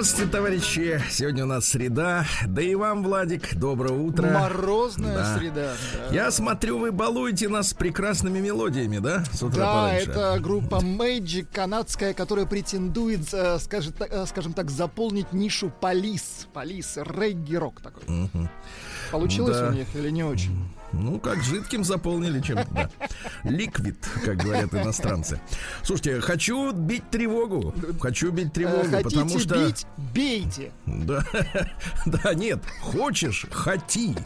Здравствуйте, товарищи. Сегодня у нас среда. Да и вам, Владик, доброе утро. Морозная Да. среда. да. Я смотрю, вы балуете нас прекрасными мелодиями, да? С утра Да, пораньше? это группа Magic канадская, которая претендует, э, так- э, скажем так, заполнить нишу полис. Полис, регги-рок такой. Получилось Да. у них или не очень? Ну, как жидким заполнили чем-то, да. Ликвид, как говорят иностранцы. Слушайте, хочу бить тревогу. Хочу бить Э, тревогу, Хотите потому что... бить, бейте. Да, да, нет, хочешь, хоти.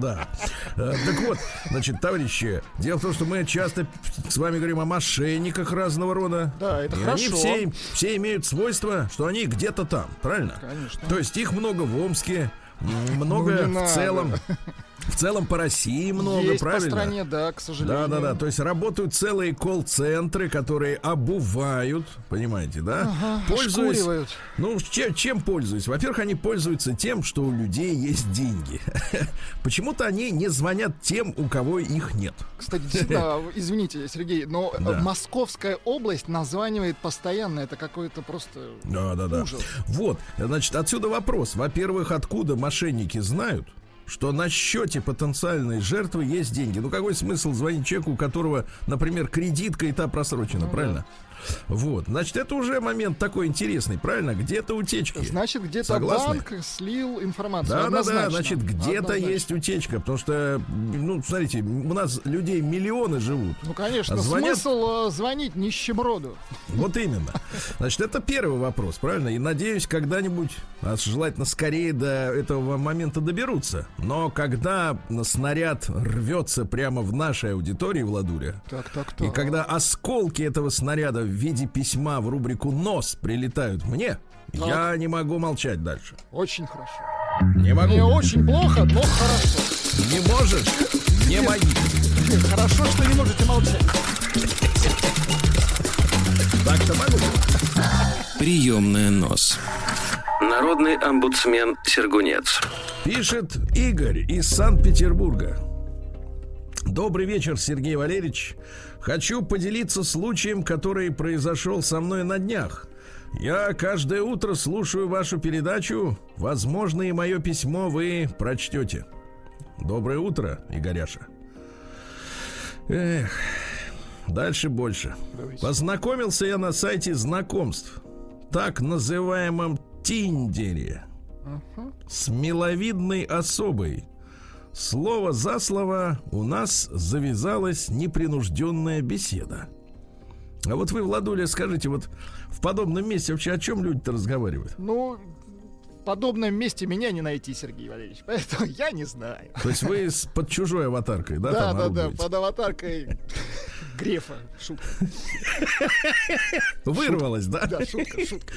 Да. Э, Так вот, значит, товарищи, дело в том, что мы часто с вами говорим о мошенниках разного рода. Да, это И хорошо. Они все, все имеют свойство, что они где-то там, правильно? Конечно. То есть их много в Омске, м, много Ну, в целом. В целом по России много, Есть правильно? по стране, да, к сожалению. Да, да, да. То есть работают целые колл-центры, которые обувают, понимаете, да? Ага, Пользуясь. Ну, чем, чем пользуются? Во-первых, они пользуются тем, что у людей есть деньги. Почему-то они не звонят тем, у кого их нет. Кстати, действительно, извините, Сергей, но э, Да. Московская область названивает постоянно. Это какой-то просто Да, да, да. ужас. Вот, значит, отсюда вопрос. Во-первых, откуда мошенники знают, что на счете потенциальной жертвы есть деньги? Ну, какой смысл звонить человеку, у которого, например, кредитка и та просрочена, правильно? Вот, значит, это уже момент такой интересный, правильно? Где-то утечки. Значит, где-то банк слил информацию. Да, да, да, значит, где-то есть утечка, потому что, ну, смотрите, у нас людей миллионы живут. Ну, конечно, звонят- смысл э, звонить нищеброду. Вот именно. Значит, это первый вопрос, правильно? И надеюсь, когда-нибудь, а желательно скорее до этого момента доберутся. Но когда снаряд рвется прямо в нашей аудитории, Владуля, Так, так, и когда осколки этого снаряда виде письма в рубрику «Нос» прилетают мне, я не могу молчать дальше. Очень хорошо. Не могу. Не очень плохо, но хорошо. Не можешь? Не моги. Хорошо, что не можете молчать. Так-то могу. Приемная нос. Народный омбудсмен Сергунец. Пишет Игорь из Санкт-Петербурга. Добрый вечер, Сергей Валерьевич. Хочу поделиться случаем, который произошел со мной на днях. Я каждое утро слушаю вашу передачу. Возможно, и мое письмо вы прочтете. Доброе утро, Игоряша. Эх, дальше больше. Познакомился я на сайте знакомств, так называемом Тиндере, с миловидной особой. Слово за слово у нас завязалась непринужденная беседа. А вот вы, Владуля, скажите, вот в подобном месте вообще о чем люди-то разговаривают? Ну, в подобном месте меня не найти, Сергей Валерьевич. Поэтому я не знаю. То есть вы с под чужой аватаркой, да, Да, да, да, под аватаркой Грефа. Шутка. Вырвалось, да? Да, шутка, шутка.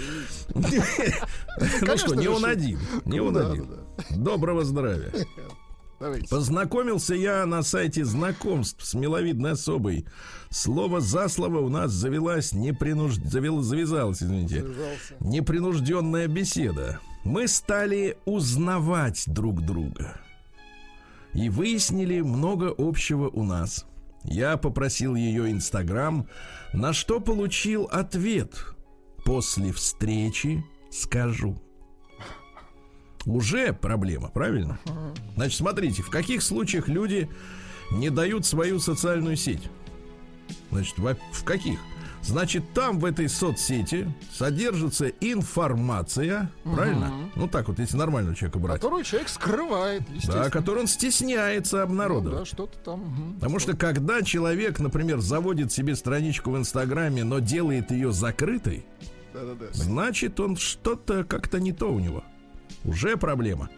Ну что, не он один, не он один. Доброго здравия. Давайте. Познакомился я на сайте знакомств с миловидной особой. Слово за слово у нас завелась непринуж... завел... завязалась, извините, Завязался. непринужденная беседа. Мы стали узнавать друг друга. И выяснили много общего у нас. Я попросил ее Инстаграм, на что получил ответ. После встречи скажу. Уже проблема, правильно? Значит, смотрите, в каких случаях люди не дают свою социальную сеть? Значит, в каких? Значит, там в этой соцсети содержится информация, правильно? Ну так вот, если нормального человека брать. Которую человек скрывает, Да, который он стесняется Ну обнародовать. да, что-то там. мгм. Потому что когда человек, например, заводит себе страничку в Инстаграме, но делает ее закрытой, Да-да-да. значит, он что-то как-то не то у него. Уже проблема.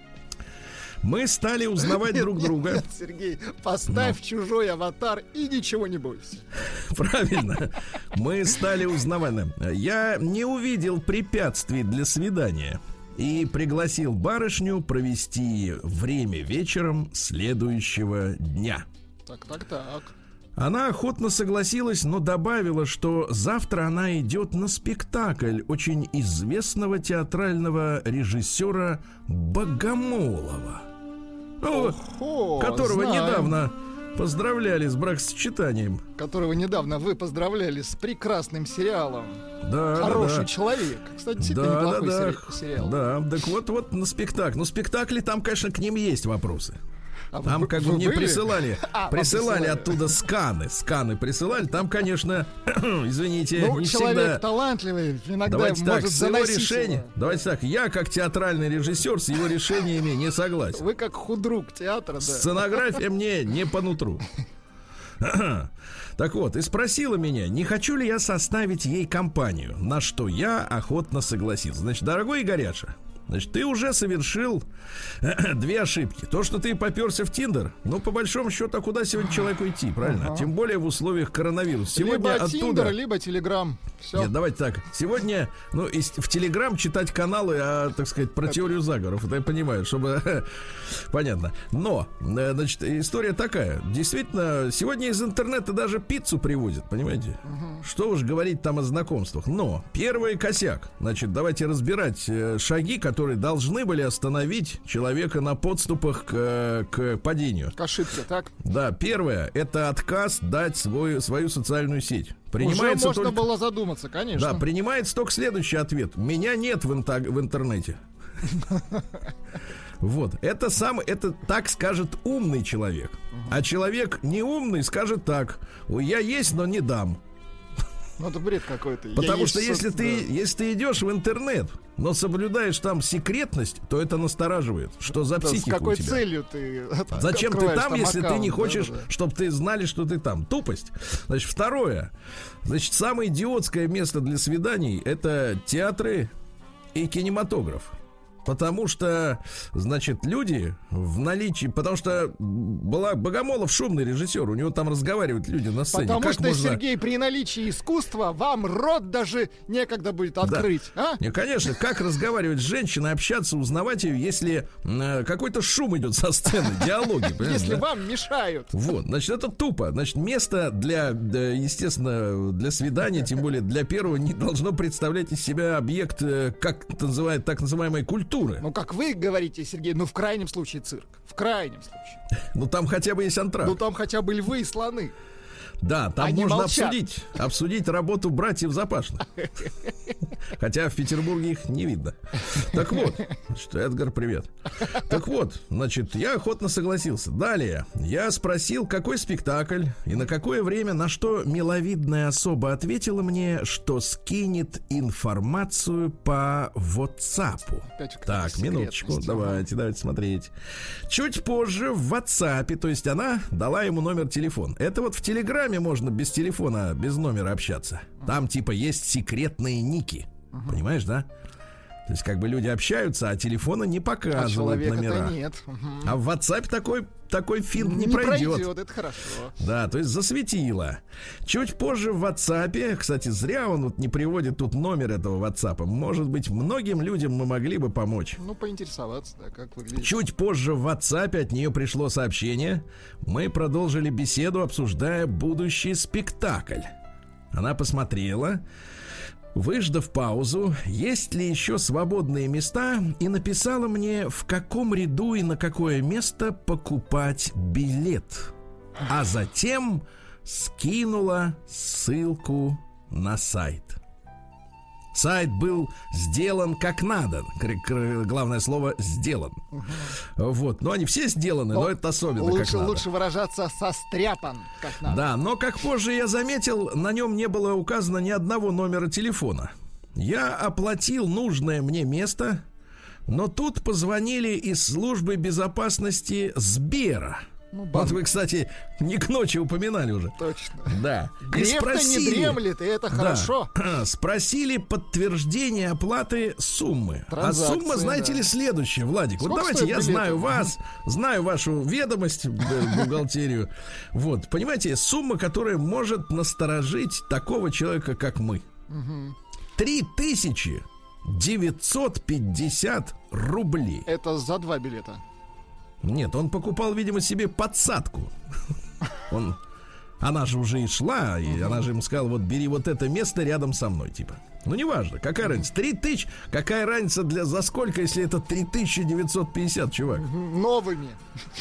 Мы стали узнавать Нет, друг нет, друга. нет, Сергей, поставь чужой аватар и ничего не бойся. Правильно. Мы стали узнавать. Я не увидел препятствий для свидания. и пригласил барышню провести время вечером следующего дня. Так, так, так. Она охотно согласилась, но добавила, что завтра она идет на спектакль очень известного театрального режиссера Богомолова, ну, О, которого знаем. недавно поздравляли с бракосочетанием. Которого недавно вы поздравляли с прекрасным сериалом. Да, Хороший да, да. человек. Кстати, действительно Да, да, неплохой да. сери- сериал. Да, так вот, вот на спектакль. Ну, спектакли там, конечно, к ним есть вопросы. А вы- Там как бы мне были? присылали, А, присылали присылали. оттуда сканы, сканы присылали. Там, конечно, извините, Ну, не человек всегда. талантливый, иногда Давайте может так, с его решением. его. Давайте так, я как театральный режиссер с его решениями не согласен. Вы как худрук театра, да. Сценография мне не по нутру. Так вот, и спросила меня, не хочу ли я составить ей компанию, на что я охотно согласился. Значит, дорогой Игоряша, значит, ты уже совершил две ошибки. То, что ты поперся в Тиндер, ну, по большому счету, а куда сегодня человеку идти, правильно? Тем более в условиях коронавируса. Сегодня либо оттуда... Тиндер, либо Телеграм. Все. Нет, давайте так. Сегодня, ну, в Телеграм читать каналы, а, так сказать, про теорию заговоров. Это я понимаю, чтобы... Понятно. Но, э, значит, история такая. Действительно, сегодня из интернета даже пиццу привозят, понимаете? Что уж говорить там о знакомствах. Но, первый косяк. Значит, давайте разбирать э, шаги, которые должны были остановить человека на подступах к, к падению. К ошибке, так? Да, первое, это отказ дать свой, свою социальную сеть. Принимается Уже можно только... было задуматься, конечно. Да, принимается только следующий ответ. Меня нет в, инта- в интернете. Вот, это сам, это так скажет умный человек. А человек неумный скажет так: я есть, но не дам. Ну, это бред какой-то. Я Потому есть что если со- ты, да. если ты идешь в интернет, но соблюдаешь там секретность, то это настораживает. Что за Да, с какой у тебя? целью ты Зачем ты открываешь там, если ты не хочешь, Да-да-да. чтобы ты знали, что ты там? Тупость. Значит, второе. Значит, самое идиотское место для свиданий это театры и кинематограф. Потому что, значит, люди в наличии... Потому что была Богомолов шумный режиссер, у него там разговаривают люди на сцене. Потому как что, можно... Сергей, при наличии искусства вам рот даже некогда будет открыть. А? Не, конечно, как разговаривать с женщиной, общаться, узнавать ее, если э, какой-то шум идет со сцены, диалоги. Если да? вам мешают. Вот, значит, это тупо. Значит, место для, да, естественно, для свидания, тем более для первого, не должно представлять из себя объект, э, как называют, так называемой культуры. Ну, как вы говорите, Сергей, ну, в крайнем случае цирк. В крайнем случае. Ну, там хотя бы есть антракт. Ну, там хотя бы львы и слоны. Да, там Они можно молчат. обсудить, обсудить работу братьев Запашных. Хотя в Петербурге их не видно. Так вот, что Эдгар, привет. Так вот, значит, я охотно согласился. Далее, я спросил, какой спектакль и на какое время, на что миловидная особа ответила мне, что скинет информацию по WhatsApp. Так, минуточку, давайте, давайте смотреть. Чуть позже в WhatsApp, то есть она дала ему номер телефона. Это вот в Телеграме можно без телефона, без номера общаться. Там типа есть секретные ники. Понимаешь, да? То есть как бы люди общаются, а телефона не А показывают человека-то номера. нет. А в WhatsApp такой, такой финт не, пройдет. это хорошо. Да, то есть засветило. Чуть позже в WhatsApp, кстати, зря он вот не приводит тут номер этого WhatsApp. Может быть, многим людям мы могли бы помочь. Ну, поинтересоваться, да, как выглядит. Чуть позже в WhatsApp от нее пришло сообщение. Мы продолжили беседу, обсуждая будущий спектакль. Она посмотрела, выждав паузу, есть ли еще свободные места, и написала мне, в каком ряду и на какое место покупать билет. А затем скинула ссылку на сайт. Сайт был сделан как надо. Главное слово сделан. Вот. Но они все сделаны, но, Но это особенно как лучше, надо. лучше выражаться состряпан, как надо. Да, но как позже я заметил, на нем не было указано ни одного номера телефона. Я оплатил нужное мне место, но тут позвонили из службы безопасности Сбера. Ну, Вот вы, кстати, не к ночи упоминали уже. Точно. Да. И Греф-то не спросили- дремлет, и это Да. хорошо. Спросили подтверждение оплаты суммы. А сумма, знаете да. ли, следующая, Владик. вот Сколько давайте, стоит я знаю вас, знаю вашу ведомость, б- бухгалтерию. Вот, понимаете, сумма, которая может насторожить такого человека, как мы. Три тысячи 950 рублей. Это за два билета. Нет, он покупал, видимо, себе подсадку. Он, она же уже и шла, и она же ему сказала, вот бери вот это место рядом со мной, типа. Ну, неважно, какая разница. Три тысяч, какая разница для за сколько, если это 3950, чувак? Новыми.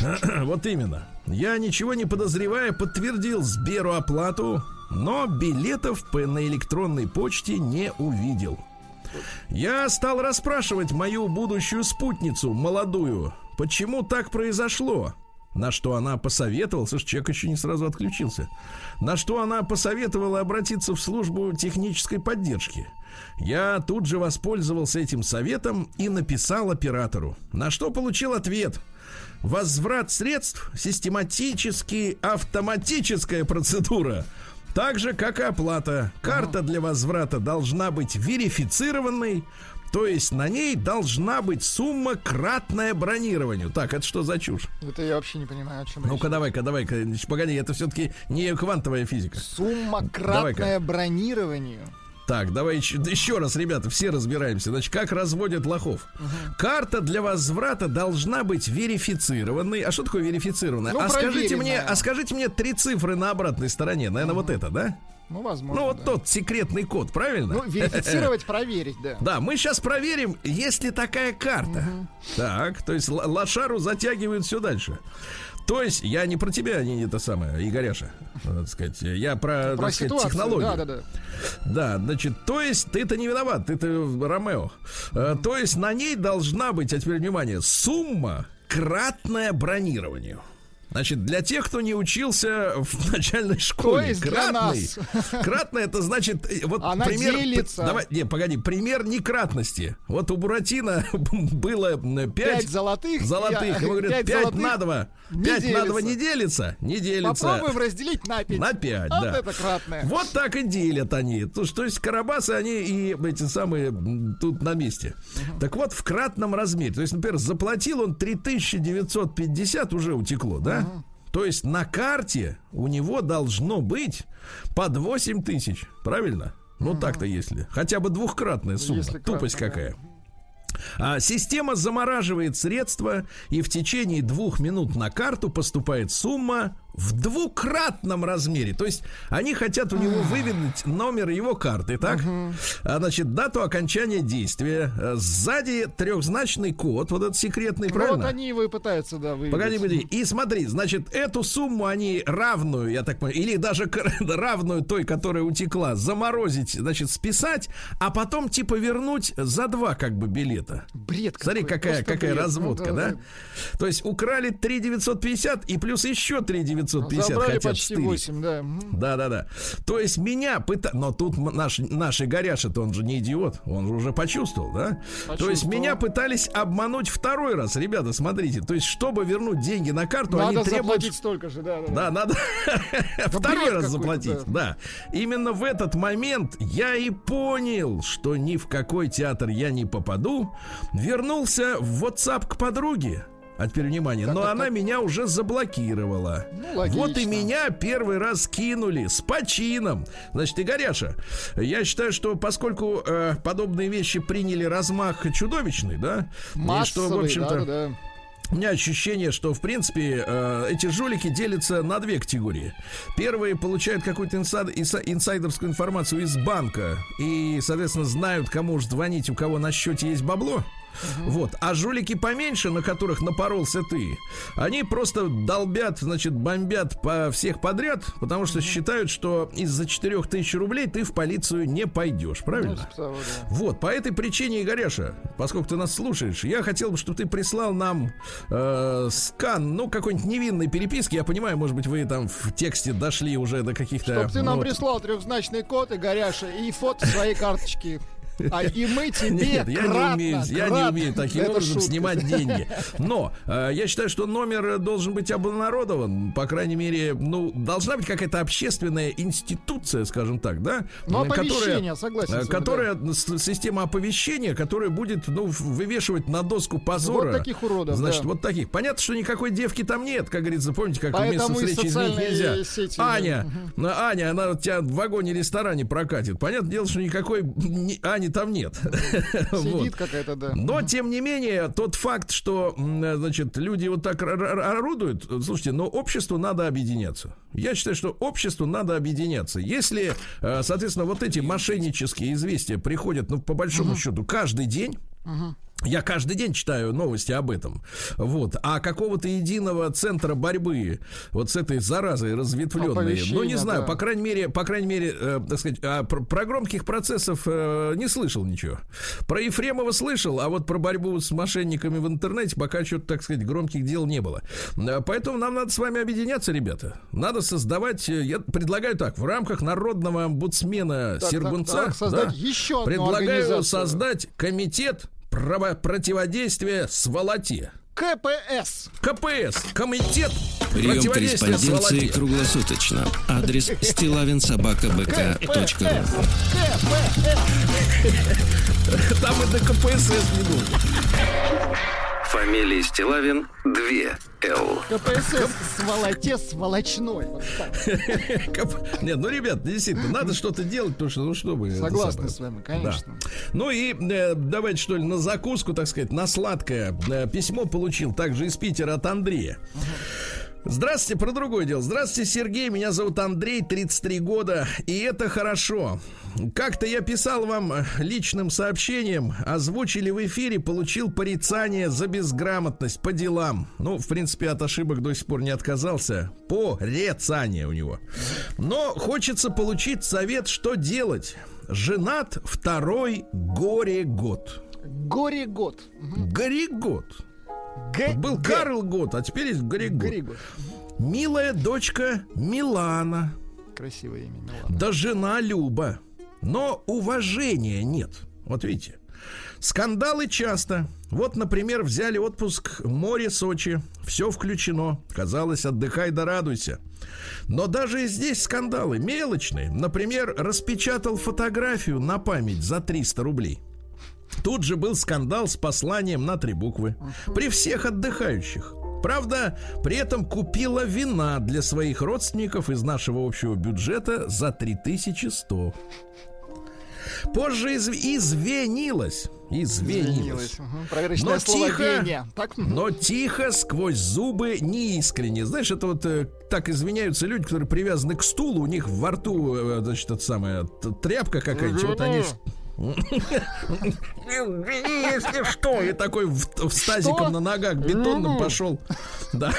Вот именно. Я, ничего не подозревая, подтвердил Сберу оплату, но билетов на электронной почте не увидел. Я стал расспрашивать мою будущую спутницу, молодую, почему так произошло. На что она посоветовала, слушай, человек еще не сразу отключился. На что она посоветовала обратиться в службу технической поддержки. Я тут же воспользовался этим советом и написал оператору. На что получил ответ. Возврат средств систематически автоматическая процедура. Так же, как и оплата. Карта для возврата должна быть верифицированной, то есть на ней должна быть сумма кратная бронированию. Так, это что за чушь? Это я вообще не понимаю, о чем Ну-ка, давай-ка, давай-ка. Погоди, это все-таки не квантовая физика. Сумма кратная бронированию. Так, давай еще, еще раз, ребята, все разбираемся. Значит, как разводят лохов? Карта для возврата должна быть верифицированной. А что такое верифицированная? Ну, а скажите мне, а скажите мне три цифры на обратной стороне. Наверное, вот это, да? Ну, возможно. Ну, вот да. тот секретный код, правильно? Ну, верифицировать, проверить, да. Да, мы сейчас проверим, есть ли такая карта. Так, то есть лошару затягивают все дальше. То есть, я не про тебя, не это самое, Игоряша, так сказать, я про, Про так сказать, технологию. Да, да, да. Да, значит, то есть ты-то не виноват, ты-то Ромео. Э, То есть на ней должна быть, а теперь внимание, сумма кратная бронированию. Значит, для тех, кто не учился в начальной школе, кратный, нас. кратный это значит, э, вот Она пример, делится. давай, не, погоди, пример некратности. Вот у Буратино было 5 Пять золотых. золотых, ему говорят, пять 5 золотых на 2, не 5 на 2 делится. не делится, не делится. Попробуем разделить на пять. На 5, Вот да. это кратное. Вот так и делят они. То, что, то есть карабасы, они и эти самые тут на месте. Так вот, в кратном размере. То есть, например, заплатил он 3950, уже утекло, да? То есть на карте у него должно быть под 8 тысяч. Правильно? Ну так-то если. Хотя бы двухкратная сумма. Если Тупость кратно, да. какая. А система замораживает средства, и в течение двух минут на карту поступает сумма в двукратном размере. То есть они хотят у него выведать номер его карты, так? А, значит, дату окончания действия. Э, Сзади трехзначный код, вот этот секретный, Ну, правильно? Вот они его и пытаются, да, выявить. Погоди, погоди. И смотри, значит, эту сумму они равную, я так понимаю, или даже равную той, которая утекла, заморозить, значит, списать, а потом типа вернуть за два как бы билета. Бред Смотри, какой, какая, просто какая бред. Ну, разводка, да, То есть украли 3 950 и плюс еще 3 950 Забрали хотят почти стырить. 8, да. Да, да, да. То есть меня пыта... Но тут наш, наш Игоряша-то он же не идиот. Он же уже почувствовал, да? То есть Почувствовал. меня пытались обмануть второй раз. Ребята, смотрите. То есть, чтобы вернуть деньги на карту, Надо они требуют... заплатить столько же, да, да. Да, надо второй раз заплатить. Да. Именно в этот момент я и понял, что ни в какой театр я не попаду. Вернулся в WhatsApp к подруге. А теперь внимание, Так, но так, она так. меня уже заблокировала. Ну, логично. вот и меня первый раз кинули с почином. Значит, Игоряша, я считаю, что поскольку э, подобные вещи приняли размах чудовищный, да, и Массовый, что, в общем-то, да, да, у меня ощущение, что, в принципе, э, эти жулики делятся на две категории. Первые получают какую-то инсайд- инса- инсайдерскую информацию из банка и, соответственно, знают, кому же звонить, у кого на счете есть бабло. Вот. А жулики поменьше, на которых напоролся ты, они просто долбят, значит, бомбят по всех подряд, потому что считают, что из-за 4000 рублей ты в полицию не пойдешь. Правильно? Ну, типа да. Вот, по этой причине, Игоряша, поскольку ты нас слушаешь, я хотел бы, чтобы ты прислал нам э, скан, ну, какой-нибудь невинной переписки. Я понимаю, может быть, вы там в тексте дошли уже до каких-то... Чтоб ты ну, нам вот- прислал трехзначный код и горяша, и фото своей карточки. А и мы тебе Нет, я не кратно, умею, я не умею таким Это образом шутка. снимать деньги. Но э, я считаю, что номер должен быть обнародован, по крайней мере, ну должна быть какая-то общественная институция, скажем так, да, Ну, м, оповещение, согласен э, которая с- система оповещения, которая будет, ну, вывешивать на доску позора. Вот таких уродов, Значит, да. вот таких. Понятно, что никакой девки там нет, как говорится, помните, как Поэтому место встречи изменить нельзя. сети, да. Аня, ну, Аня, она тебя в вагоне-ресторане прокатит. Понятное дело, что никакой ни- Ани компании там нет. Сидит какая-то, да. Но, тем не менее, тот факт, что, значит, люди вот так орудуют, слушайте, но обществу надо объединяться. Я считаю, что обществу надо объединяться. Если, э, соответственно, вот эти мошеннические известия приходят, ну, по большому счету, каждый день, я каждый день читаю новости об этом. Вот. А какого-то единого центра борьбы вот с этой заразой разветвленной, ну, не знаю, да. по крайней мере, по крайней мере, э, так сказать, а, про, про громких процессов э, не слышал ничего. Про Ефремова слышал, а вот про борьбу с мошенниками в интернете пока что-то, так сказать, громких дел не было. Э, поэтому нам надо с вами объединяться, ребята. Надо создавать, э, я предлагаю так, в рамках народного омбудсмена так, Сергунца, так, так, создать да, еще предлагаю создать комитет противодействия сволоте. КПС. КПС. Комитет Прием корреспонденции круглосуточно. Адрес стилавинсобакабк.ру Там и до КПСС не будет. Фамилия Стилавин 2 Л. КПСС сволоте сволочной. Нет, ну, ребят, действительно, надо что-то делать, потому что, ну, что бы... Согласны с вами, конечно. Ну и э, давайте, что ли, на закуску, так сказать, на сладкое. Э, письмо получил также из Питера от Андрея. Здравствуйте, про другое дело. Здравствуйте, Сергей. Меня зовут Андрей, 33 года. И это хорошо. Как-то я писал вам личным сообщением, озвучили в эфире, получил порицание за безграмотность по делам. Ну, в принципе, от ошибок до сих пор не отказался. По рецание у него. Но хочется получить совет, что делать. Женат второй горе-год. Горе-год. Горе-год. Г- Был Карл Год, а теперь есть Григор. Григор. Милая дочка Милана. Красивое имя Милана. Да жена Люба. Но уважения нет. Вот видите. Скандалы часто. Вот, например, взяли отпуск море Сочи. Все включено. Казалось, отдыхай да радуйся. Но даже и здесь скандалы мелочные. Например, распечатал фотографию на память за 300 рублей. Тут же был скандал с посланием на три буквы. При всех отдыхающих. Правда, при этом купила вина для своих родственников из нашего общего бюджета за 3100. Позже изв... извинилась. Извинилась. Угу. Но тихо, так? но тихо, сквозь зубы, неискренне. Знаешь, это вот э, так извиняются люди, которые привязаны к стулу, у них во рту, э, значит, это самая тряпка какая-нибудь, вот они если что, и такой в, в стазиком на ногах бетонным пошел. Да.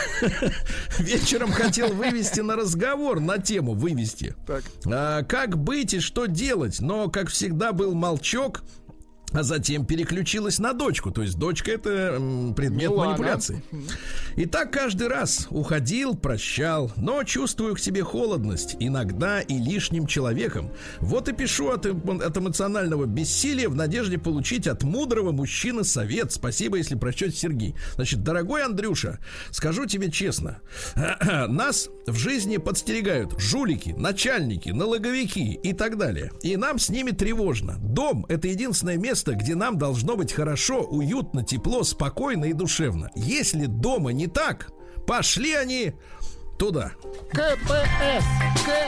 Вечером хотел вывести на разговор, на тему вывести. Так. А, как быть и что делать, но, как всегда, был молчок а затем переключилась на дочку. То есть дочка это предмет Милана. манипуляции. И так каждый раз уходил, прощал, но чувствую к себе холодность, иногда и лишним человеком. Вот и пишу от, от эмоционального бессилия в надежде получить от мудрого мужчины совет. Спасибо, если прочтете, Сергей. Значит, дорогой Андрюша, скажу тебе честно, нас в жизни подстерегают жулики, начальники, налоговики и так далее. И нам с ними тревожно. Дом это единственное место, место, где нам должно быть хорошо, уютно, тепло, спокойно и душевно. Если дома не так, пошли они туда. КПС!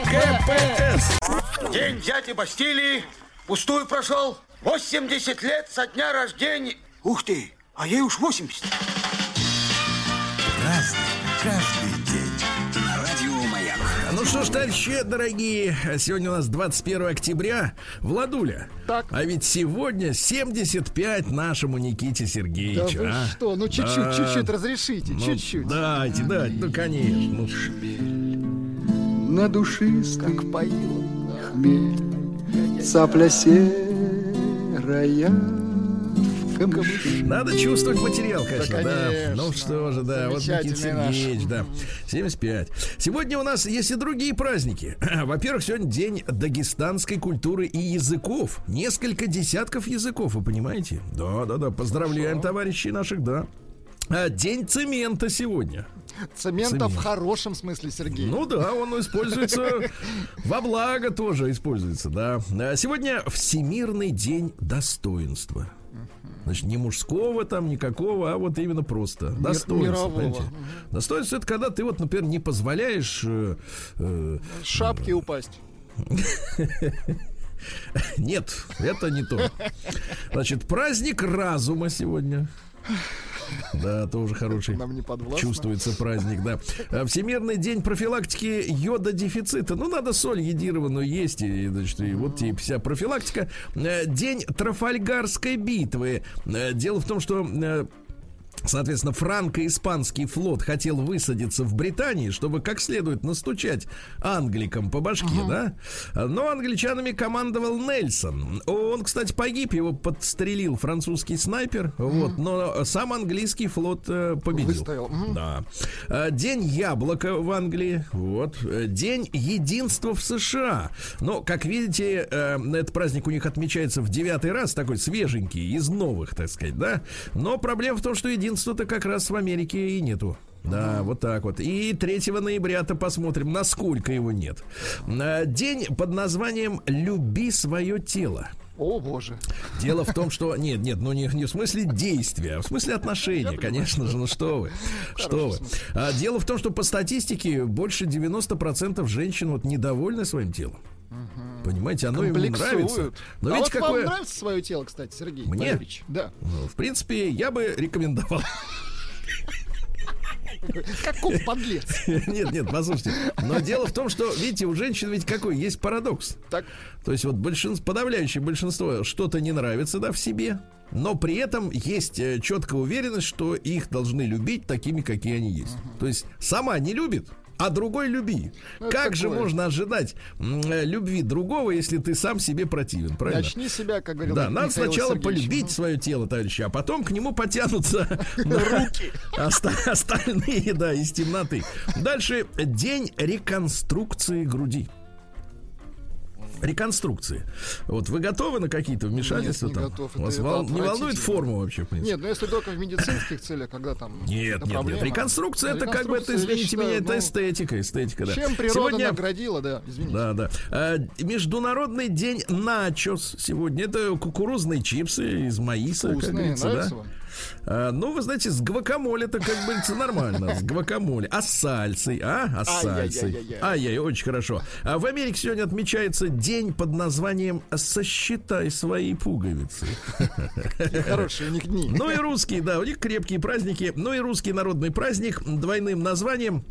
КПС! День дяди Бастилии пустую прошел. 80 лет со дня рождения. Ух ты, а ей уж 80. Ну что ж, товарищи дорогие, сегодня у нас 21 октября. Владуля, так. а ведь сегодня 75 нашему Никите Сергеевичу. Да вы а? что, ну чуть-чуть, да. чуть-чуть разрешите, ну, чуть-чуть. Дайте, дайте, ну конечно. Ну. На душистый как поет хмель, цапля серая камыши. Надо чувствовать материал, конечно, да. Конечно. Ну что же, да, вот Никита Сергеевич, да. 75. Сегодня у нас есть и другие праздники. Во-первых, сегодня день дагестанской культуры и языков. Несколько десятков языков, вы понимаете? Да, да, да. Поздравляем что? товарищей наших, да. А, день цемента сегодня. Цемента Цемент. в хорошем смысле, Сергей. Ну да, он используется во благо тоже используется, да. А сегодня Всемирный день достоинства. Значит, не мужского там, никакого, а вот именно просто достоинство. Достоинство это когда ты вот, например, не позволяешь... Э, э, Шапки упасть. Нет, это не то. Значит, праздник разума сегодня. Да, тоже хороший. Нам не. Чувствуется праздник, да. А, Всемирный день профилактики йода-дефицита. Ну, надо соль едированную есть, и, значит, и вот и вся профилактика. Э, День Трафальгарской битвы. Э, Дело в том, что э, Соответственно, франко-испанский флот хотел высадиться в Британии, чтобы как следует настучать англикам по башке, да? Но англичанами командовал Нельсон. Он, кстати, погиб, его подстрелил французский снайпер, вот, но сам английский флот э, победил. Мгм. Да. Э, День яблока в Англии. Вот. Э, День единства в США. Но, как видите, этот праздник у них отмечается в девятый раз, такой свеженький, из новых, так сказать, да. Но проблема в том, что единства-то как раз в Америке и нету. Да, вот так вот. И 3 ноября-то посмотрим, насколько его нет. Э, День под названием «Люби свое тело». О, боже. Дело в том, что нет, нет, ну не, не в смысле действия, а в смысле отношения, конечно же, ну что вы, что вы. А, дело в том, что по статистике больше 90% женщин вот недовольны своим телом. Понимаете, оно Комплексуют. нравится. Но а ведь вот какое... вам нравится свое тело, кстати, Сергей Мне? Валерьевич? Да. Ну, в принципе, я бы рекомендовал. Каков подлец. Нет, нет, послушайте. Но дело в том, что, видите, у женщин ведь какой есть парадокс. Так, То есть вот большинство, подавляющее большинство что-то не нравится, да, в себе, но при этом есть э, четкая уверенность, что их должны любить такими, какие они есть. То есть сама не любит, а другой люби. Ну, это как же такое. можно ожидать э, любви другого, если ты сам себе противен, правильно? начни себя, как говорил Да, надо сначала Сергеевич. полюбить свое тело, товарищи, а потом к нему потянутся руки остальные, да, из темноты. Дальше день реконструкции груди. Реконструкции. Вот вы готовы на какие-то вмешательства Нет, не там? готов. Вас Это вол- не волнует форма вообще, в принципе? Нет, ну если только в медицинских целях, когда там... Нет, нет, проблема. нет. Реконструкция это как бы это, извините считаю, меня, это ну, эстетика, эстетика, да. Чем природа Сегодня наградила, да, извините. Да, да. А, Международный день начос сегодня. Это кукурузные чипсы из маиса, как Вкусные, говорится, нравится да. вам? А, ну, вы знаете, с гвакамоле это как говорится нормально. С гвакамоле. А с сальсой, а? А с сальсой. Ай-яй, очень хорошо. А в Америке сегодня отмечается день под названием «Сосчитай свои пуговицы». Хорошие у них дни. Ну и русские, да, у них крепкие праздники. Ну и русский народный праздник двойным названием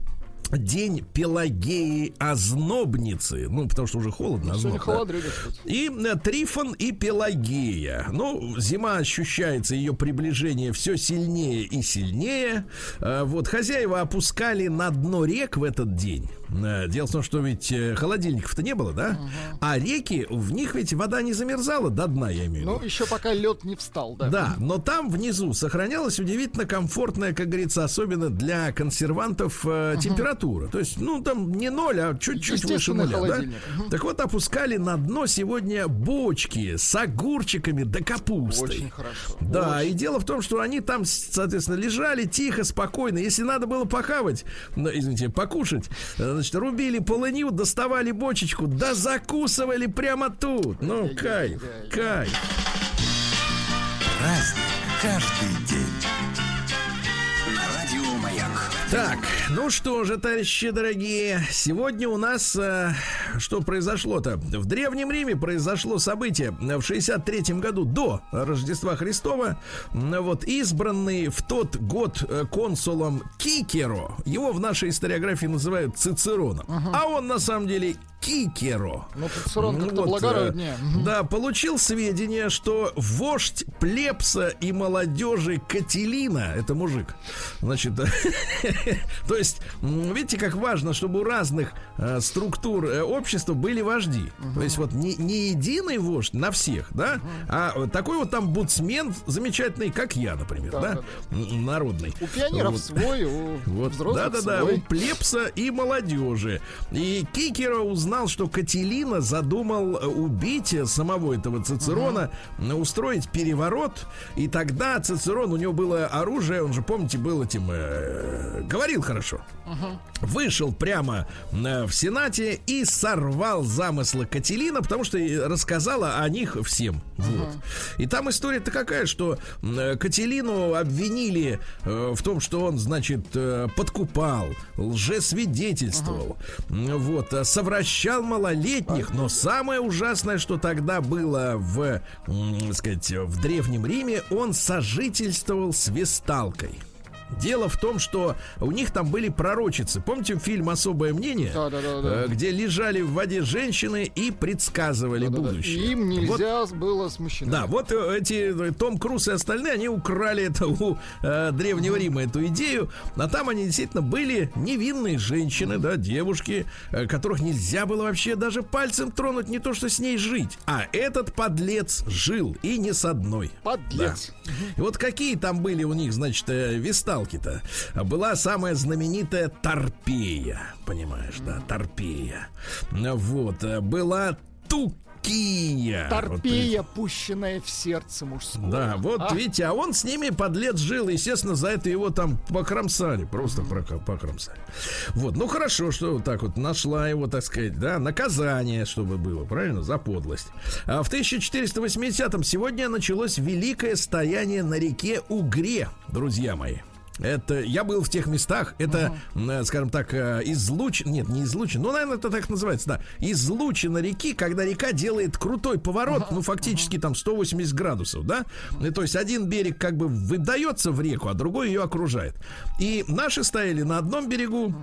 День Пелагеи Ознобницы. Ну, потому что уже холодно. Сегодня озноб, да. холодрыга, кстати. И э, Трифон и Пелагея. Ну, зима ощущается, ее приближение все сильнее и сильнее. Э, Вот, хозяева опускали на дно рек в этот день. Э, Дело в том, что ведь холодильников-то не было, да? А реки, в них ведь вода не замерзала до дна, я имею в виду. Ну, еще пока лед не встал, да. Да, но там внизу сохранялась удивительно комфортная, как говорится, особенно для консервантов э, температура. То есть, ну, там не ноль, а чуть-чуть выше нуля. да? Так вот, опускали на дно сегодня бочки с огурчиками да капустой. Очень хорошо. Да, и дело в том, что они там, соответственно, лежали тихо, спокойно. Если надо было похавать, ну, извините, покушать, э, значит, рубили полынью, доставали бочечку, да закусывали прямо тут. Ну, кайф, кайф. Праздник каждый день. На радио Маяк. Так, ну что же, товарищи дорогие, сегодня у нас э, что произошло-то? В Древнем Риме произошло событие в 63 году до Рождества Христова. Вот избранный в тот год э, консулом Кикеро, его в нашей историографии называют Цицероном, а он на самом деле Кикеро. Ну, Цицерон Ну, как-то вот, благороднее. Мгм. Да, получил сведения, что вождь плебса и молодежи Кателина, это мужик, значит, то есть, м, видите, как важно, чтобы у разных э, структур э, общества были вожди. То есть вот не, не единый вождь на всех, да, а вот такой вот там буцмен замечательный, как я, например, Да, да, да, народный. У пионеров Вот. свой, у Вот, взрослых да-да-да, свой. у плебса и молодежи. И Кикеро узнал, что Кателина задумал э, убить э, самого этого Цицерона, э, устроить переворот, и тогда Цицерон, у него было оружие, он же, помните, был этим, э, говорил хорошо. Вышел прямо э, в Сенате и сорвал замыслы Кателина, потому что рассказала о них всем. Вот. И там история-то какая, что э, Кателину обвинили э, в том, что он, значит, подкупал, лжесвидетельствовал, вот, совращал малолетних, но самое ужасное, что тогда было в, м, сказать, в Древнем Риме, он сожительствовал с весталкой. Дело в том, что у них там были пророчицы. Помните фильм «Особое мнение», Да, да, да, да. Э, где лежали в воде женщины и предсказывали Да-да-да. будущее. Им Вот нельзя было с мужчинами. да, вот э, эти э, Том Круз и остальные, они украли это у э, Древнего Рима, эту идею. А там они действительно были невинные женщины, да, девушки, э, которых нельзя было вообще даже пальцем тронуть, не то что с ней жить. А этот подлец жил, и не с одной. Подлец. Да. И вот какие там были у них, значит, э, весталки-то? Была самая знаменитая Торпея, понимаешь, да, Торпея. Вот, была Тукия. Вот, Торпея, пущенная в сердце мужское. да, вот А? видите, а он с ними подлец жил, естественно, за это его там покромсали, просто прока- покромсали. Вот, ну хорошо, что вот так вот нашла его, так сказать, да, наказание, чтобы было, правильно, за подлость. А в 1480-м сегодня началось великое стояние на реке Угре, друзья мои. Это я был в тех местах. Это, э, скажем так, э, излуч, нет, не излучин, ну, наверное, это так называется, да, излучина реки, когда река делает крутой поворот, ну, фактически там 180 градусов, да. И, то есть один берег как бы выдается в реку, а другой ее окружает. И наши стояли на одном берегу.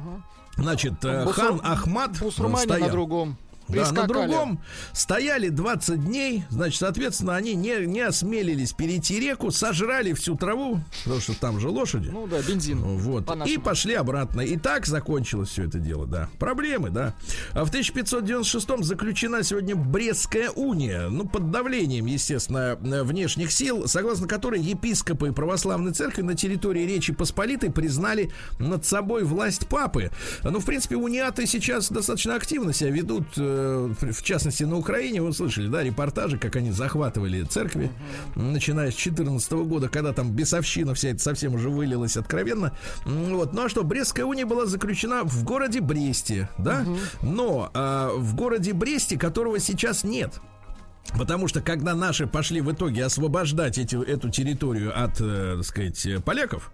Значит, э, Бусур- хан Ахмат э, Бусурмане стоял. на другом. Да, на другом стояли 20 дней, значит, соответственно, они не, не осмелились перейти реку, сожрали всю траву, потому что там же лошади. Ну да, бензин. Вот. И пошли обратно. И так закончилось все это дело, да. Проблемы, да. А в 1596-м заключена сегодня Брестская уния. Ну, под давлением, естественно, э, внешних сил, согласно которой епископы православной церкви на территории Речи Посполитой признали над собой власть папы. Ну, в принципе, униаты сейчас достаточно активно себя ведут, э, в частности, на Украине. Вы слышали, да, репортажи, как они захватывали церкви, начиная с 14 года, когда там бесовщина вся это совсем уже вылилась откровенно. Вот. Ну а что, Брестская уния была заключена в городе Бресте, да? Но а, в городе Бресте, которого сейчас нет. Потому что когда наши пошли в итоге освобождать эти, эту территорию от, э, так сказать, э, поляков,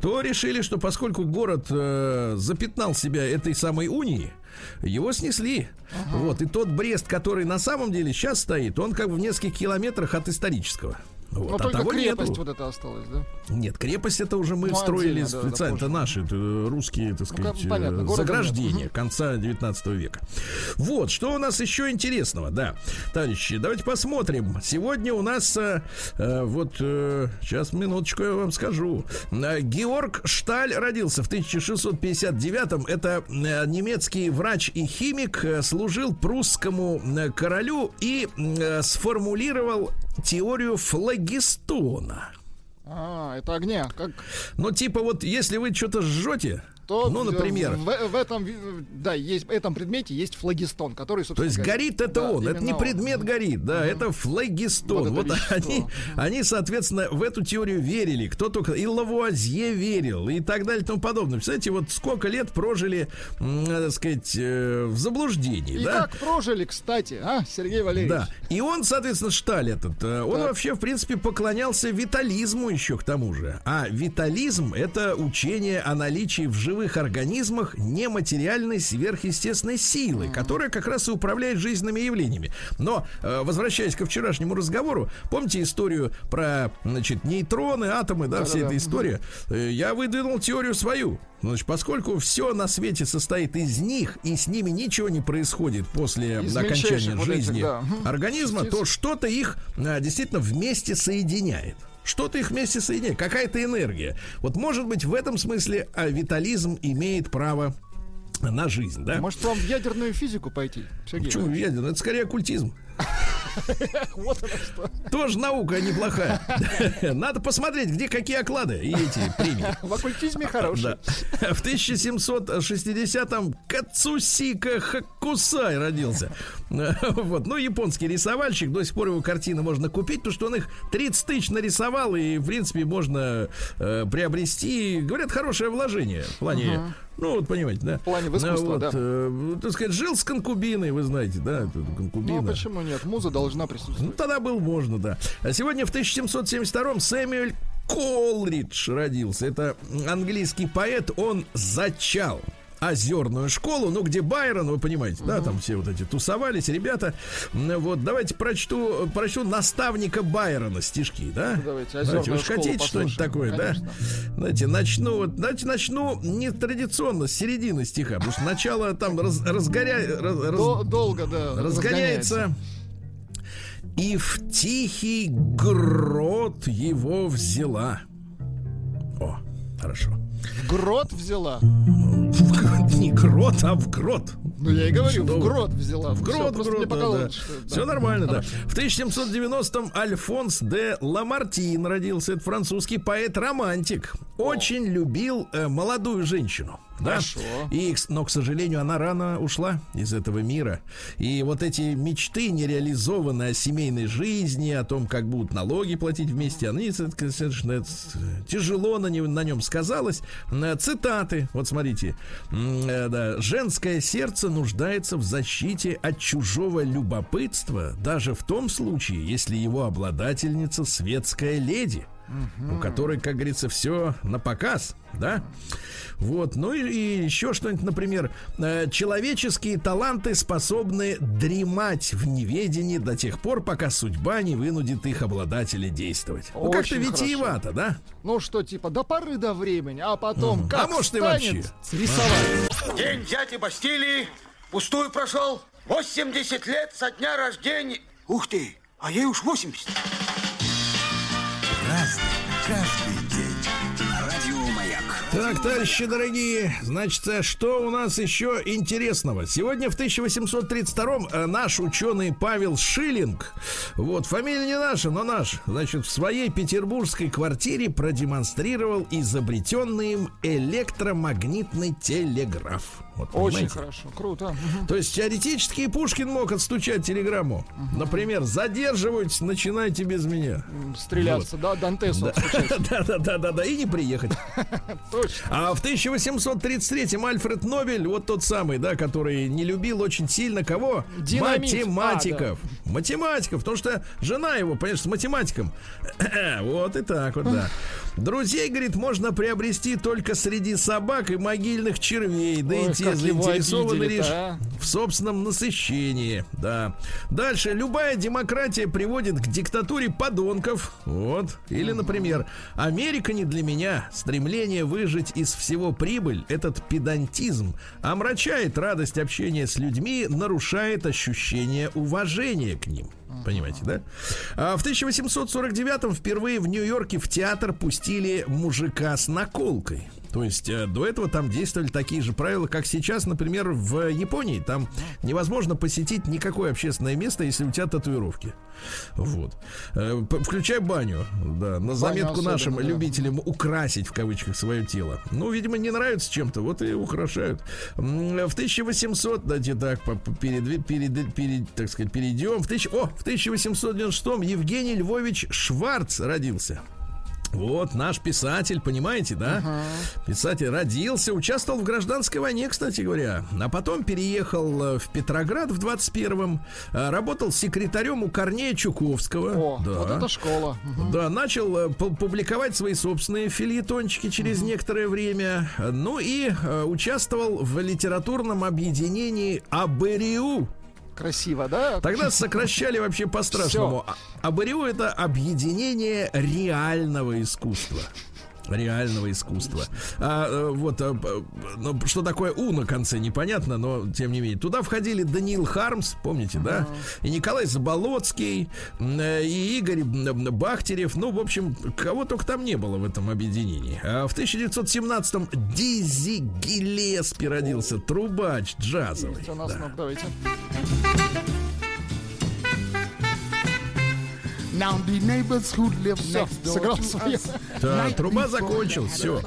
то решили, что поскольку город э, запятнал себя этой самой унии, его снесли. Вот. И тот Брест, который на самом деле сейчас стоит, он как бы в нескольких километрах от исторического. Вот. Но А только крепость нету. вот это осталось, да? Нет, крепость это уже мы Ну, строили отдельно, да, да, специально. Это наши, это русские, так Ну, сказать, как- понятно, э, заграждения нет. конца 19 века. Вот, что у нас еще интересного, да. Товарищи, давайте посмотрим. Сегодня у нас, э, э, вот, э, сейчас, минуточку, я вам скажу. Э, Георг Шталь родился в 1659-м. Это э, немецкий врач и химик, э, служил прусскому э, королю и э, сформулировал теорию флагистона. А, это огня. Как Ну, типа вот, если вы что-то жжете, то ну, например, в, в этом да есть в этом предмете есть флагистон, который то собственно есть горит это Да, он, это не именно он. предмет горит, да, это флагистон. Вот Вот, они, они, соответственно, в эту теорию верили. Кто только и Лавуазье верил, и так далее, и тому подобное. Представляете, вот сколько лет прожили, м, так сказать, э, в заблуждении, И да? как прожили, кстати, а, Сергей Валерьевич? Да. И он, соответственно, Шталь этот, э, он Так. вообще, в принципе, поклонялся витализму еще к тому же. А витализм — это учение о наличии в живых организмах нематериальной сверхъестественной силы, которая как раз и управляет жизненными явлениями. Но, э, возвращаясь ко вчерашнему разговору, помните историю про, значит, нейтроны, атомы, да, вся Да-да-да. эта история? Э, Я выдвинул теорию свою. Значит, поскольку все на свете состоит из них, и с ними ничего не происходит после Из окончания вот этих, жизни да. Организма, Частиц. то что-то их а, действительно вместе соединяет. Что-то их вместе соединяет, какая-то энергия. Вот может быть в этом смысле а, витализм имеет право на жизнь, да? Может, вам в ядерную физику пойти, Сергей? Почему Валерьевич? ядерный? Это скорее оккультизм. Вот оно что. Тоже наука неплохая. Надо посмотреть, где какие оклады и эти премии. В оккультизме хороший. Да. В 1760-м Кацусика Хакусай родился. Вот. Ну, японский рисовальщик. До сих пор его картины можно купить, потому что он их 30 тысяч нарисовал, и, в принципе, можно э, приобрести. Говорят, хорошее вложение в плане... Ну, вот понимаете, да? В плане в искусство, да. так сказать, жил с конкубиной, вы знаете, да? конкубина. Ну, а почему нет? Муза должна Ну, присутствовать. тогда был можно, да. А сегодня в 1772-м Сэмюэль Колридж родился. Это английский поэт, он зачал озерную школу, ну, где Байрон, вы понимаете, да, там все вот эти тусовались, ребята. Вот, давайте прочту, прочту наставника Байрона стишки, да? Давайте, «Озерную вы школу» хотите что-нибудь такое, конечно. да? Знаете, начну, вот, давайте начну не традиционно, с середины стиха, потому что начало там раз, разгоря... раз- раз- До- долго, да. разгоняется. И в тихий грот его взяла. О, хорошо. В грот взяла. В- Не грот, а в грот. Ну, я и говорю, Что в грот взяла. В грот, в просто грот, да, да. да. Все нормально, да. В 1790-м Альфонс де Ламартин родился. Это французский поэт-романтик. Очень любил э, молодую женщину. Да? Хорошо. И, но, к сожалению, она рано ушла из этого мира. И вот эти мечты нереализованные о семейной жизни, о том, как будут налоги платить вместе, они совершенно с- тяжело на, нем- на нем сказалось. Э, Цитаты, вот смотрите. Э, да. «Женское сердце нуждается в защите от чужого любопытства, даже в том случае, если его обладательница светская леди» у которой, как говорится, все на показ, да? Вот, ну и, и еще что-нибудь, например, э, человеческие таланты способны дремать в неведении до тех пор, пока судьба не вынудит их обладателя действовать. Ну, как-то Очень хорошо. витиевато, да? Ну что, типа, до поры до времени, а потом, как А может, и вообще. рисовать. День взятия Бастилии пустую прошел. 80 лет со дня рождения. Ух ты, а ей уж 80. Разный, каждый Так, товарищи дорогие, значит, э, что у нас еще интересного? Сегодня в 1832-м э, наш ученый Павел Шиллинг, вот, фамилия не наша, но наш, значит, в своей петербургской квартире продемонстрировал изобретенный им электромагнитный телеграф. Вот, Очень понимаете? хорошо, круто. То есть теоретически и Пушкин мог отстучать телеграмму. Например, задерживать, начинайте без меня. Стреляться, да, Дантесу отстучать. Да-да-да-да-да, и не приехать. Точно. А в 1833-м Альфред Нобель, вот тот самый, да, который не любил очень сильно кого? Динамит. Математиков. Математиков, потому что жена его, понимаешь, с математиком. вот и так вот, да. Друзей, говорит, можно приобрести только среди собак и могильных червей. Да Ой, и те заинтересованы лишь а. в собственном насыщении. Да. Дальше. Любая демократия приводит к диктатуре подонков. Вот. Или, например, Америка не для меня. Стремление выжить из всего прибыль, этот педантизм, омрачает радость общения с людьми, нарушает ощущение уважения к ним. Понимаете, да? А в 1849-м впервые в Нью-Йорке в театр пустили мужика с наколкой. То есть э, до этого там действовали такие же правила, как сейчас, например, в Японии. Там невозможно посетить никакое общественное место, если у тебя татуировки. Вот. Э, Включай баню, да, на заметку особенно, нашим да. любителям украсить в кавычках свое тело. Ну, видимо, не нравится чем-то, вот и украшают. В 1800, давайте так, перед, перед, перед, так сказать, перейдем. В, тысяч, о, в 1896 Евгений Львович Шварц родился. Вот наш писатель, понимаете, да? Писатель родился, участвовал в гражданской войне, кстати говоря. А потом переехал э, в Петроград в 21-м. э, Работал секретарем у Корнея Чуковского. О, да. вот это школа. Мгм. Да, начал э, пу- публиковать свои собственные фильетончики через некоторое время. Ну и участвовал в литературном объединении Абериу. Красиво, да? Тогда сокращали вообще по-страшному. А- Абериу это объединение реального искусства. Реального искусства. А, э, вот, а, ну, что такое У на конце, непонятно, но тем не менее. Туда входили Даниил Хармс, помните, да? И Николай Заболоцкий, э, и Игорь Бахтерев. Ну, в общем, кого только там не было в этом объединении. А в 1917-м Дизи Гиллеспи родился, трубач джазовый. Да. ну, давайте. Now the neighbors who live Всё, next door сыграл свое. Да, труба before закончил, все.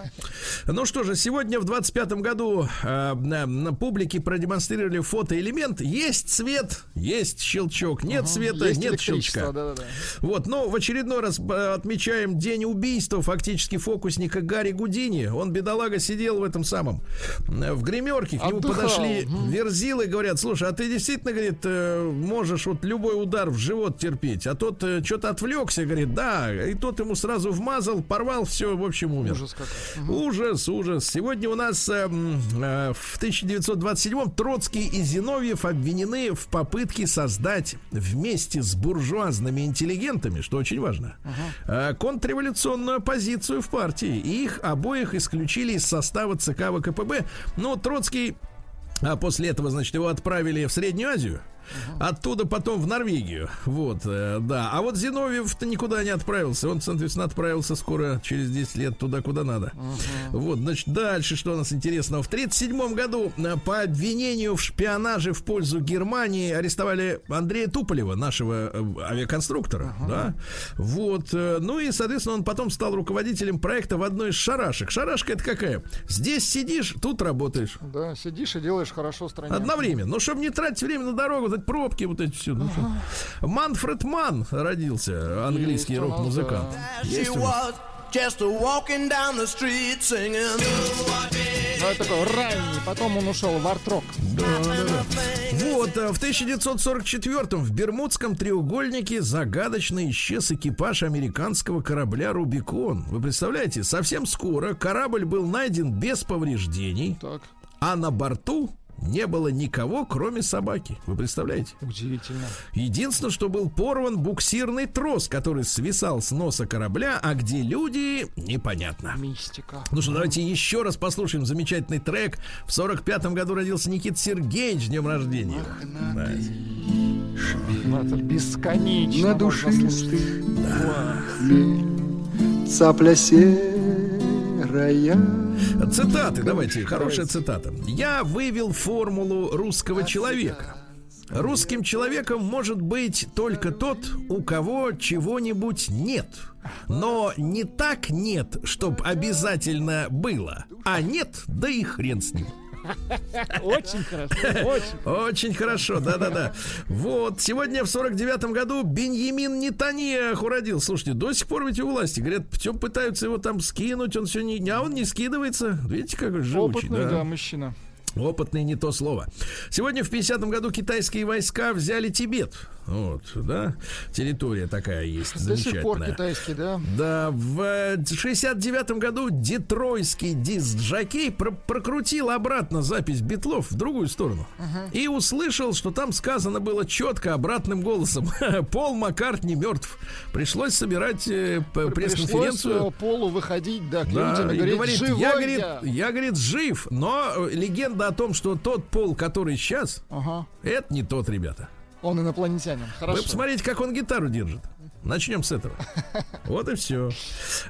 Ну что же, сегодня в 25-м году э, на, на публике продемонстрировали фотоэлемент. Есть свет, есть щелчок, нет света, Есть нет щелчка. да-да-да. Вот, но в очередной раз э, отмечаем день убийства фактически фокусника Гарри Гудини. Он, бедолага, сидел в этом самом, э, в гримерке, к нему Отдыхал. подошли верзилы, говорят, слушай, а ты действительно, говорит, э, можешь вот любой удар в живот терпеть, а тот что-то что-то отвлекся, говорит, да, и тот ему сразу вмазал, порвал, все, в общем, умер. Ужас какой. Ужас, ужас. Сегодня у нас э, э, в 1927-м Троцкий и Зиновьев обвинены в попытке создать вместе с буржуазными интеллигентами, что очень важно, э, контрреволюционную оппозицию в партии. И их обоих исключили из состава ЦК ВКПБ. Но Троцкий а после этого, значит, его отправили в Среднюю Азию. Оттуда потом в Норвегию. Вот, э, да. А вот Зиновьев-то никуда не отправился. Он, соответственно, отправился скоро, через 10 лет, туда, куда надо. Вот, значит, дальше, что у нас интересного. В 1937 году э, по обвинению в шпионаже в пользу Германии арестовали Андрея Туполева, нашего э, авиаконструктора. Да? Вот. Ну и, соответственно, он потом стал руководителем проекта в одной из шарашек. Шарашка это какая? Здесь сидишь, тут работаешь. Да, сидишь и делаешь хорошо стране. Одновременно. Ну, чтобы не тратить время на дорогу, эти пробки, вот эти все. Ну, что. Манфред Ман родился, английский рок-музыкант. Есть у was just walking down the street singing. Ну, это такой ранний, потом он ушел в арт-рок. Вот, э, в 1944 в Бермудском треугольнике загадочно исчез экипаж американского корабля «Рубикон». Вы представляете, совсем скоро корабль был найден без повреждений, Так, а на борту не было никого, кроме собаки. Вы представляете? удивительно. Единственное, что был порван буксирный трос, который свисал с носа корабля, а где люди, непонятно. Мистика. Ну что, давайте еще раз послушаем замечательный трек. В 45-м году родился Никит Сергеевич, с днем рождения. Да. Это бесконечно. На душистых слушать. хмель, цапля серая. Цитаты, давайте, хорошая цитата. Я вывел формулу русского человека. Русским человеком может быть только тот, у кого чего-нибудь нет. Но не так нет, чтоб обязательно было. А нет, да и хрен с ним. Очень хорошо, очень. Хорошо, да-да-да. Вот, сегодня в 49-м году Беньямин Нетаньяху родил. Слушайте, до сих пор ведь у власти, говорят, все пытаются его там скинуть, он все не... А он не скидывается. Видите, какой живучий, Опытный, да, мужчина. Опытный не то слово. Сегодня в 50-м году китайские войска взяли Тибет. Вот, да, территория такая есть, До сих пор китайский, да. Да, в э, 69-м году детройский диск-жокей про- прокрутил обратно запись битлов в другую сторону. И услышал, что там сказано было четко обратным голосом. Пол Маккартни мертв. Пришлось собирать э, пресс-конференцию. э, Полу выходить, да, к Да, людям и говорить, говорит, живой я, говорит, я». я, говорит, жив, но э, легенда о том, что тот пол, который сейчас, Ага. это не тот, ребята. Он инопланетянин. Хорошо. Вы посмотрите, как он гитару держит. Начнем с этого. Вот и все.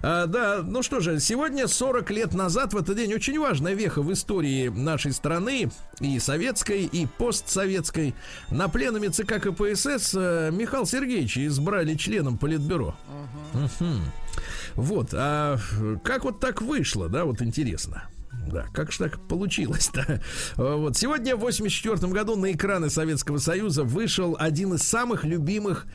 А, да, ну что же, сегодня 40 лет назад, в этот день, очень важная веха в истории нашей страны, и советской, и постсоветской. На пленуме ЦК КПСС э, Михаил Сергеевич избрали членом Политбюро. Мгм. Вот, а как вот так вышло, да, вот интересно. Да, как же так получилось-то? Вот. Сегодня, в 84 году, на экраны Советского Союза вышел один из самых любимых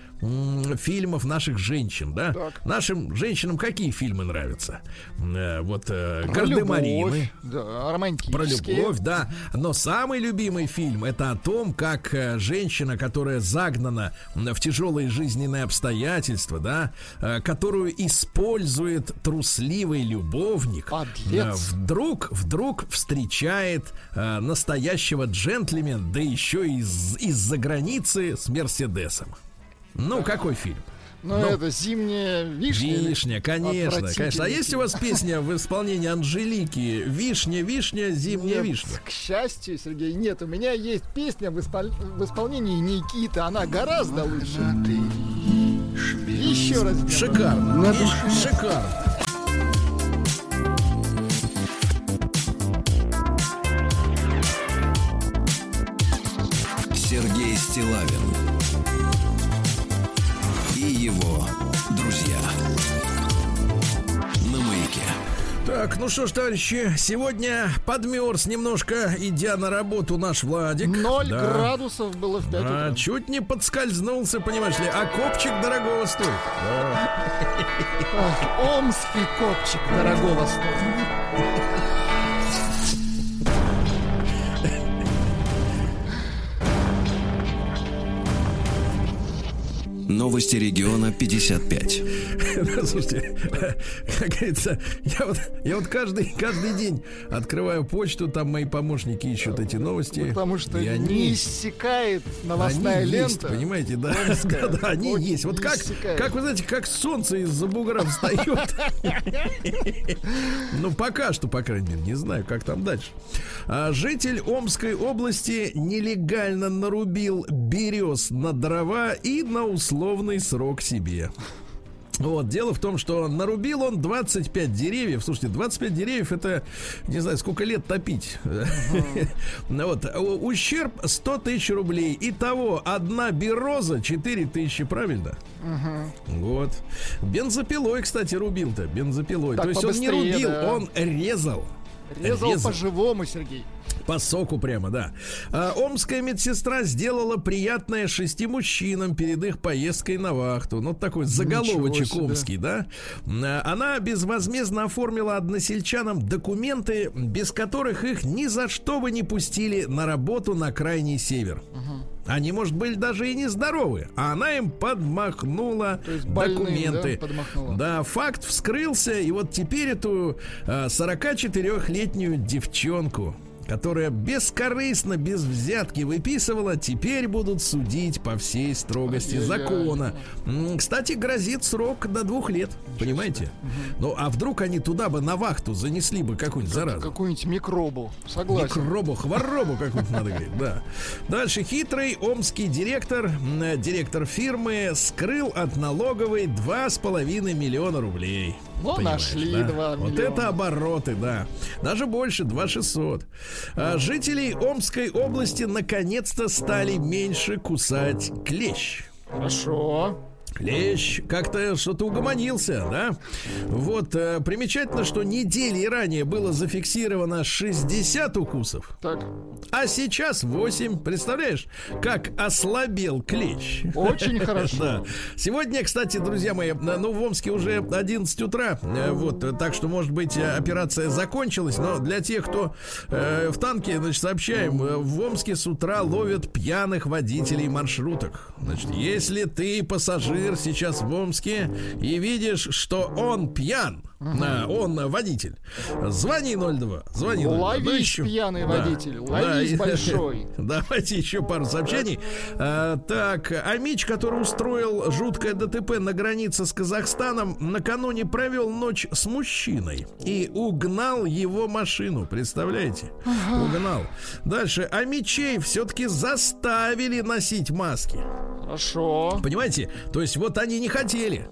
фильмов наших женщин, да? Так. Нашим женщинам какие фильмы нравятся? Э, вот э, «Гардемарины». Да, романтические. Про любовь, да. Но самый любимый фильм это о том, как э, женщина, которая загнана в тяжелые жизненные обстоятельства, да, которую использует трусливый любовник, Подлец. вдруг, вдруг встречает настоящего джентльмена, да еще из, из-за границы с Мерседесом. Ну, какой фильм? Ну, Ну, это зимняя вишня. Вишня, конечно, конечно. А есть у вас песня в исполнении Анжелики «Вишня, вишня, зимняя Нет, вишня»? К счастью, Сергей, нет. У меня есть песня в, испол- в исполнении Никиты. Она гораздо лучше. Еще раз. Шикарно. И- Шикарно. Сергей Стилавин Так, ну что ж, товарищи, сегодня подмерз немножко, идя на работу наш Владик. Ноль Да. градусов было в 5 А, чуть не подскользнулся, понимаешь ли, а копчик дорогого стоит. Ох, Омский копчик дорогого стоит. Новости региона 55. Слушайте, как говорится, я вот, я вот каждый, каждый день открываю почту, там мои помощники ищут эти новости. Потому что и не они, иссякает новостная они лента. есть, понимаете, да, да, да, они Очень есть. Вот не как, иссякает. как вы знаете, как солнце из-за бугра встает. Ну, пока что, по крайней мере, не знаю, как там дальше. А, Житель Омской области нелегально нарубил берез на дрова и на условный срок себе. Вот, дело в том, что нарубил он 25 деревьев. Слушайте, 25 деревьев это, не знаю, сколько лет топить. Ну Вот, ущерб 100 тысяч рублей. Итого, одна бероза 4 тысячи, правильно? Вот. Бензопилой, кстати, рубил-то, бензопилой. То есть он не рубил, он резал. Резал резал. по-живому, Сергей. По соку прямо, да. А, омская медсестра сделала приятное шести мужчинам перед их поездкой на вахту. Ну, такой заголовочек омский, да. А, Она безвозмездно оформила односельчанам документы, без которых их ни за что бы не пустили на работу на крайний север. Они, может, были даже и нездоровы, а она им подмахнула больные, документы. да, подмахнула? Да, факт вскрылся, и вот теперь эту а, 44-летнюю девчонку, которая бескорыстно, без взятки выписывала, теперь будут судить по всей строгости закона. Кстати, грозит срок до двух лет, понимаете? Ну, а вдруг они туда бы на вахту занесли бы какую-нибудь заразу? Какую-нибудь микробу. Согласен. Микробу, хворобу какую-то надо говорить, да. Дальше хитрый омский директор, директор фирмы скрыл от налоговой 2,5 миллиона рублей. Ну, Понимаешь, нашли да? 2 Вот миллиона. это обороты, да. Даже больше, 2 600. А, жителей Омской области наконец-то стали меньше кусать клещ. Хорошо. Клещ как-то что-то угомонился, да? Вот, э, примечательно, что недели ранее было зафиксировано 60 укусов, Так, а сейчас 8. Представляешь, как ослабел клещ? очень хорошо. Да. Сегодня, кстати, друзья мои, ну, в Омске уже 11 утра, э, вот, э, так что, может быть, э, операция закончилась, но для тех, кто э, в танке, значит, сообщаем, в Омске с утра ловят пьяных водителей маршруток. Значит, если ты пассажир сейчас в Омске и видишь, что он пьян, а, он водитель, звони 02, звони 02. Ловись, Ну, еще- пьяный Да. водитель, Да, ловись, и- большой. Давайте еще пару сообщений. А, так, Амич, который устроил жуткое ДТП на границе с Казахстаном, накануне провел ночь с мужчиной и угнал его машину. Представляете? Угнал. Дальше. Амичей все-таки заставили носить маски. Хорошо. Понимаете? То есть вот они не хотели.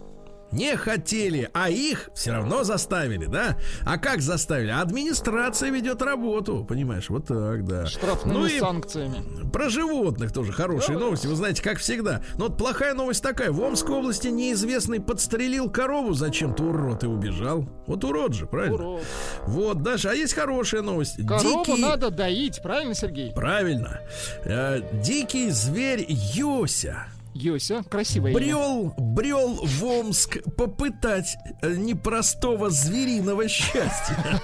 Не хотели, а их все равно заставили, да? А как заставили? Администрация ведет работу, понимаешь? Вот так, да. Штрафными Ну и санкциями. про животных тоже хорошие новости. Вы знаете, как всегда. Но вот плохая новость такая. В Омской области неизвестный подстрелил корову зачем-то урод и убежал. Вот урод же, правильно? Урод. Вот, даже. А есть хорошая новость. Корову Дикий- надо доить, правильно, Сергей? Правильно. Э, дикий зверь Йося Йося, красивое имя. брел, брел в Омск попытать э, непростого звериного счастья.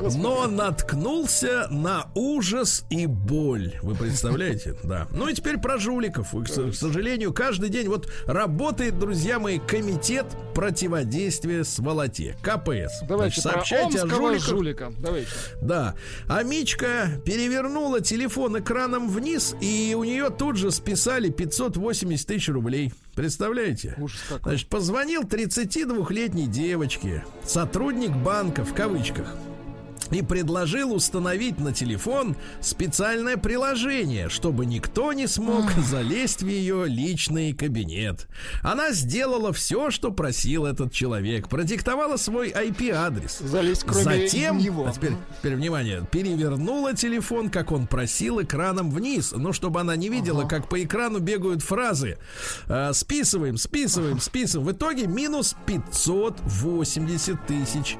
Но наткнулся на ужас и боль. Вы представляете? Да. Ну и теперь про жуликов. К сожалению, каждый день вот работает, друзья мои, комитет противодействия сволоте. КПС. Давайте Значит, сообщайте о жуликах. жулика. Давайте. Да. А Мичка перевернула телефон экраном вниз, и у нее тут же списали 580 тысяч рублей. Представляете? Значит, позвонил 32-летней девочке, сотрудник банка в кавычках. И предложил установить на телефон специальное приложение, чтобы никто не смог залезть в ее личный кабинет. Она сделала все, что просил этот человек. Продиктовала свой IP-адрес. Залезть кроме Затем, него. а теперь, теперь внимание, перевернула телефон, как он просил, экраном вниз, ну, чтобы она не видела, как по экрану бегают фразы. А, списываем, списываем, списываем. В итоге минус 580 тысяч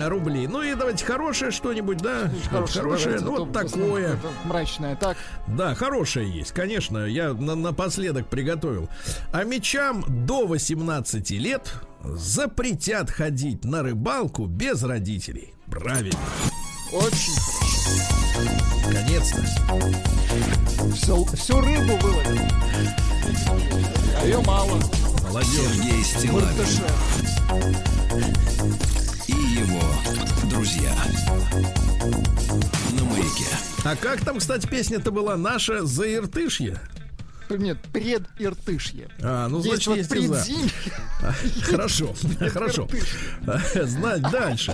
рублей. Ну и давайте хорошее что-нибудь, да? Хорошее, хорошее, ну вот такое. Мрачное. Так, Да, хорошее есть, конечно. Я на- напоследок приготовил. А мечам до 18 лет запретят ходить на рыбалку без родителей. Правильно. Очень хорошо. Наконец-то. Всю, всю рыбу выловил. А ее мало. Молодец. Сергей Стилавин друзья. На маяке. А как там, кстати, песня-то была наша «Заиртышье»? Нет, предиртышье. А, ну, Есть значит, вот есть и за. предзимье. Хорошо, хорошо. Знать дальше.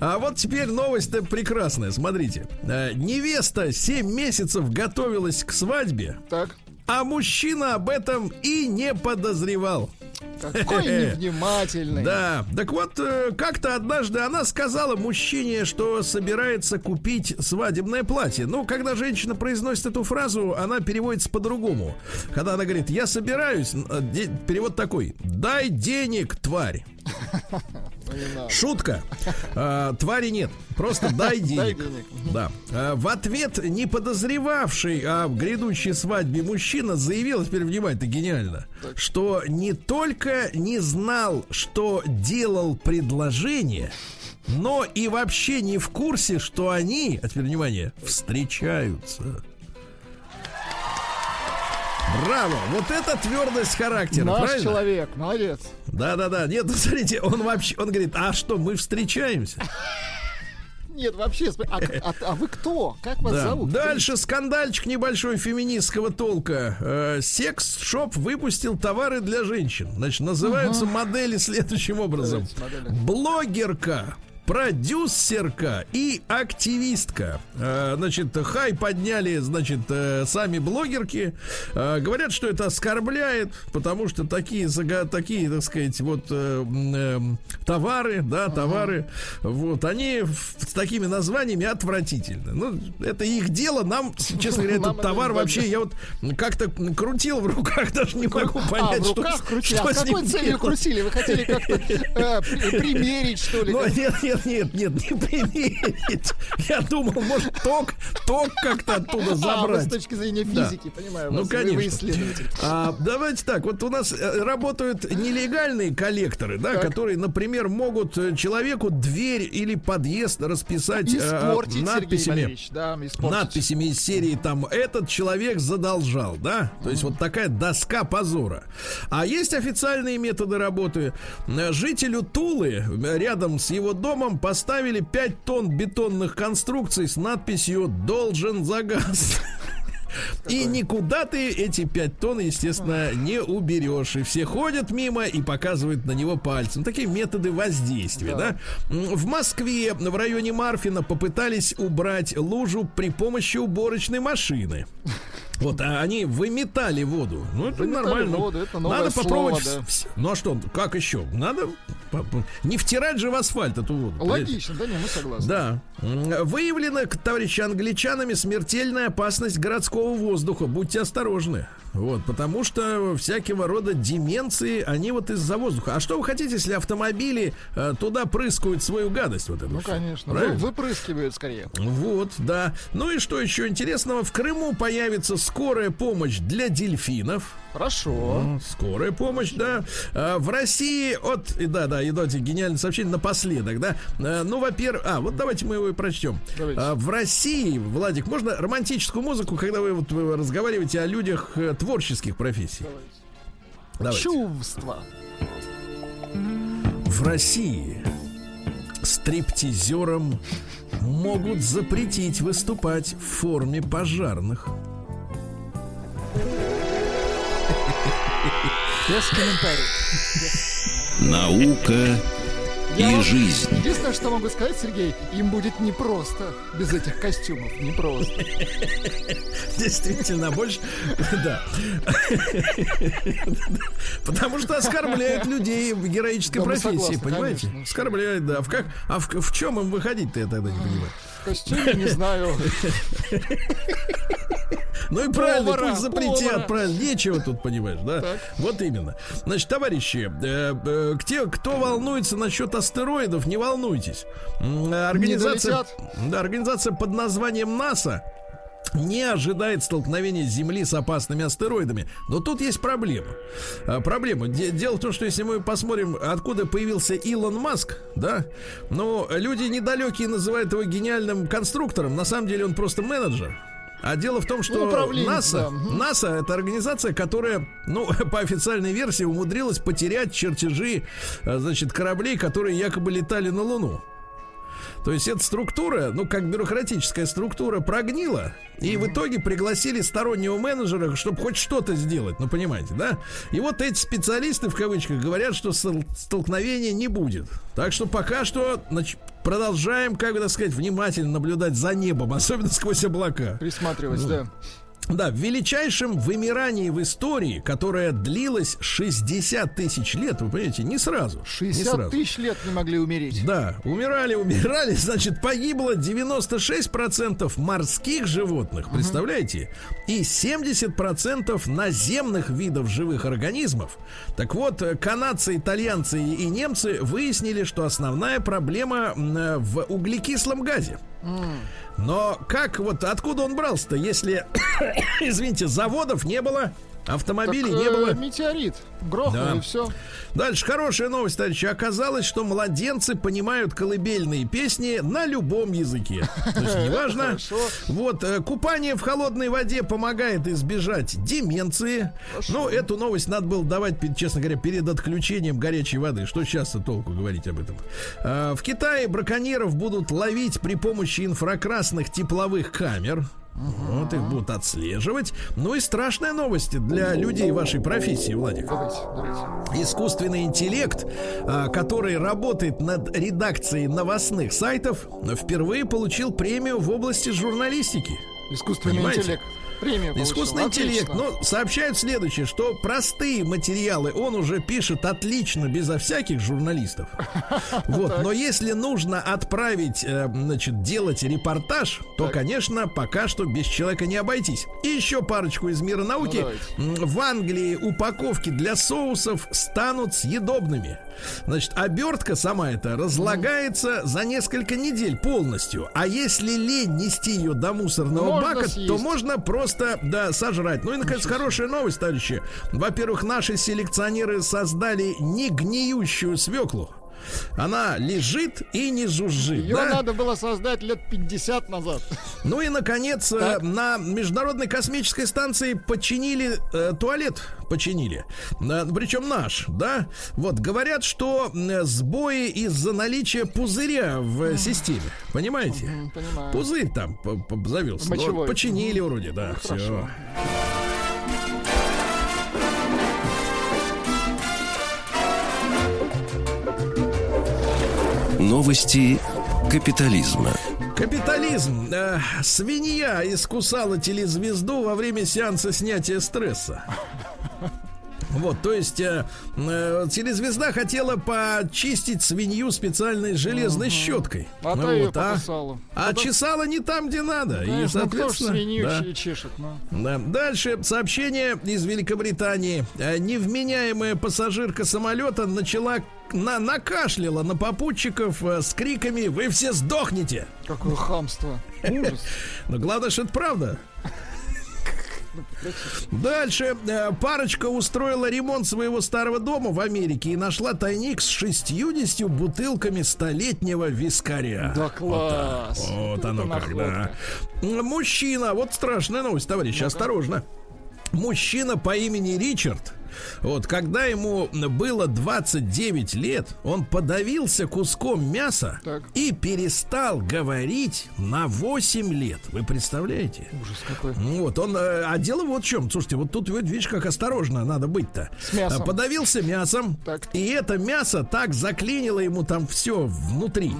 А вот теперь новость-то прекрасная. Смотрите. Э, Невеста 7 месяцев готовилась к свадьбе, Так, а мужчина об этом и не подозревал. Какой невнимательный. Да, так вот, э, как-то однажды она сказала мужчине, что собирается купить свадебное платье. Ну, когда женщина произносит эту фразу, она переводится по-другому. Когда она говорит, я собираюсь, э, перевод такой, дай денег, тварь. Шутка. А, твари нет. Просто дай денег. денег. Да. А, в ответ не подозревавший о грядущей свадьбе мужчина заявил, теперь внимание, это гениально, что не только не знал, что делал предложение, но и вообще не в курсе, что они, а теперь внимание, встречаются. Браво! Вот это твердость характера, Наш правильно? человек, молодец. Да, да, да. Нет, ну, смотрите, он вообще, он говорит, а что, мы встречаемся? Нет, вообще, а, а- а вы кто? Как вас Да. зовут? Дальше скандальчик небольшой феминистского толка. Э, Секс-шоп выпустил товары для женщин. Значит, называются модели следующим образом. Блогерка. Продюсерка и активистка. Э, Значит, хай подняли, значит, э, сами блогерки. Э, Говорят, что это оскорбляет, потому что такие, такие, так сказать, вот товары, да, товары, вот, они в- с такими названиями отвратительны. Ну, это их дело. Нам, честно говоря, этот это товар вообще, я вот как-то крутил в руках, даже не могу А, понять, в что, руках крутили. А с какой целью крутили? Вы хотели как-то при- примерить, что ли? Ну, нет, нет, нет, нет, не примерить. Я думал, может, ток, ток как-то оттуда А, забрать. с точки зрения Да. физики, понимаю. Ну, вас, конечно. Вы исследователь. А, давайте так, вот у нас э, работают нелегальные коллекторы, да, Так. которые, например, могут э, человеку дверь или подъезд расписать э, Испортить, Сергей надписями. Да, испортить. надписями из серии там этот человек задолжал, да? То есть вот такая доска позора. А есть официальные методы работы. Э, Жителю Тулы э, рядом с его домом поставили 5 тонн бетонных конструкций с надписью «Должен за газ». И никуда ты эти 5 тонн, естественно, не уберешь. И все ходят мимо и показывают на него пальцем. Такие методы воздействия, да? М, В Москве, в районе Марфина, попытались убрать лужу при помощи уборочной машины. Вот, а они выметали воду. Ну, это Выметали нормально. воду, это Надо слово, попробовать. да. вс- Ну а что, как еще? Надо не втирать же в асфальт эту воду. понимаете? Логично, да, не, мы согласны. Да. Выявлена, товарищи англичанами, смертельная опасность городского воздуха. Будьте осторожны. Вот, потому что всякого рода деменции, они вот из-за воздуха. А что вы хотите, если автомобили э, туда прыскают свою гадость? Вот эту Ну, всю? конечно. Правильно? выпрыскивают скорее. Вот, да. Ну и что еще интересного? В Крыму появится скорая помощь для дельфинов. Хорошо. Скорая помощь, да. А, В России от... Да, да, и давайте гениальное сообщение напоследок, да. А, Ну, во-первых... А, вот давайте мы его и прочтем. Давайте. А, В России, Владик, можно романтическую музыку, когда вы, вот, вы разговариваете о людях э, творческих профессий? Давайте. Чувства. В России стриптизерам могут запретить выступать в форме пожарных. Без комментариев. Наука Я и жизнь. Единственное, что могу сказать, Сергей, им будет непросто без этих костюмов. Непросто. Действительно, больше... Да. Потому что оскорбляют людей в героической профессии, понимаете? Оскорбляют, да. В как... А в, в чем им выходить-то, я тогда не понимаю. В костюме, не знаю. Ну и правильно, Повара, пусть запретят, правильно. Нечего тут, понимаешь, да? Так. Вот именно. Значит, товарищи, э, э, те, кто волнуется насчет астероидов, не волнуйтесь. Э, Организация, да, организация под названием НАСА не ожидает столкновения Земли с опасными астероидами. Но тут есть проблема. А, проблема. Де- Дело в том, что если мы посмотрим, откуда появился Илон Маск, да, ну, люди недалекие называют его гениальным конструктором. На самом деле он просто менеджер. А дело в том, что НАСА, да. НАСА это организация, которая, ну, по официальной версии, умудрилась потерять чертежи, э, значит, кораблей, которые якобы летали на Луну. То есть эта структура, ну, как бюрократическая структура, прогнила. И в итоге пригласили стороннего менеджера, чтобы хоть что-то сделать. Ну, понимаете, да? И вот эти специалисты, в кавычках, говорят, что стол- столкновения не будет. Так что пока что значит, продолжаем, как бы так сказать, внимательно наблюдать за небом, особенно сквозь облака. Присматривать, да. Да, в величайшем вымирании в истории, которое длилось 60 тысяч лет, вы понимаете, не сразу. не 60 сразу. тысяч лет не могли умереть. Да, умирали, умирали, значит, погибло 96% морских животных, представляете? И 70% наземных видов живых организмов. Так вот, канадцы, итальянцы и немцы выяснили, что основная проблема э, в углекислом газе. Но как вот откуда он брался-то, если, извините, заводов не было, автомобилей Так, не э, было? Метеорит. Грохнул Да. и все. Дальше хорошая новость, товарищи. Оказалось, что младенцы понимают колыбельные песни на любом языке. То есть неважно. Вот, э, купание в холодной воде помогает избежать деменции. Ну, эту новость надо было давать, честно говоря, перед отключением горячей воды. Что сейчас-то толку говорить об этом? А, В Китае браконьеров будут ловить при помощи инфракрасных тепловых камер. Вот их будут отслеживать. Ну и страшная новость для людей вашей профессии, Владик Давайте, давайте. искусственный интеллект, а, который работает над редакцией новостных сайтов, впервые получил премию в области журналистики. Искусственный Понимаете? интеллект. Премию получил. Искусственный интеллект, но сообщают следующее, что простые материалы он уже пишет отлично, безо всяких журналистов. Вот, но если нужно отправить, э, значит, делать репортаж, то, конечно, пока что без человека не обойтись. И еще парочку из мира науки. М, В Англии упаковки для соусов станут съедобными. Значит, обертка сама эта разлагается за несколько недель полностью. А если лень нести ее до мусорного Можно бака, съесть. то можно просто, да, сожрать. Ну и, наконец, хорошая новость, товарищи. Во-первых, наши селекционеры создали негниющую свеклу. Она лежит и не жужжит. Ее да? надо было создать лет 50 назад. Ну и, наконец, э, Так. на Международной космической станции починили э, туалет. Починили. Э, причем наш, да? Вот, говорят, что э, сбои из-за наличия пузыря в э, системе. Понимаете? Понимаю. Пузырь там завелся. Ну, починили вроде, да. все. хорошо. Новости капитализма. Капитализм. Э, свинья искусала телезвезду во время сеанса снятия стресса. Вот, то есть э, э, телезвезда хотела почистить свинью специальной железной щеткой. А Ну та ее вот, а, покусала. а чесала не там, где надо. и, Конечно, ну ж соответственно, свинью да. че- чешет? ну? Да. Дальше сообщение из Великобритании. Э, Невменяемая пассажирка самолета начала на, накашляла на попутчиков э, с криками «Вы все сдохнете!» Какое хамство. Ужас. Но главное, что это правда. Дальше э, парочка устроила ремонт своего старого дома в Америке и нашла тайник с 60 бутылками столетнего вискаря. Да класс. Вот Это оно как, да. Мужчина, вот страшная новость, товарищи, осторожно. Мужчина по имени Ричард, вот когда ему было 29 лет, он подавился куском мяса Так. и перестал говорить на 8 лет. Вы представляете? Ужас какой. Вот, он, э, а дело вот в чем. Слушайте, вот тут, видишь, как осторожно надо быть-то. С мясом. А, Подавился мясом, Так. и это мясо так заклинило ему там все внутри,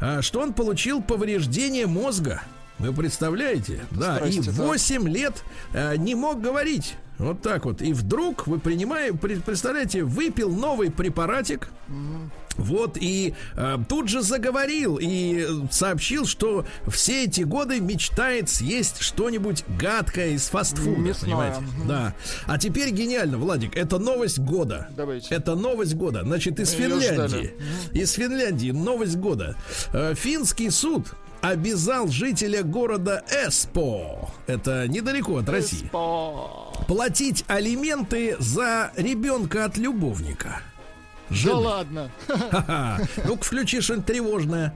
а, что он получил повреждение мозга. Вы представляете? Да, и Здрасте, да. 8 лет э, не мог говорить. Вот так вот. И вдруг, вы принимаете, представляете, выпил новый препаратик. Вот, и э, тут же заговорил и сообщил, что все эти годы мечтает съесть что-нибудь гадкое из фастфуда, Мясное. понимаете? Да. А теперь гениально, Владик, это новость года. Давайте. Это новость года. Значит, из Финляндии. Из Финляндии новость года. Э, Финский суд обязал жителя города Эспо, это недалеко от России, Эспо. платить алименты за ребенка от любовника. Да Жены. ладно. Ну-ка, включи что-нибудь тревожное.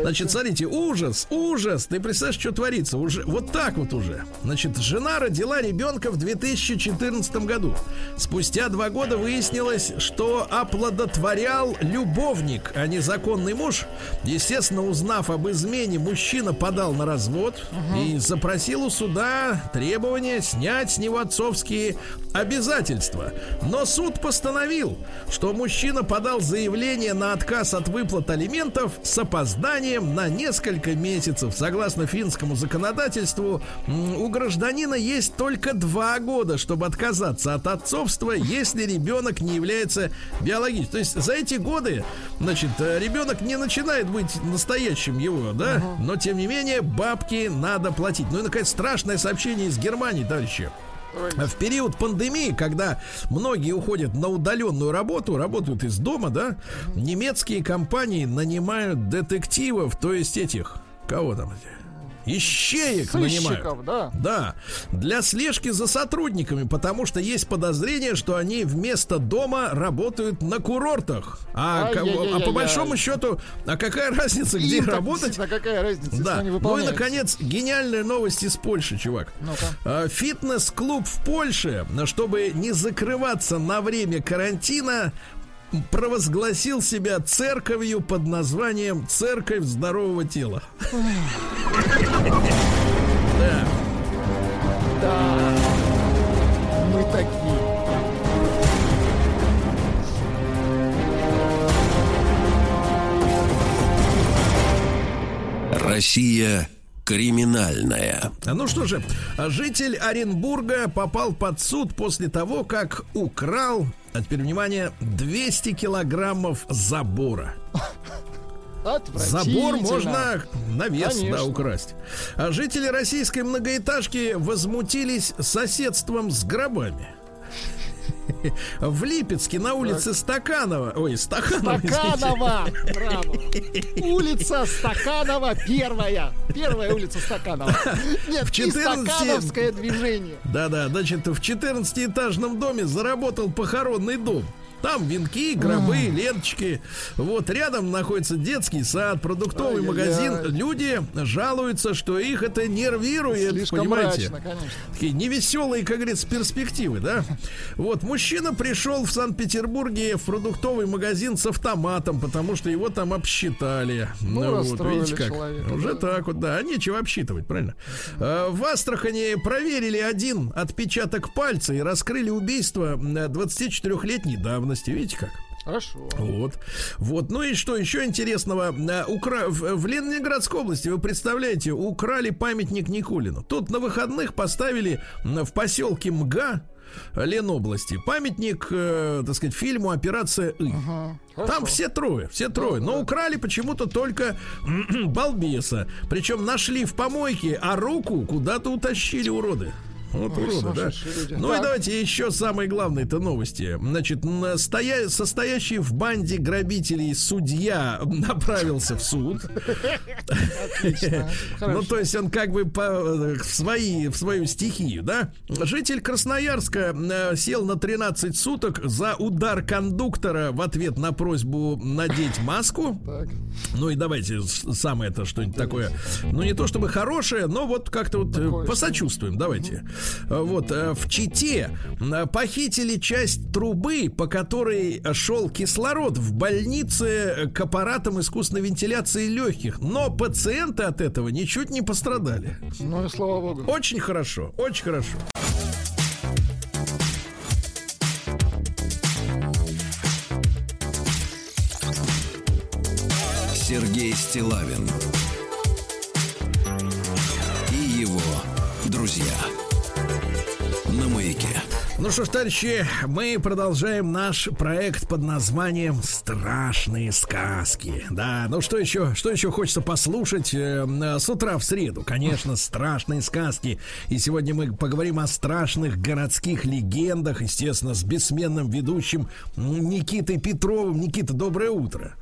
Значит, смотрите, ужас, ужас. Ты представляешь, что творится? Уже вот так вот уже. Значит, жена родила ребенка в 2014 году. Спустя два года выяснилось, что оплодотворял любовник, а не законный муж. Естественно, узнав об измене, мужчина подал на развод и запросил у суда требование снять с него отцовские обязательства. Но суд постановил, что мужчина подал заявление на отказ от выплат алиментов с опозданием на несколько месяцев. Согласно финскому законодательству, у гражданина есть только два года, чтобы отказаться от отцовства, если ребенок не является биологическим. То есть за эти годы, значит, э, ребенок не начинает быть настоящим его, да? Но тем не менее бабки надо платить. Ну и наконец страшное сообщение из Германии, товарищи. В период пандемии, когда многие уходят на удаленную работу, работают из дома, да, немецкие компании нанимают детективов, то есть этих, кого там Ищеек нанимают. Да. Да, для слежки за сотрудниками, потому что есть подозрение, что они вместо дома работают на курортах. А, кого- а по Ай-яй-яй-яй-яй. большому счету, а какая разница, где Им-то работать? действительно какая разница, Да. Ну и наконец, гениальная новость из Польши, чувак. Ну-ка. А, Фитнес-клуб в Польше, чтобы не закрываться на время карантина, провозгласил себя церковью под названием Церковь здорового тела. Да. Да. Мы такие. Россия криминальная. А Ну что же, житель Оренбурга попал под суд после того, как украл, а теперь внимание, 200 килограммов забора. Забор можно на вес да, Конечно. украсть. А жители российской многоэтажки возмутились соседством с гробами. В Липецке на улице Стаканова, ой, Стаханова. Стаканова! Браво! Улица Стаканова первая. Первая улица Стаканова. Нет, В и 14 Стакановское движение. Да-да, значит, в 14-этажном доме заработал похоронный дом. Там венки, гробы, ленточки. Вот рядом находится детский сад, продуктовый Ай-яй-яй. магазин. Люди жалуются, что их это нервирует, Слишком понимаете? мрачно, конечно. Такие невеселые, как говорится, перспективы, да? Вот, мужчина пришел в Санкт-Петербурге в продуктовый магазин с автоматом, потому что его там обсчитали. Ну, вот, расстроили видите как. человека, Уже да. так вот, да. А нечего обсчитывать, правильно? А, В Астрахани проверили один отпечаток пальца и раскрыли убийство 24-летней давности. Видите как? Хорошо. Вот. Вот. Ну и что еще интересного? А, Укра... В Ленинградской области, вы представляете, украли памятник Никулину. Тут на выходных поставили в поселке МГА Ленобласти памятник, э, так сказать, фильму «Операция И». Там Хорошо. все трое, все трое. Но украли почему-то только балбеса. Причем нашли в помойке, а руку куда-то утащили уроды. Вот Ой, уроды, да. люди. Ну и давайте еще самые главные-то новости. Значит, н- стоя- состоящий в банде грабителей судья направился в суд. Ну, то есть он как бы э, в, свои, в свою стихию, да? Житель Красноярска э, сел на 13 суток за удар кондуктора в ответ на просьбу надеть маску. Ну и давайте с- самое это что-нибудь такое. Ну не то чтобы хорошее, но вот как-то вот э, посочувствуем. Давайте. Э, Вот э, в Чите э, похитили часть трубы, по которой шел кислород в больнице к аппаратам искусственной вентиляции легких. Но пациенты от этого ничуть не пострадали. Ну и слава богу. Очень хорошо, очень хорошо. Сергей Стилавин и его друзья. Ну что ж, товарищи, мы продолжаем наш проект под названием «Страшные сказки». Да, ну что еще, что еще хочется послушать э, с утра в среду? Конечно, страшные сказки. И сегодня мы поговорим о страшных городских легендах, естественно, с бессменным ведущим Никитой Петровым. Никита, доброе утро.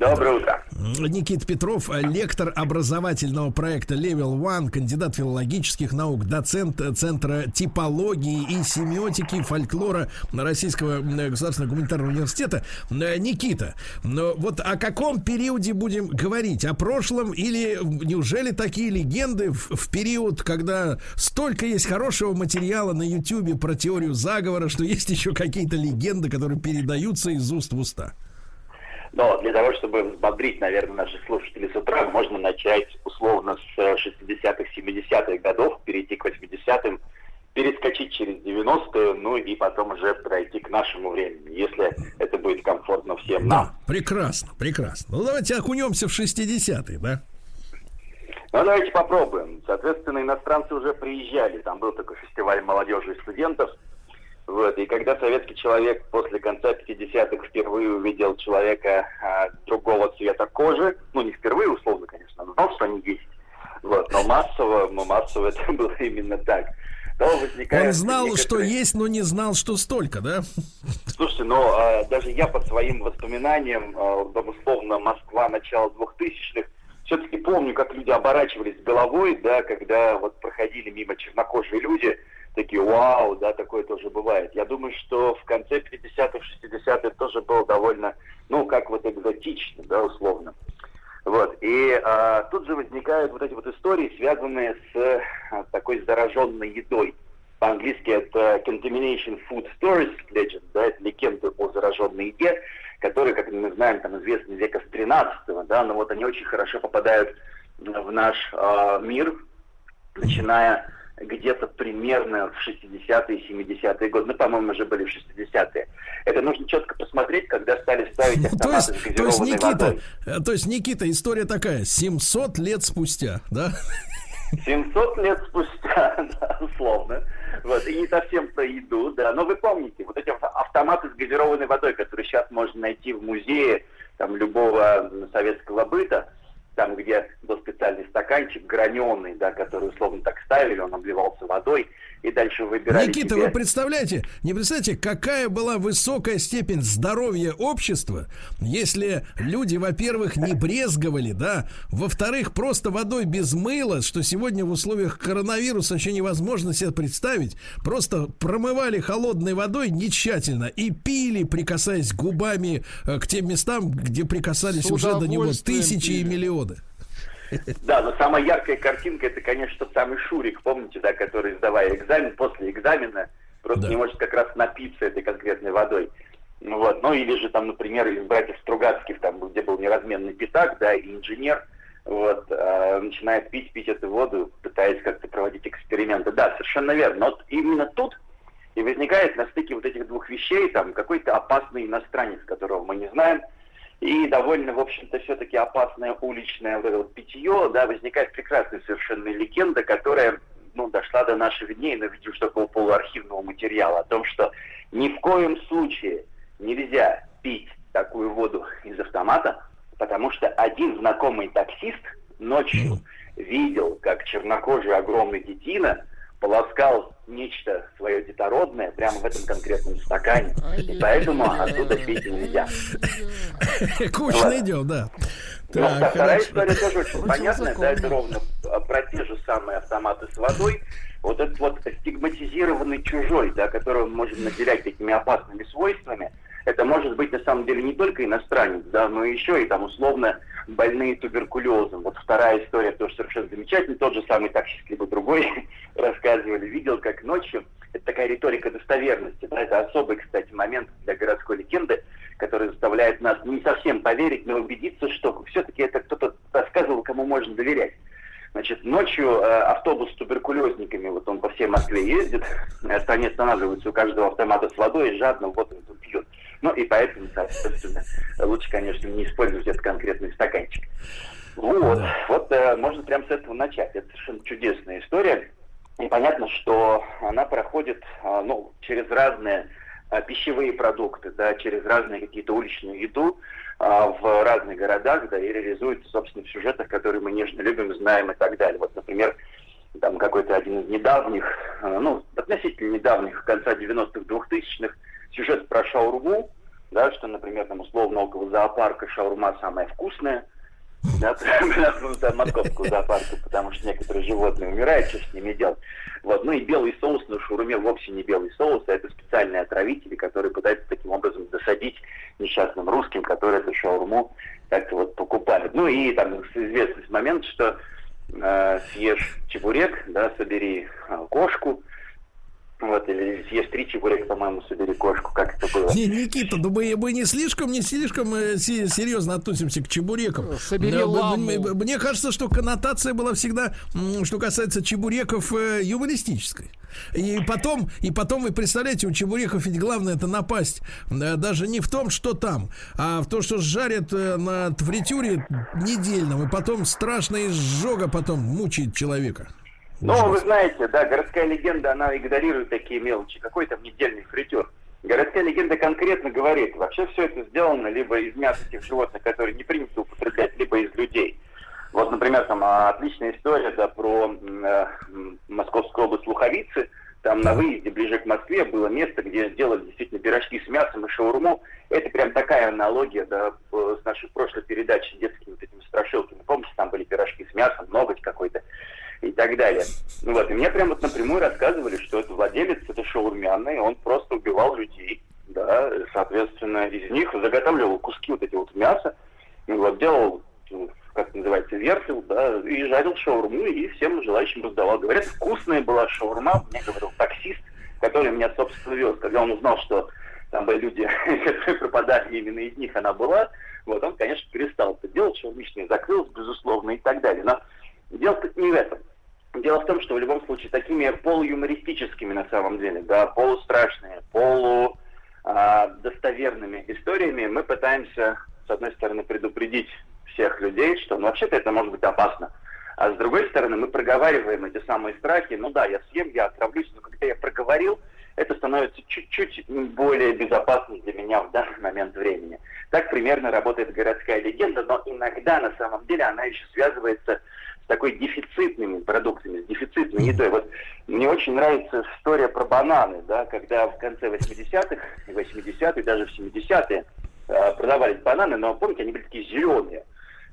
Доброе утро. Никит Петров, лектор образовательного проекта Level One, кандидат филологических наук, доцент Центра типологии и семиотики фольклора Российского государственного гуманитарного университета. Никита, но вот о каком периоде будем говорить? О прошлом или неужели такие легенды в, в период, когда столько есть хорошего материала на Ютьюбе про теорию заговора, что есть еще какие-то легенды, которые передаются из уст в уста? Но для того, чтобы взбодрить, наверное, наших слушателей с утра, можно начать условно с 60-х, 70-х годов, перейти к 80-м, перескочить через 90-е, ну и потом уже пройти к нашему времени, если это будет комфортно всем нам. Да, прекрасно, прекрасно. Ну давайте окунемся в 60-е, да? Ну, давайте попробуем. Соответственно, иностранцы уже приезжали. Там был такой фестиваль молодежи и студентов – вот. И когда советский человек после конца 50-х впервые увидел человека а, другого цвета кожи, ну не впервые, условно, конечно, он знал, что они есть, вот, но массово, но массово это было именно так. Возникает он знал, некоторые... что есть, но не знал, что столько, да? Слушайте, ну а, даже я по своим воспоминаниям, а, условно, Москва, начало 2000-х, все-таки помню, как люди оборачивались головой, да, когда вот проходили мимо чернокожие люди, такие, вау, да, такое тоже бывает. Я думаю, что в конце 50-х, 60-х тоже было довольно, ну, как вот экзотично, да, условно. Вот. И а, тут же возникают вот эти вот истории, связанные с а, такой зараженной едой. По-английски это contamination food stories legend, да, это легенды о зараженной еде, которые, как мы знаем, там известны века с 13 да, но вот они очень хорошо попадают в наш а, мир, начиная где-то примерно в 60-е, 70-е годы. Ну, по-моему, уже были в 60-е. Это нужно четко посмотреть, когда стали ставить автоматы то есть, с то есть, Никита, водой. Э, то есть, Никита, история такая, 700 лет спустя, да? 700 лет спустя, да, условно. Вот, и не совсем про еду, да. Но вы помните, вот эти автоматы с газированной водой, которые сейчас можно найти в музее там, любого советского быта, там, где был специальный стаканчик граненый, да, который условно так ставили, он обливался водой, и дальше выбирали Никита, себе... вы представляете, не представляете, какая была высокая степень здоровья общества, если люди, во-первых, не брезговали, да, во-вторых, просто водой без мыла, что сегодня в условиях коронавируса вообще невозможно себе представить, просто промывали холодной водой не тщательно и пили, прикасаясь губами э, к тем местам, где прикасались уже до него тысячи пили. и миллионы. Да, но самая яркая картинка это, конечно, тот самый Шурик, помните, да, который, сдавая экзамен, после экзамена просто да. не может как раз напиться этой конкретной водой. Ну вот, ну или же там, например, из братьев Стругацких, там, где был неразменный пятак, да, и инженер, вот, э, начинает пить, пить эту воду, пытаясь как-то проводить эксперименты. Да, совершенно верно. Но вот именно тут и возникает на стыке вот этих двух вещей там какой-то опасный иностранец, которого мы не знаем, и довольно, в общем-то, все-таки опасное уличное вот это вот питье, да, возникает прекрасная совершенно легенда, которая ну, дошла до наших дней, но видим, что такого полуархивного материала, о том, что ни в коем случае нельзя пить такую воду из автомата, потому что один знакомый таксист ночью видел, как чернокожий огромный детина полоскал нечто свое детородное прямо в этом конкретном стакане. И поэтому оттуда пить нельзя. Кучно идем, да. Ну, так, вторая история тоже очень понятная, да, это ровно про те же самые автоматы с водой. Вот этот вот стигматизированный чужой, да, которого мы можем наделять такими опасными свойствами, это может быть на самом деле не только иностранец, да, но еще и там условно больные туберкулезом. Вот вторая история тоже совершенно замечательная. Тот же самый таксист, либо другой рассказывали, видел, как ночью, это такая риторика достоверности, да, это особый, кстати, момент для городской легенды, который заставляет нас не совсем поверить, но убедиться, что все-таки это кто-то рассказывал, кому можно доверять. Значит, ночью э, автобус с туберкулезниками, вот он по всей Москве ездит, они останавливаются у каждого автомата с водой и жадно вот он пьет. Ну и поэтому, соответственно, лучше, конечно, не использовать этот конкретный стаканчик. Вот, да. вот э, можно прямо с этого начать. Это совершенно чудесная история. И понятно, что она проходит э, ну, через разные э, пищевые продукты, да, через разные какие-то уличную еду э, в разных городах, да, и реализуется, собственно, в сюжетах, которые мы нежно любим, знаем и так далее. Вот, например, там какой-то один из недавних, ну, относительно недавних, конца 90-х, 2000-х, сюжет про шаурму, да, что, например, там условно около зоопарка шаурма самая вкусная, да, московского зоопарка, потому что некоторые животные умирают, что с ними делать. Вот. Ну и белый соус на шаурме вовсе не белый соус, а это специальные отравители, которые пытаются таким образом досадить несчастным русским, которые эту шаурму как-то вот покупают. Ну и там известный момент, что э, съешь чебурек, да, собери э, кошку, вот, или съешь три чебурека, по-моему, собери кошку, как это было. Не, Никита, да мы, мы не слишком, не слишком э, серьезно относимся к чебурекам. Собери да, ламу. Мне кажется, что коннотация была всегда, что касается чебуреков, э, юмористической. И потом, и потом вы представляете, у чебуреков ведь главное это напасть э, даже не в том, что там, а в том, что жарят на фритюре недельном, и потом страшная изжога потом мучает человека. Ну, вы знаете, да, городская легенда, она игнорирует такие мелочи. Какой там недельный фритюр? Городская легенда конкретно говорит, вообще все это сделано либо из мяса тех животных, которые не принято употреблять, либо из людей. Вот, например, там отличная история да, про э, Московскую область Луховицы. Там на выезде ближе к Москве было место, где делали действительно пирожки с мясом и шаурму. Это прям такая аналогия да, с нашей прошлой передачи детскими вот этими страшилками. Помните, там были пирожки с мясом, ноготь какой-то и так далее. Ну вот, и мне прямо вот напрямую рассказывали, что это владелец это шаурмяный, он просто убивал людей, да, соответственно, из них заготавливал куски вот эти вот мяса, ну вот, делал, как называется, вертел, да, и жарил шаурму, и всем желающим раздавал. Говорят, вкусная была шаурма, мне говорил таксист, который меня, собственно, вез. Когда он узнал, что там были люди, которые пропадали именно из них, она была, вот он, конечно, перестал это делать, шаурмичный закрылся, безусловно, и так далее. Но дело тут не в этом. Дело в том, что в любом случае такими полуюмористическими на самом деле, да, полустрашными, полу а, достоверными историями мы пытаемся, с одной стороны, предупредить всех людей, что ну, вообще-то это может быть опасно. А с другой стороны, мы проговариваем эти самые страхи. Ну да, я съем, я отравлюсь, но когда я проговорил, это становится чуть-чуть более безопасным для меня в данный момент времени. Так примерно работает городская легенда, но иногда на самом деле она еще связывается такой дефицитными продуктами, с дефицитной едой. Вот мне очень нравится история про бананы, да, когда в конце 80-х, 80-е, даже в 70-е э, продавались бананы, но помните, они были такие зеленые.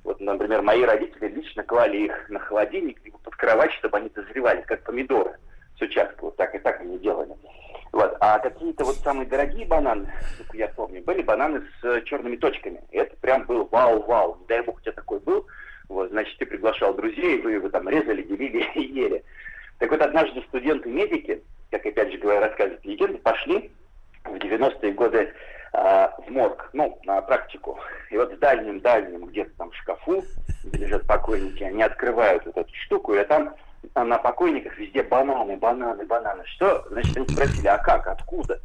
Вот, например, мои родители лично клали их на холодильник, либо под кровать, чтобы они дозревали, как помидоры с участка. Вот так и так они делали. Вот. А какие-то вот самые дорогие бананы, как я помню, были бананы с черными точками. И это прям был вау-вау. Не дай бог у тебя такой был. Вот, значит, ты приглашал друзей, вы его там резали, делили и ели. Так вот, однажды студенты-медики, как опять же говоря, рассказывают легенды, пошли в 90-е годы э, в морг, ну, на практику. И вот в дальнем-дальнем где-то там шкафу, где лежат покойники, они открывают вот эту штуку, и там на покойниках везде бананы, бананы, бананы. Что? Значит, они спросили, а как, откуда?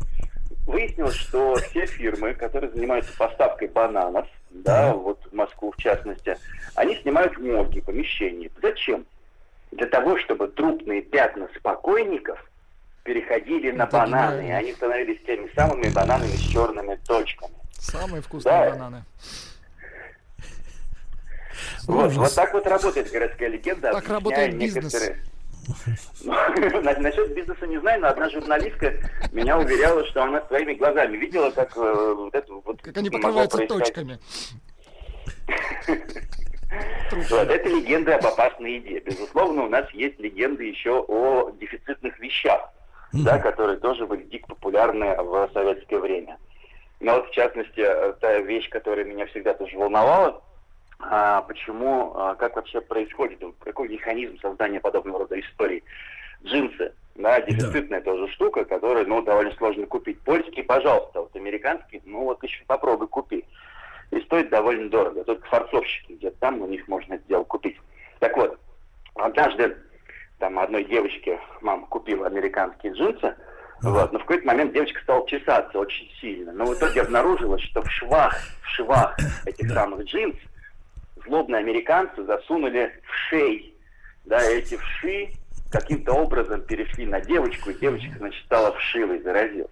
Выяснилось, что все фирмы, которые занимаются поставкой бананов, да, вот в Москву в частности, они снимают морги, помещения. Зачем? Для того, чтобы трупные пятна спокойников переходили на бананы, и они становились теми самыми бананами с черными точками. Самые вкусные да. бананы. Вот, вот так вот работает городская легенда. Так работает бизнес. Некоторые... Насчет бизнеса не знаю, но одна журналистка меня уверяла, что она своими глазами видела, как э, вот это вот... Как они покрываются точками. Вот, это легенда об опасной еде. Безусловно, у нас есть легенды еще о дефицитных вещах, да, которые тоже были дико популярны в советское время. Но вот, в частности, э, та вещь, которая меня всегда тоже волновала, почему, а, как вообще происходит, какой механизм создания подобного рода историй. Джинсы, да, дефицитная да. тоже штука, которую, ну, довольно сложно купить. Польские, пожалуйста, вот американские, ну, вот еще попробуй купи. И стоит довольно дорого. Только форцовщики где-то там у них можно это дело купить. Так вот, однажды там одной девочке мама купила американские джинсы, вот. Но в какой-то момент девочка стала чесаться очень сильно. Но в итоге обнаружилось, что в швах, в швах этих самых джинс злобные американцы засунули в шей. Да, эти вши каким-то образом перешли на девочку, и девочка, значит, стала вшивой, заразилась.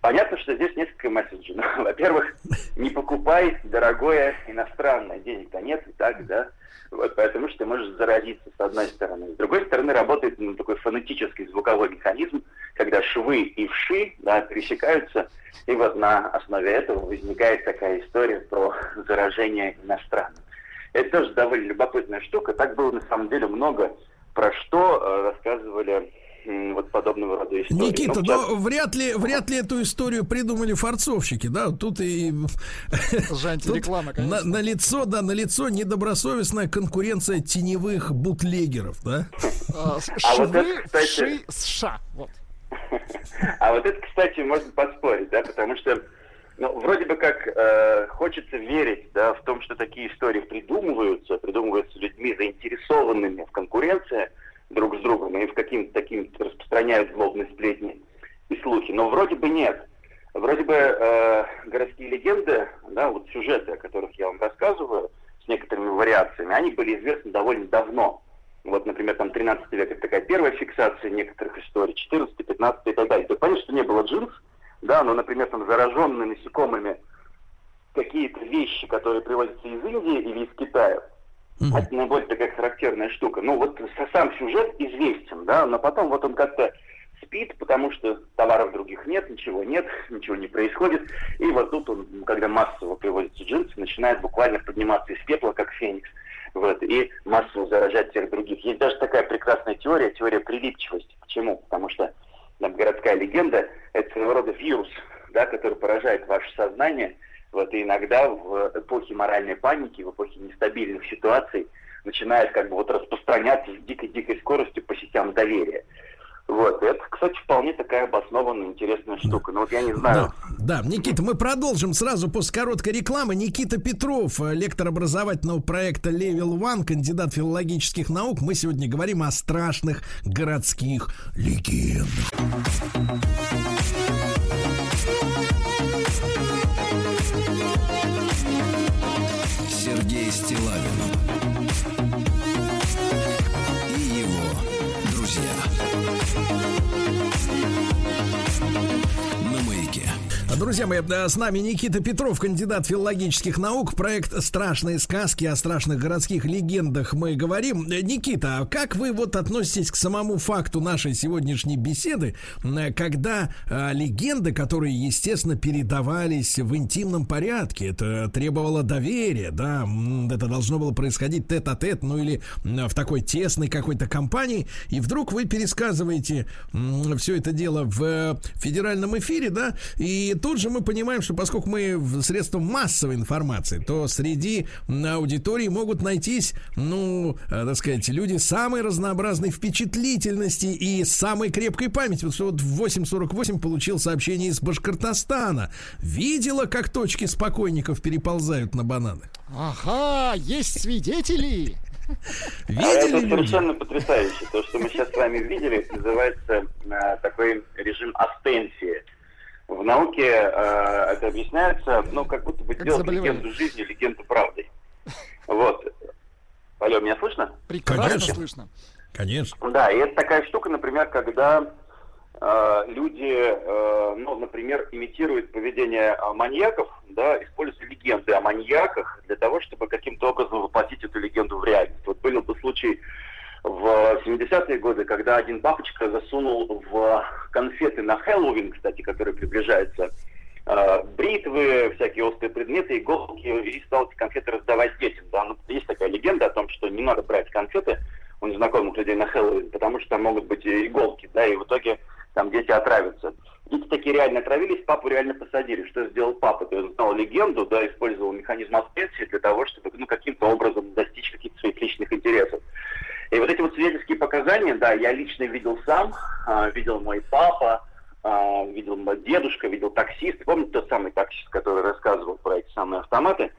Понятно, что здесь несколько месседжей. Ну, Во-первых, не покупай дорогое иностранное. Денег-то нет и так, да. Вот, поэтому что ты можешь заразиться с одной стороны. С другой стороны, работает ну, такой фонетический звуковой механизм, когда швы и вши да, пересекаются, и вот на основе этого возникает такая история про заражение иностранным. Это тоже довольно любопытная штука. Так было на самом деле много про что э, рассказывали вот подобного рода истории. Никита, ну, но вряд ли, вряд ли эту историю придумали форцовщики, да? Тут и реклама, на, на лицо, да, на лицо недобросовестная конкуренция теневых бутлегеров, да? А, а вот это, кстати... США, вот. А вот это, кстати, можно поспорить, да, потому что ну, вроде бы как э, хочется верить да, в том, что такие истории придумываются, придумываются людьми, заинтересованными в конкуренции, друг с другом и в каким-то таким распространяют злобные сплетни и слухи. Но вроде бы нет. Вроде бы э, городские легенды, да, вот сюжеты, о которых я вам рассказываю, с некоторыми вариациями, они были известны довольно давно. Вот, например, там 13 век это такая первая фиксация некоторых историй, 14, 15 и так далее. То есть понятно, что не было джинс, да, но, например, там зараженные насекомыми какие-то вещи, которые привозятся из Индии или из Китая, Угу. Это наиболее такая характерная штука. Ну вот сам сюжет известен, да, но потом вот он как-то спит, потому что товаров других нет, ничего нет, ничего не происходит. И вот тут он, когда массово привозятся джинсы, начинает буквально подниматься из пепла, как феникс, вот, и массово заражать всех других. Есть даже такая прекрасная теория, теория прилипчивости. Почему? Потому что там городская легенда – это своего рода вирус, да, который поражает ваше сознание – вот, и иногда в эпохе моральной паники, в эпохе нестабильных ситуаций начинает как бы вот распространяться с дикой-дикой скоростью по сетям доверия. Вот, это, кстати, вполне такая обоснованная, интересная штука. Но вот я не знаю. Да, да, Никита, мы продолжим сразу после короткой рекламы. Никита Петров, э, лектор образовательного проекта Level One, кандидат филологических наук. Мы сегодня говорим о страшных городских легендах. Друзья мои, с нами Никита Петров, кандидат филологических наук. Проект «Страшные сказки» о страшных городских легендах мы говорим. Никита, а как вы вот относитесь к самому факту нашей сегодняшней беседы, когда а, легенды, которые, естественно, передавались в интимном порядке, это требовало доверия, да, это должно было происходить тет-а-тет, ну или в такой тесной какой-то компании, и вдруг вы пересказываете все это дело в федеральном эфире, да, и то тут же мы понимаем, что поскольку мы в средствах массовой информации, то среди аудитории могут найтись, ну, э, так сказать, люди самой разнообразной впечатлительности и самой крепкой памяти. Вот что вот в 8.48 получил сообщение из Башкортостана. Видела, как точки спокойников переползают на бананы? Ага, есть свидетели. Видели а это совершенно потрясающе. То, что мы сейчас с вами видели, называется э, такой режим астенсии в науке э, это объясняется, ну, как будто бы как делать легенду жизни, легенду правды. Вот. Алло, меня слышно? Прекрасно Конечно. слышно. Конечно. Да, и это такая штука, например, когда э, люди, э, ну, например, имитируют поведение э, маньяков, да, используют легенды о маньяках для того, чтобы каким-то образом воплотить эту легенду в реальность. Вот был бы случай в 70-е годы, когда один папочка засунул в конфеты на Хэллоуин, кстати, который приближается, э, бритвы, всякие острые предметы, иголки, и стал эти конфеты раздавать детям. Да? Ну, есть такая легенда о том, что не надо брать конфеты у незнакомых людей на Хэллоуин, потому что там могут быть иголки, да, и в итоге там дети отравятся. Дети такие реально отравились, папу реально посадили. Что сделал папа? То есть знал легенду, да, использовал механизм аспенсии для того, чтобы ну, каким-то образом достичь каких-то своих личных интересов. И вот эти вот свидетельские показания, да, я лично видел сам, э, видел мой папа, э, видел мой дедушка, видел таксист. Помните тот самый таксист, который рассказывал про эти самые автоматы?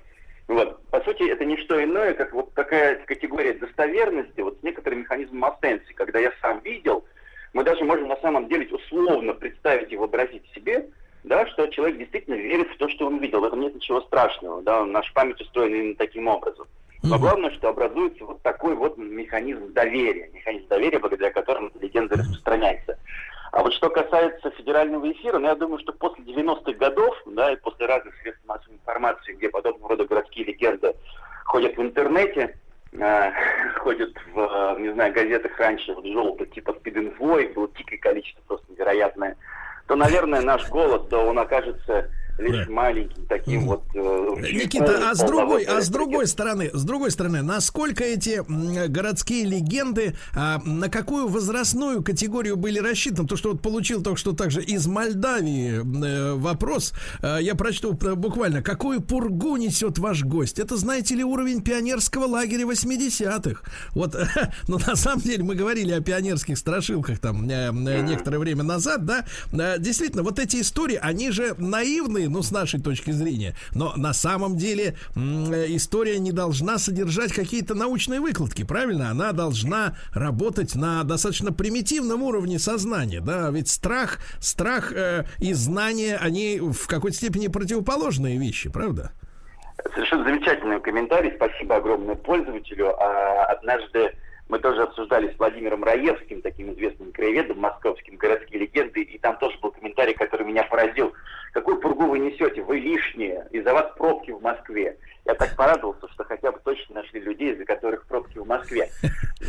Вот. По сути, это не что иное, как вот такая категория достоверности, вот с некоторым механизмом астенции, когда я сам видел, мы даже можем на самом деле условно представить и вообразить себе, да, что человек действительно верит в то, что он видел. В этом нет ничего страшного. Да, наша память устроена именно таким образом. Но главное, что образуется вот такой вот механизм доверия, механизм доверия, благодаря которому легенда распространяется. А вот что касается федерального эфира, ну, я думаю, что после 90-х годов, да, и после разных средств массовой информации, где подобного рода городские легенды ходят в интернете, э, ходят в, э, не знаю, газетах раньше, вот желтый, типа спид-инфо, их было дикое количество, просто невероятное, то, наверное, наш голос, да, он окажется лишь Да. маленьким таким вот... э, Никита, а с другой, а с другой стороны, с другой стороны, насколько эти городские легенды, а, на какую возрастную категорию были рассчитаны? То, что вот получил только что также из Молдавии э, вопрос, э, я прочту э, буквально, какую пургу несет ваш гость? Это, знаете ли, уровень пионерского лагеря 80-х. Вот, ну, на самом деле, мы говорили о пионерских страшилках там э, э, некоторое время назад, да, Э, действительно, вот эти истории, они же наивные, ну, с нашей точки зрения, но на самом деле э, история не должна содержать какие-то научные выкладки, правильно? Она должна работать на достаточно примитивном уровне сознания, да, ведь страх, страх э, и знание, они в какой-то степени противоположные вещи, правда? Совершенно замечательный комментарий. Спасибо огромное пользователю. А, однажды мы тоже обсуждали с Владимиром Раевским, таким известным краеведом московским, городские легенды, и там тоже был комментарий, который меня поразил. Какую пургу вы несете? Вы лишние. Из-за вас пробки в Москве. Я так порадовался, что хотя бы точно нашли людей, из-за которых пробки в Москве.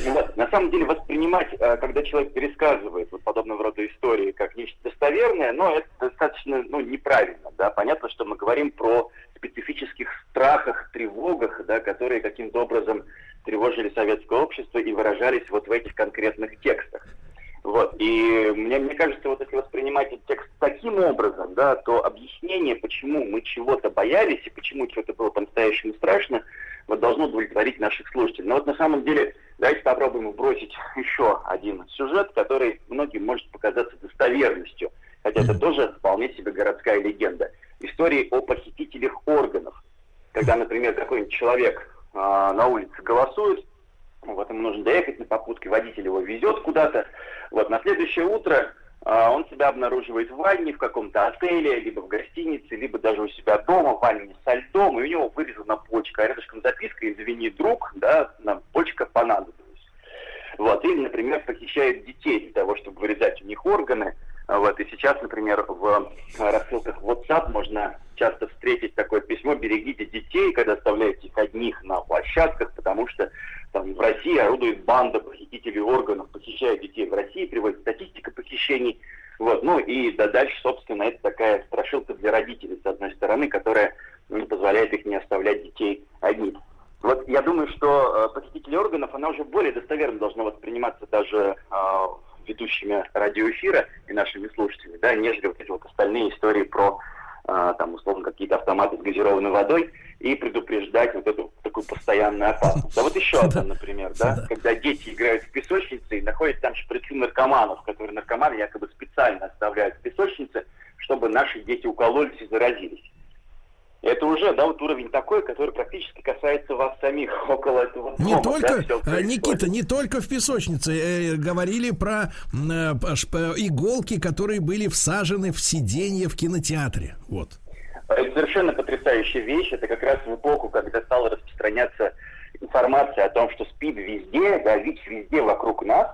Вот. На самом деле воспринимать, э, когда человек пересказывает вот подобного рода истории как нечто достоверное, но это достаточно ну, неправильно. Да? Понятно, что мы говорим про специфических страхах, тревогах, да, которые каким-то образом тревожили советское общество и выражались вот в этих конкретных текстах. Вот. И мне, мне кажется, вот если воспринимать этот текст таким образом, да, то объяснение, почему мы чего-то боялись и почему чего-то было по-настоящему страшно, вот должно удовлетворить наших слушателей. Но вот на самом деле давайте попробуем вбросить еще один сюжет, который многим может показаться достоверностью, хотя это тоже вполне себе городская легенда. Истории о похитителях органов. Когда, например, какой-нибудь человек а, на улице голосует, вот ему нужно доехать на попутке, водитель его везет куда-то. Вот на следующее утро а, он себя обнаруживает в ванне в каком-то отеле, либо в гостинице, либо даже у себя дома, в ванне со льдом, и у него вырезана почка, а рядышком записка «Извини, друг, да, нам почка понадобилась». Вот, или, например, похищают детей для того, чтобы вырезать у них органы. Вот, и сейчас, например, в э, рассылках WhatsApp можно часто встретить такое письмо «Берегите детей», когда оставляете их одних на площадках, потому что там, в России орудует банда похитителей органов, похищают детей в России, приводит статистика похищений. Вот, ну и да, дальше, собственно, это такая страшилка для родителей, с одной стороны, которая не позволяет их не оставлять детей одних. Вот я думаю, что э, похититель органов, она уже более достоверно должна восприниматься даже э, ведущими радиоэфира и нашими слушателями, да, нежели вот эти вот остальные истории про э, там, условно, какие-то автоматы с газированной водой и предупреждать вот эту такую постоянную опасность. А вот еще одна, например, да, когда дети играют в песочнице и находят там шприцы наркоманов, которые наркоманы якобы специально оставляют в песочнице, чтобы наши дети укололись и заразились. Это уже, да, вот уровень такой, который практически касается вас самих около этого Не дома, только, да, э, происходит. Никита, не только в песочнице. э, говорили про э, иголки, которые были всажены в сиденье в кинотеатре. Вот. Это совершенно потрясающая вещь. Это как раз в эпоху, когда стала распространяться информация о том, что СПИД везде, да, ВИЧ везде вокруг нас.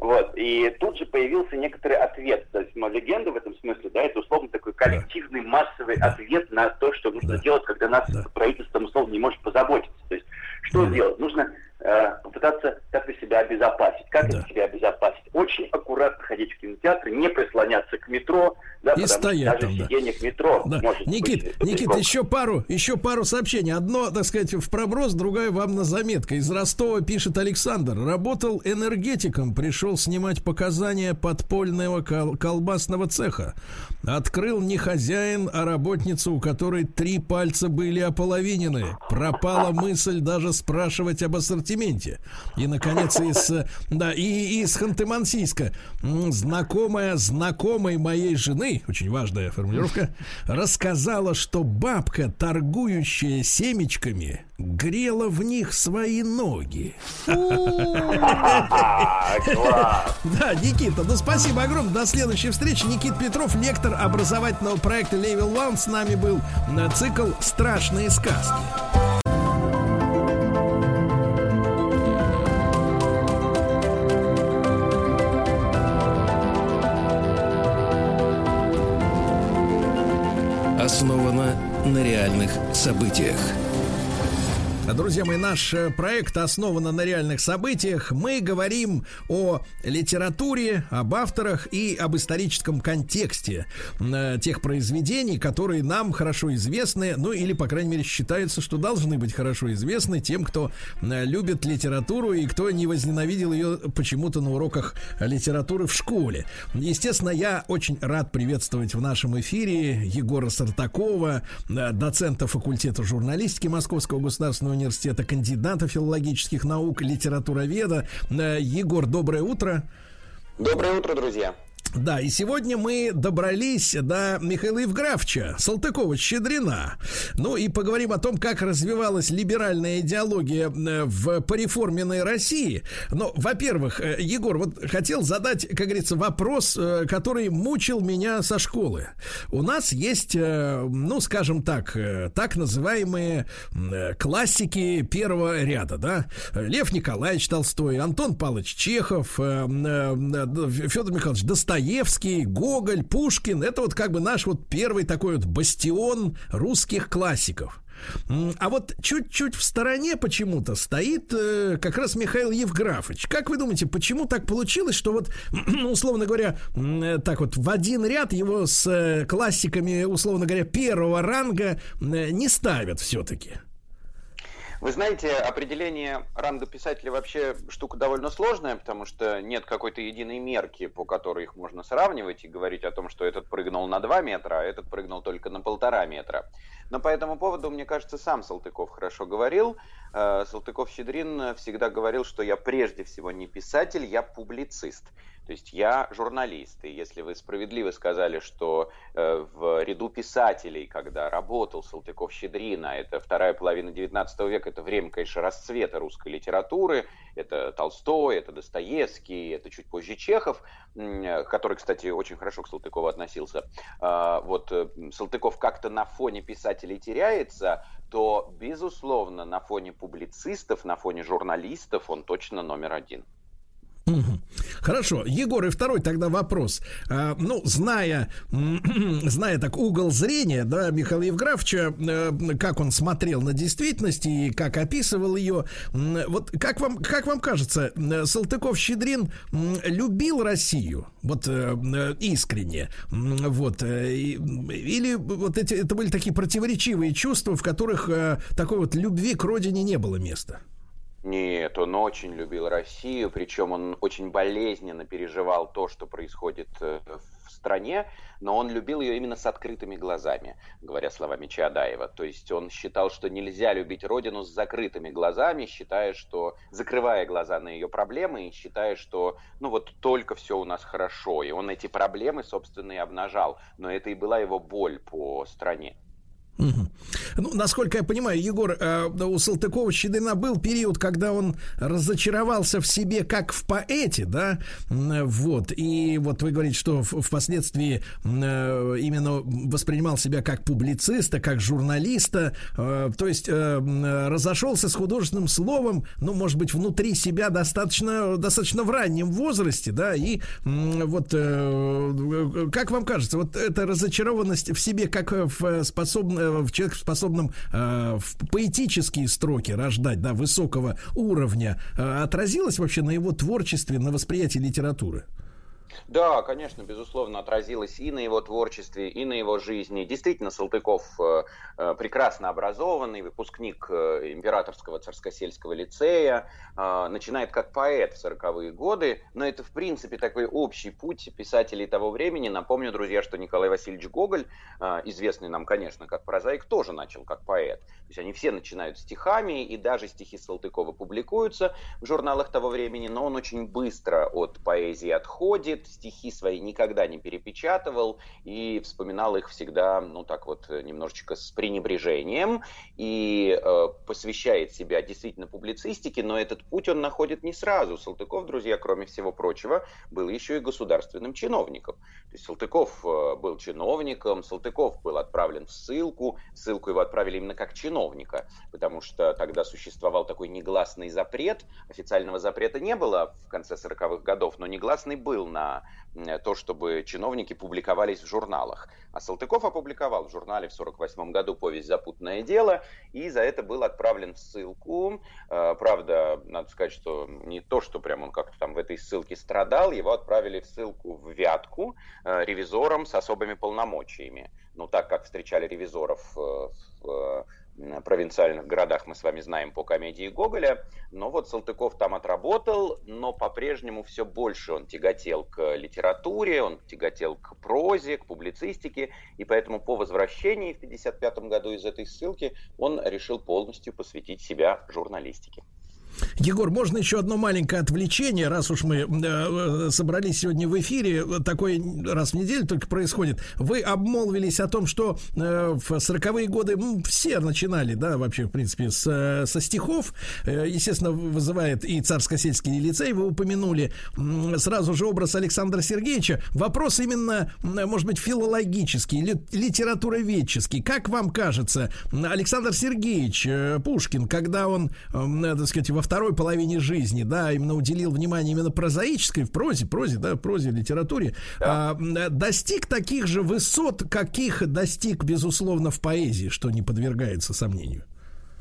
Вот. И тут же появился некоторый ответ. То есть, ну, легенда в этом смысле, да, это условно такой коллективный массовый ответ на то, что нужно Да. делать, когда нас Да. правительство, условно, не может позаботиться. То есть, что Да. делать? Нужно э, попытаться как-то себя обезопасить. Как Да. себя обезопасить? Очень аккуратно ходить в кинотеатр, не прислоняться к метро, да, И стоять там, да. сиденье к метро Да. может Никит, быть Никит, еще пару, еще пару сообщений. Одно, так сказать, в проброс, другое вам на заметка. Из Ростова пишет Александр. Работал энергетиком, пришел снимать показания подпольного кол- колбасного цеха. Открыл не хозяин, а работница, у которой три пальца были ополовинены. Пропала мысль даже спрашивать об ассортименте. И, наконец, из, э, да, и из Ханты-Мансийска. Знакомая знакомой моей жены, очень важная формулировка, рассказала, что бабка, торгующая семечками, грела в них свои ноги. Да, Никита, ну спасибо огромное. До следующей встречи. Никит Петров, лектор образовательного проекта Level One. С нами был э, цикл «Страшные сказки». Событиях. Друзья мои, наш э, проект основан на реальных событиях. Мы говорим о литературе, об авторах и об историческом контексте э, тех произведений, которые нам хорошо известны, ну или, по крайней мере, считается, что должны быть хорошо известны тем, кто э, любит литературу и кто не возненавидел ее почему-то на уроках литературы в школе. Естественно, я очень рад приветствовать в нашем эфире Егора Сартакова, доцента факультета журналистики Московского государственного университета, кандидата филологических наук, литературоведа. Э, Егор, доброе утро. Доброе утро, друзья. Да, и сегодня мы добрались до Михаила Евграфовича, Салтыкова-Щедрина. Ну и поговорим о том, как развивалась либеральная идеология э, в пореформенной России. Но, во-первых, э, Егор, вот хотел задать, как говорится, вопрос, э, который мучил меня со школы. У нас есть, ну, скажем так, так называемые классики первого ряда, да? Лев Николаевич Толстой, Антон Павлович Чехов, Федор Михайлович Достоевский, Достоевский, Гоголь, Пушкин. Это вот как бы наш вот первый такой вот бастион русских классиков. А вот чуть-чуть в стороне почему-то стоит э, как раз Михаил Евграфович. Как вы думаете, почему так получилось, что вот, ну, условно говоря, э, так вот в один ряд его с э, классиками, условно говоря, первого ранга э, не ставят все-таки? Вы знаете, определение ранга писателя вообще штука довольно сложная, потому что нет какой-то единой мерки, по которой их можно сравнивать и говорить о том, что этот прыгнул на 2 метра, а этот прыгнул только на полтора метра. Но по этому поводу, мне кажется, сам Салтыков хорошо говорил. Э, Салтыков-Щедрин всегда говорил, что я прежде всего не писатель, я публицист. То есть я журналист, и если вы справедливо сказали, что э, в ряду писателей, когда работал Салтыков-Щедрин, а это вторая половина XIX века, это время, конечно, расцвета русской литературы, это Толстой, это Достоевский, это чуть позже Чехов, который, кстати, очень хорошо к Салтыкову относился. Э, вот э, Салтыков как-то на фоне писателей теряется, то, безусловно, на фоне публицистов, на фоне журналистов он точно номер один. Хорошо, Егор, и второй тогда вопрос. А, ну, зная, зная так угол зрения, да, Михаила Евграфовича, э, как он смотрел на действительность и как описывал ее, вот как вам, как вам кажется, Салтыков-Щедрин любил Россию, вот э, искренне, вот, э, или вот эти, это были такие противоречивые чувства, в которых такой вот любви к родине не было места? Нет, он очень любил Россию, причем он очень болезненно переживал то, что происходит э, в стране, но он любил ее именно с открытыми глазами, говоря словами Чаадаева. То есть он считал, что нельзя любить родину с закрытыми глазами, считая, что закрывая глаза на ее проблемы и считая, что ну вот только все у нас хорошо. И он эти проблемы, собственно, и обнажал. Но это и была его боль по стране. Ну, насколько я понимаю, Егор, э, у Салтыкова-Щедрина был период, когда он разочаровался в себе как в поэте, да, вот, и вот вы говорите, что впоследствии э, именно воспринимал себя как публициста, как журналиста, э, то есть разошелся с художественным словом, ну, может быть, внутри себя достаточно, достаточно в раннем возрасте, да, и вот как вам кажется, вот эта разочарованность в себе как в способна в человек способном э, в поэтические строки рождать, да, высокого уровня, э, отразилось вообще на его творчестве, на восприятии литературы? Да, конечно, безусловно, отразилось и на его творчестве, и на его жизни. Действительно, Салтыков э, э прекрасно образованный, выпускник э, Императорского царскосельского лицея, начинает как поэт в 40-е годы, но это, в принципе, такой общий путь писателей того времени. Напомню, друзья, что Николай Васильевич Гоголь, известный нам, конечно, как прозаик, тоже начал как поэт. То есть они все начинают стихами, и даже стихи Салтыкова публикуются в журналах того времени, но он очень быстро от поэзии отходит, стихи свои никогда не перепечатывал и вспоминал их всегда, ну так вот, немножечко с пренебрежением и э, посвящает себя действительно публицистике, но этот путь он находит не сразу. Салтыков, друзья, кроме всего прочего, был еще и государственным чиновником. То есть Салтыков э, был чиновником, Салтыков был отправлен в ссылку, ссылку его отправили именно как чиновника, потому что тогда существовал такой негласный запрет, официального запрета не было в конце 40-х годов, но негласный был на на то, чтобы чиновники публиковались в журналах. А Салтыков опубликовал в журнале в 1948 году повесть «Запутанное дело», и за это был отправлен в ссылку. Э, правда, надо сказать, что не то, что прям он как-то там в этой ссылке страдал, его отправили в ссылку в Вятку э, ревизором с особыми полномочиями. Ну, так как встречали ревизоров в провинциальных городах мы с вами знаем по комедии Гоголя. Но вот Салтыков там отработал, но по-прежнему все больше он тяготел к литературе, он тяготел к прозе, к публицистике, и поэтому по возвращении в 1955 году из этой ссылки он решил полностью посвятить себя журналистике. Егор, можно еще одно маленькое отвлечение, раз уж мы э, собрались сегодня в эфире, такой раз в неделю только происходит. Вы обмолвились о том, что э, в 40-е годы ну, все начинали, да, вообще, в принципе, с, со стихов. Э, естественно, вызывает и царско-сельский лицей, вы упомянули э, сразу же образ Александра Сергеевича. Вопрос именно, может быть, филологический, ли, литературоведческий. Как вам кажется, Александр Сергеевич э, Пушкин, когда он, э, так сказать, во второй половине жизни, да, именно уделил внимание именно прозаической, в прозе, прозе, да, прозе, литературе, да. а, достиг таких же высот, каких достиг, безусловно, в поэзии, что не подвергается сомнению.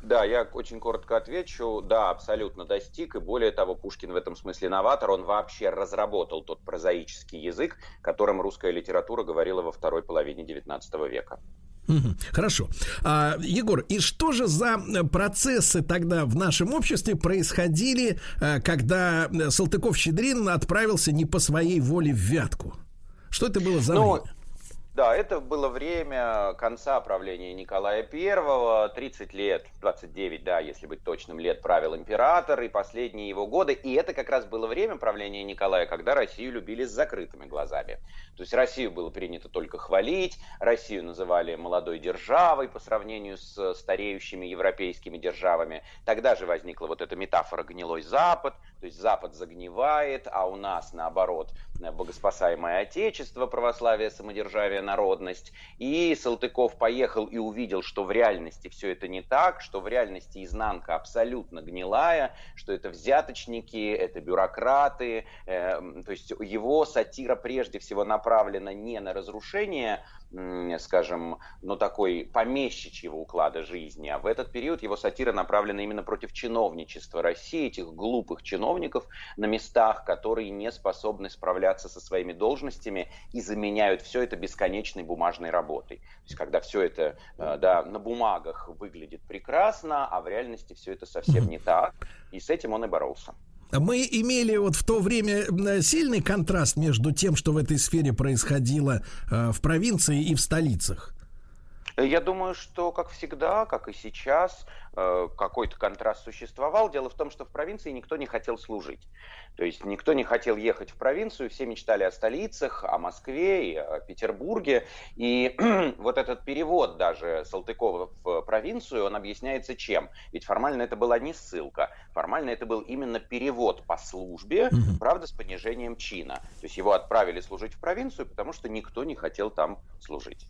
Да, я очень коротко отвечу. Да, абсолютно достиг. И более того, Пушкин в этом смысле новатор. Он вообще разработал тот прозаический язык, которым русская литература говорила во второй половине XIX века. Хорошо. А, Егор, и что же за э, процессы тогда в нашем обществе происходили, э, когда э, Салтыков-Щедрин отправился не по своей воле в Вятку? Что это было за ну, время? Да, это было время конца правления Николая I, 30 лет, 29, да, если быть точным, лет правил император и последние его годы. И это как раз было время правления Николая, когда Россию любили с закрытыми глазами. То есть Россию было принято только хвалить, Россию называли молодой державой по сравнению с стареющими европейскими державами. Тогда же возникла вот эта метафора «гнилой Запад», то есть Запад загнивает, а у нас, наоборот, богоспасаемое Отечество, православие, самодержавие, народность. И Салтыков поехал и увидел, что в реальности все это не так, что в реальности изнанка абсолютно гнилая, что это взяточники, это бюрократы. Э, то есть его сатира прежде всего направлена не на разрушение скажем, ну такой помещичьего уклада жизни, а в этот период его сатира направлена именно против чиновничества России, этих глупых чиновников на местах, которые не способны справляться со своими должностями и заменяют все это бесконечной бумажной работой. То есть когда все это э, да, на бумагах выглядит прекрасно, а в реальности все это совсем не так, и с этим он и боролся. Мы имели вот в то время сильный контраст между тем, что в этой сфере происходило э, в провинции и в столицах. Я думаю, что, как всегда, как и сейчас, э, какой-то контраст существовал. Дело в том, что в провинции никто не хотел служить. То есть никто не хотел ехать в провинцию, все мечтали о столицах, о Москве и о Петербурге. И вот этот перевод даже Салтыкова в провинцию, он объясняется чем? Ведь формально это была не ссылка, формально это был именно перевод по службе, правда, с понижением чина. То есть его отправили служить в провинцию, потому что никто не хотел там служить.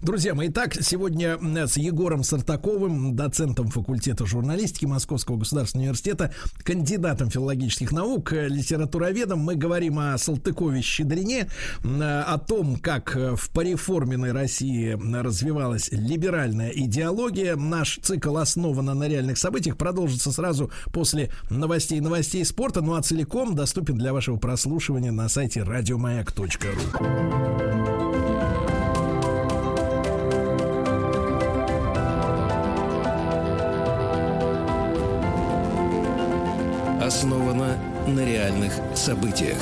Друзья мои, итак, сегодня с Егором Сартаковым, доцентом факультета журналистики Московского государственного университета, кандидатом филологических наук, литературоведом, мы говорим о Салтыкове-Щедрине, о том, как в пореформенной России развивалась либеральная идеология. Наш цикл основан на реальных событиях, продолжится сразу после новостей новостей спорта, ну а целиком доступен для вашего прослушивания на сайте радиомаяк.ру. на реальных событиях.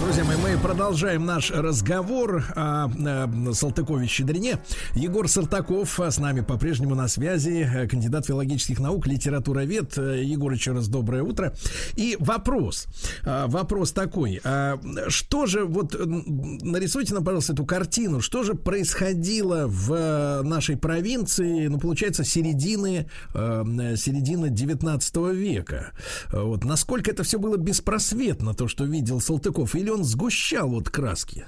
Друзья мои, мы продолжаем наш разговор о, о Салтыкове-Щедрине. Егор Сартаков с нами по-прежнему на связи, кандидат филологических наук, литературовед. Егор, еще раз доброе утро. И вопрос, а, вопрос такой, а, что же, вот нарисуйте нам, пожалуйста, эту картину, что же происходило в нашей провинции, ну, получается, середины, а, середины 19 века. Вот, насколько это все было беспросветно, то, что видел Салтыков, или он он сгущал вот краски?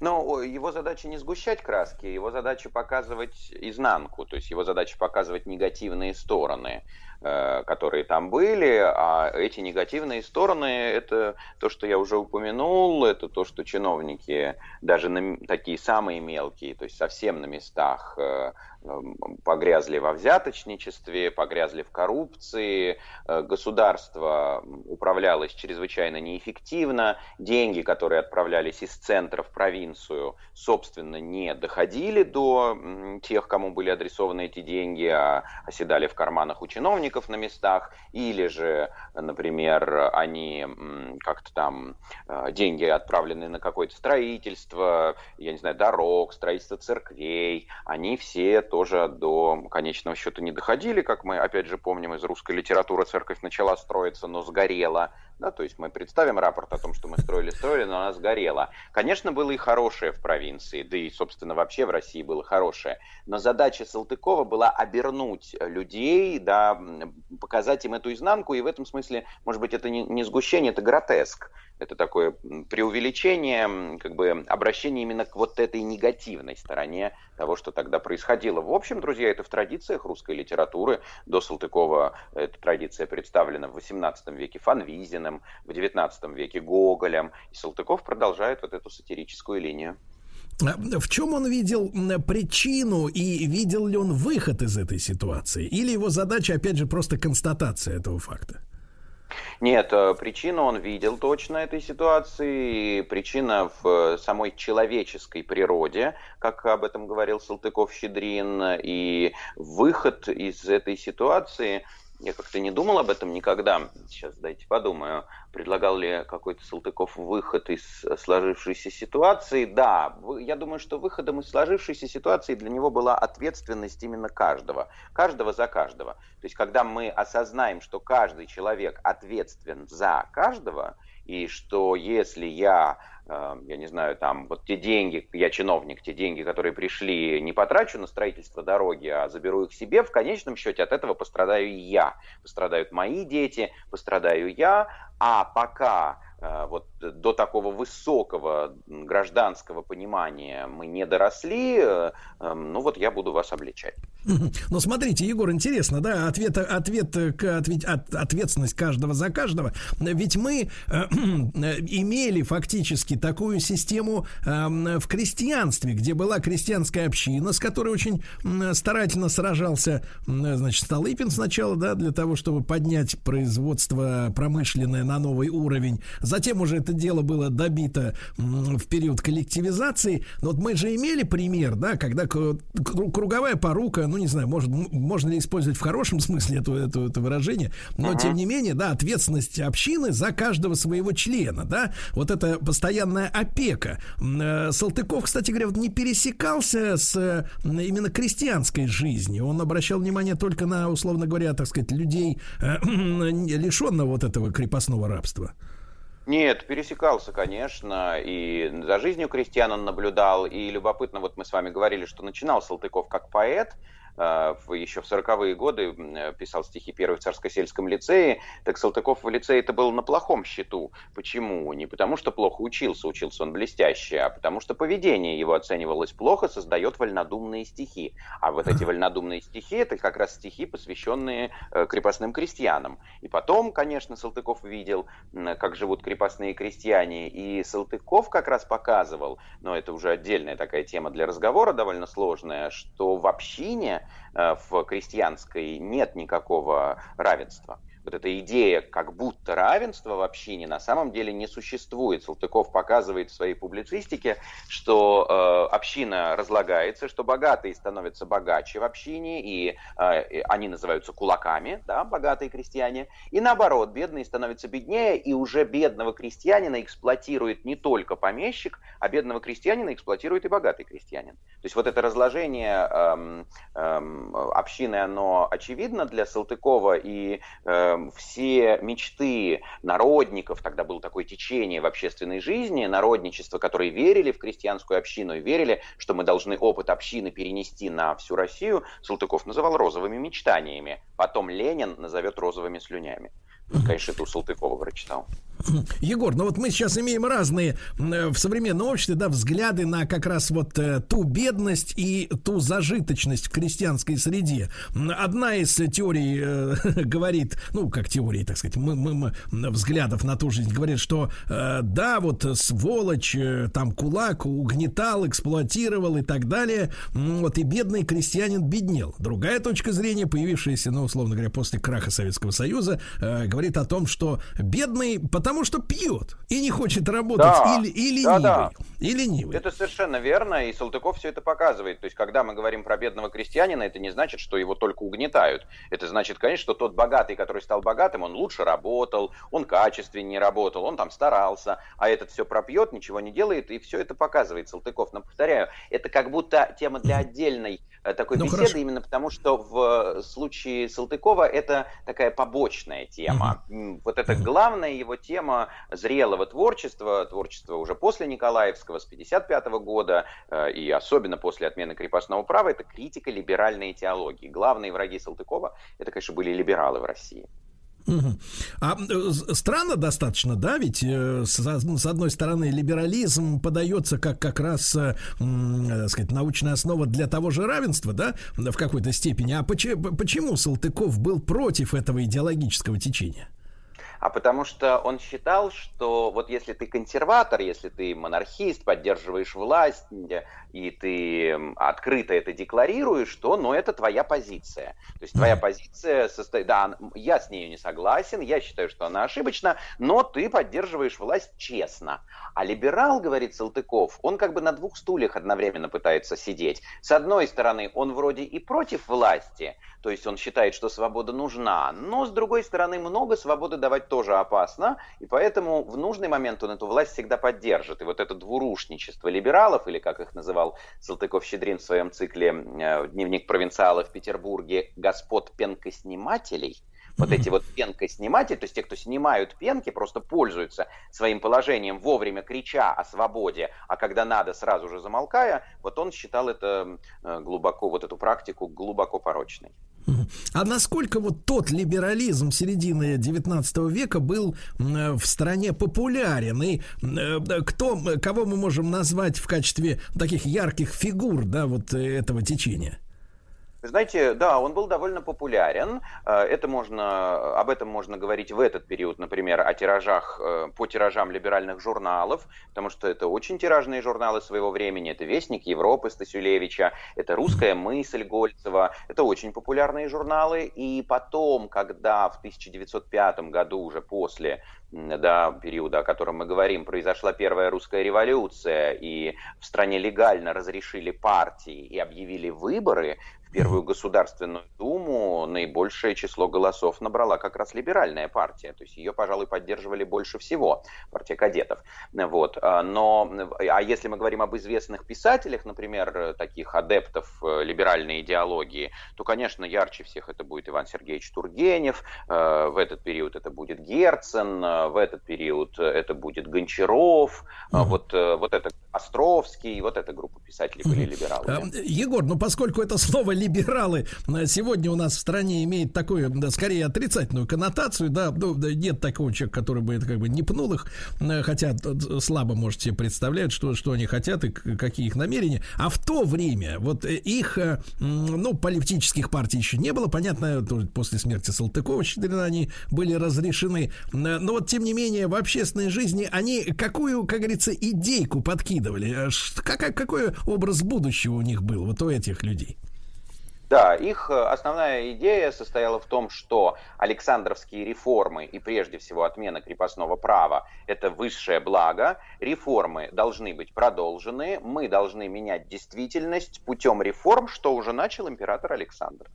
Но его задача не сгущать краски, его задача показывать изнанку, то есть его задача показывать негативные стороны которые там были, а эти негативные стороны, это то, что я уже упомянул, это то, что чиновники, даже на, такие самые мелкие, то есть совсем на местах, э, погрязли во взяточничестве, погрязли в коррупции, э, государство управлялось чрезвычайно неэффективно, деньги, которые отправлялись из центра в провинцию, собственно, не доходили до тех, кому были адресованы эти деньги, а оседали в карманах у чиновников на местах, или же, например, они как-то там, э, деньги отправлены на какое-то строительство, я не знаю, дорог, строительство церквей, они все тоже до конечного счета не доходили, как мы опять же помним из русской литературы, церковь начала строиться, но сгорела. Да, то есть мы представим рапорт о том, что мы строили, строили, но она сгорела. Конечно, было и хорошее в провинции, да и, собственно, вообще в России было хорошее. Но задача Салтыкова была обернуть людей, да, показать им эту изнанку, и в этом смысле, может быть, это не сгущение, это гротеск. Это такое преувеличение, как бы обращение именно к вот этой негативной стороне того, что тогда происходило. В общем, друзья, это в традициях русской литературы. До Салтыкова эта традиция представлена в XVIII веке Фанвизиным, в XIX веке Гоголем. И Салтыков продолжает вот эту сатирическую линию. А в чем он видел причину и видел ли он выход из этой ситуации? Или его задача, опять же, просто констатация этого факта? Нет, э, причину он видел точно этой ситуации. Причина в э, самой человеческой природе, как об этом говорил Салтыков-Щедрин. И выход из этой ситуации – я как-то не думал об этом никогда. Сейчас дайте подумаю. Предлагал ли какой-то Салтыков выход из сложившейся ситуации? Да, я думаю, что выходом из сложившейся ситуации для него была ответственность именно каждого. Каждого за каждого. То есть, когда мы осознаем, что каждый человек ответственен за каждого, и что если я Эм, я не знаю, там, вот те деньги, я чиновник, те деньги, которые пришли, не потрачу на строительство дороги, а заберу их себе, в конечном счете от этого пострадаю я. Пострадают мои дети, пострадаю я, а пока Э, вот до такого высокого гражданского понимания мы не доросли, э, эм, ну вот я буду вас обличать. Но смотрите, Егор, интересно, да, ответ, ответ, ответ, от, ответственность каждого за каждого. Ведь мы э, имели фактически такую систему э, в крестьянстве, где была крестьянская община, с которой очень старательно сражался, значит, Столыпин сначала, да, для того, чтобы поднять производство промышленное на новый уровень Затем уже это дело было добито в период коллективизации. Но вот мы же имели пример, да, когда круговая порука, ну не знаю, может, можно ли использовать в хорошем смысле это, это, это выражение, но uh-huh. тем не менее, да, ответственность общины за каждого своего члена, да, вот это постоянная опека. Э, Салтыков, кстати говоря, не пересекался с именно крестьянской жизнью. Он обращал внимание только на, условно говоря, так сказать, людей, э, лишенного вот этого крепостного рабства. Нет, пересекался, конечно, и за жизнью крестьян он наблюдал, и любопытно, вот мы с вами говорили, что начинал Салтыков как поэт, еще в 40-е годы э, писал стихи первый в Царско-сельском лицее, так Салтыков в лицее это был на плохом счету. Почему? Не потому, что плохо учился, учился он блестяще, а потому что поведение его оценивалось плохо, создает вольнодумные стихи. А вот эти вольнодумные стихи, это как раз стихи, посвященные э, крепостным крестьянам. И потом, конечно, Салтыков видел, как живут крепостные крестьяне, и Салтыков как раз показывал, но это уже отдельная такая тема для разговора, довольно сложная, что в общине Э, в крестьянской нет никакого равенства вот эта идея как будто равенства в общине на самом деле не существует. Салтыков показывает в своей публицистике, что э, община разлагается, что богатые становятся богаче в общине, и э, они называются кулаками, да, богатые крестьяне, и наоборот, бедные становятся беднее, и уже бедного крестьянина эксплуатирует не только помещик, а бедного крестьянина эксплуатирует и богатый крестьянин. То есть вот это разложение э, э, общины, оно очевидно для Салтыкова, и э, все мечты народников, тогда было такое течение в общественной жизни, народничество, которые верили в крестьянскую общину и верили, что мы должны опыт общины перенести на всю Россию, Салтыков называл розовыми мечтаниями. Потом Ленин назовет розовыми слюнями. Конечно, это у Салтыкова прочитал. Егор, ну вот мы сейчас имеем разные в современном обществе, да, взгляды на как раз вот э, ту бедность и ту зажиточность в крестьянской среде. Одна из теорий э, говорит, ну, как теории, так сказать, мы, мы, мы взглядов на ту жизнь говорит, что э, да, вот сволочь, э, там кулак угнетал, эксплуатировал и так далее, вот и бедный крестьянин беднел. Другая точка зрения, появившаяся, ну, условно говоря, после краха Советского Союза, э, говорит о том, что бедный, потому что пьет и не хочет работать да, или, и ленивый. Да, да. И ленивый. Это совершенно верно, и Салтыков все это показывает. То есть, когда мы говорим про бедного крестьянина, это не значит, что его только угнетают. Это значит, конечно, что тот богатый, который стал богатым, он лучше работал, он качественнее работал, он там старался, а этот все пропьет, ничего не делает, и все это показывает Салтыков. Но, повторяю, это как будто тема для отдельной такой ну, беседы, хорошо. именно потому что в случае Салтыкова это такая побочная тема. Угу. Вот это угу. главная его тема зрелого творчества, творчества уже после Николаевского, с 55 года, э, и особенно после отмены крепостного права, это критика либеральной теологии. Главные враги Салтыкова, это, конечно, были либералы в России. А странно достаточно, да, ведь э, с, одной стороны либерализм подается как как раз, э, э, сказать, научная основа для того же равенства, да, в какой-то степени. А почему, почему Салтыков был против этого идеологического течения? а потому что он считал, что вот если ты консерватор, если ты монархист, поддерживаешь власть, и ты открыто это декларируешь, то, ну, это твоя позиция. То есть твоя позиция состоит, да, я с ней не согласен, я считаю, что она ошибочна, но ты поддерживаешь власть честно. А либерал, говорит Салтыков, он как бы на двух стульях одновременно пытается сидеть. С одной стороны, он вроде и против власти, то есть он считает, что свобода нужна, но с другой стороны, много свободы давать тоже опасно, и поэтому в нужный момент он эту власть всегда поддержит. И вот это двурушничество либералов, или как их называют, называл Салтыков-Щедрин в своем цикле э, «Дневник провинциала в Петербурге» господ пенкоснимателей, вот эти вот пенкосниматели, то есть те, кто снимают пенки, просто пользуются своим положением вовремя крича о свободе, а когда надо, сразу же замолкая, вот он считал это э, глубоко, вот эту практику глубоко порочной. А насколько вот тот либерализм середины 19 века был в стране популярен? И э, кто, кого мы можем назвать в качестве таких ярких фигур да, вот этого течения? Знаете, да, он был довольно популярен. Э, это можно, об этом можно говорить в этот период, например, о тиражах, э, по тиражам либеральных журналов, потому что это очень тиражные журналы своего времени. Это «Вестник Европы» Стасюлевича, это «Русская мысль» Гольцева. Это очень популярные журналы. И потом, когда в 1905 году, уже после да, периода, о котором мы говорим, произошла первая русская революция, и в стране легально разрешили партии и объявили выборы, в первую Государственную Думу наибольшее число голосов набрала как раз либеральная партия. То есть ее, пожалуй, поддерживали больше всего, партия кадетов. Вот. А, но, а если мы говорим об известных писателях, например, таких адептов э, либеральной идеологии, то, конечно, ярче всех это будет Иван Сергеевич Тургенев, э, в этот период это будет Герцен, э, в этот период это будет Гончаров, mm-hmm. вот, вот это Островский, вот эта группа писателей были либералы. Егор, ну поскольку это слово либералы сегодня у нас в стране имеет такую, да, скорее отрицательную коннотацию, да, ну, нет такого человека, который бы это как бы не пнул их, э, хотя слабо можете себе представлять, что, что они хотят и какие их намерения. А в то время вот э, их, э, ну, политических партий еще не было, понятно, после смерти Салтыкова Щедрина они были разрешены, но вот тем не менее в общественной жизни они какую, как говорится, идейку подкидывали, как, какой образ будущего у них был вот у этих людей? Да, их э, основная идея состояла в том, что Александровские реформы и прежде всего отмена крепостного права – это высшее благо. Реформы должны быть продолжены, мы должны менять действительность путем реформ, что уже начал император Александр.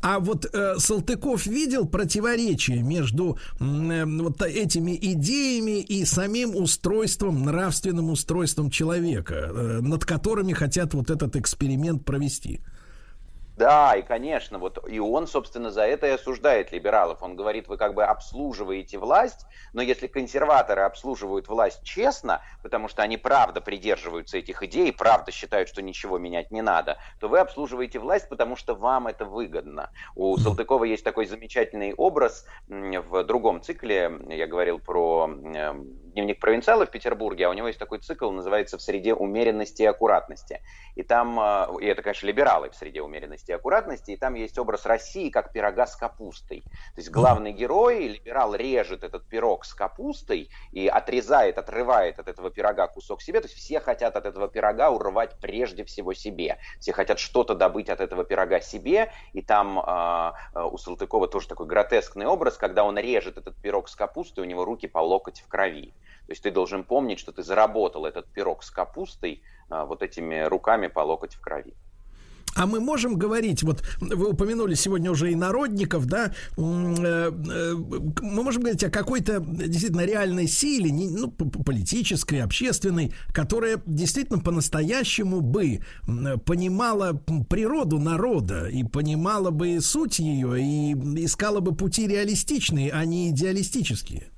А вот э, Салтыков видел противоречие между э, вот этими идеями и самим устройством, нравственным устройством человека, э, над которыми хотят вот этот эксперимент провести. Да, и, конечно, вот и он, собственно, за это и осуждает либералов. Он говорит, вы как бы обслуживаете власть, но если консерваторы обслуживают власть честно, потому что они правда придерживаются этих идей, правда считают, что ничего менять не надо, то вы обслуживаете власть, потому что вам это выгодно. У Салтыкова есть такой замечательный образ в другом цикле, я говорил про дневник провинциала в Петербурге, а у него есть такой цикл, называется «В среде умеренности и аккуратности». И там, а, и это, конечно, либералы в среде умеренности и аккуратности, и там есть образ России как пирога с капустой. То есть главный герой, либерал, режет этот пирог с капустой и отрезает, отрывает от этого пирога кусок себе. То есть все хотят от этого пирога урвать прежде всего себе. Все хотят что-то добыть от этого пирога себе, и там э, у Салтыкова тоже такой гротескный образ, когда он режет этот пирог с капустой, у него руки по локоть в крови. То есть ты должен помнить, что ты заработал этот пирог с капустой а, вот этими руками по локоть в крови. А мы можем говорить, вот вы упомянули сегодня уже и народников, да, э, э, мы можем говорить о какой-то действительно реальной силе, ну, политической, общественной, которая действительно по-настоящему бы понимала природу народа и понимала бы суть ее и искала бы пути реалистичные, а не идеалистические.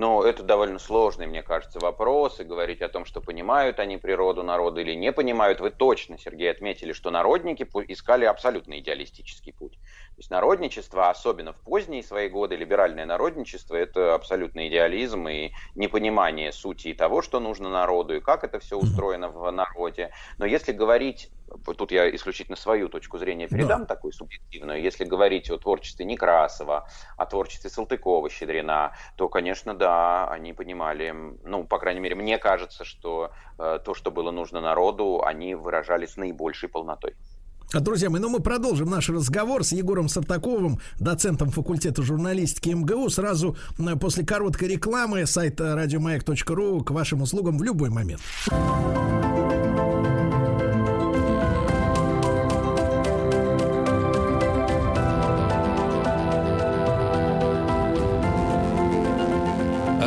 Но это довольно сложный, мне кажется, вопрос, и говорить о том, что понимают они природу народа или не понимают. Вы точно, Сергей, отметили, что народники искали абсолютно идеалистический путь. То есть народничество, особенно в поздние свои годы, либеральное народничество, это абсолютный идеализм и непонимание сути и того, что нужно народу, и как это все устроено в народе. Но если говорить тут я исключительно свою точку зрения передам, да. такую субъективную. Если говорить о творчестве Некрасова, о творчестве Салтыкова, Щедрина, то, конечно, да, они понимали, ну, по крайней мере, мне кажется, что э, то, что было нужно народу, они выражали с наибольшей полнотой. Друзья мои, ну мы продолжим наш разговор с Егором Сартаковым, доцентом факультета журналистики МГУ. Сразу после короткой рекламы сайт радиомаяк.ру к вашим услугам в любой момент.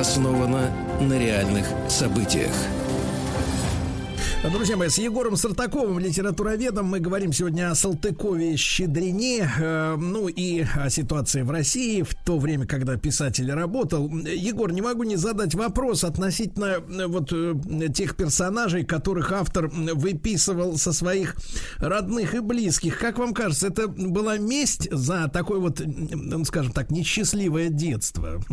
основана на реальных событиях. Друзья мои, с Егором Сартаковым, литературоведом, мы говорим сегодня о Салтыкове Щедрине, э, ну и о ситуации в России в то время, когда писатель работал. Егор, не могу не задать вопрос относительно э, вот э, тех персонажей, которых автор выписывал со своих родных и близких. Как вам кажется, это была месть за такое вот, ну, скажем так, несчастливое детство?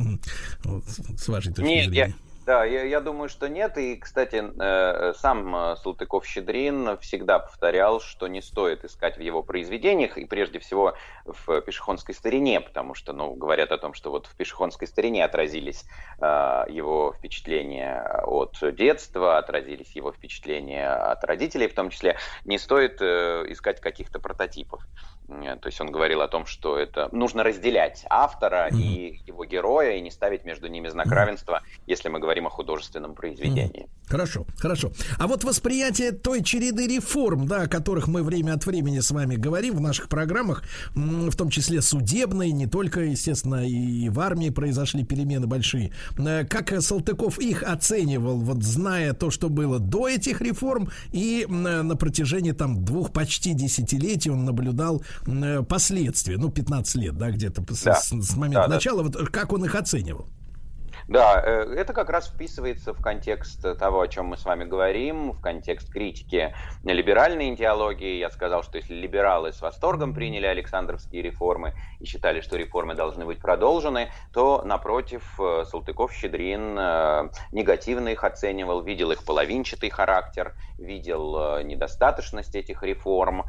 Вот, с вашей точки Нет, зрения. Я... Да, я, я думаю, что нет. И, кстати, э, сам э, Салтыков-Щедрин всегда повторял, что не стоит искать в его произведениях, и прежде всего в пешехонской старине, потому что, ну, говорят о том, что вот в пешехонской старине отразились э, его впечатления от детства, отразились его впечатления от родителей в том числе. Не стоит искать каких-то прототипов. То есть он говорил о том, что это нужно разделять автора mm-hmm. и его героя и не ставить между ними знак равенства, если мы говорим о художественном произведении. Хорошо, хорошо. А вот восприятие той череды реформ, да, о которых мы время от времени с вами говорим в наших программах, в том числе судебной, не только, естественно, и в армии произошли перемены большие. Э, как Салтыков их оценивал, вот зная то, что было до этих реформ, и на протяжении там двух почти десятилетий он наблюдал Э, последствия, ну, 15 лет, да, где-то да. с, с момента да, начала, да. вот как он их оценивал? Да, э, это как раз вписывается в контекст того, о чем мы с вами говорим, в контекст критики либеральной идеологии. Я сказал, что если либералы с восторгом приняли Александровские реформы и считали, что реформы должны быть продолжены, то, напротив, э, Салтыков-Щедрин негативно их оценивал, видел их половинчатый характер, видел недостаточность этих реформ.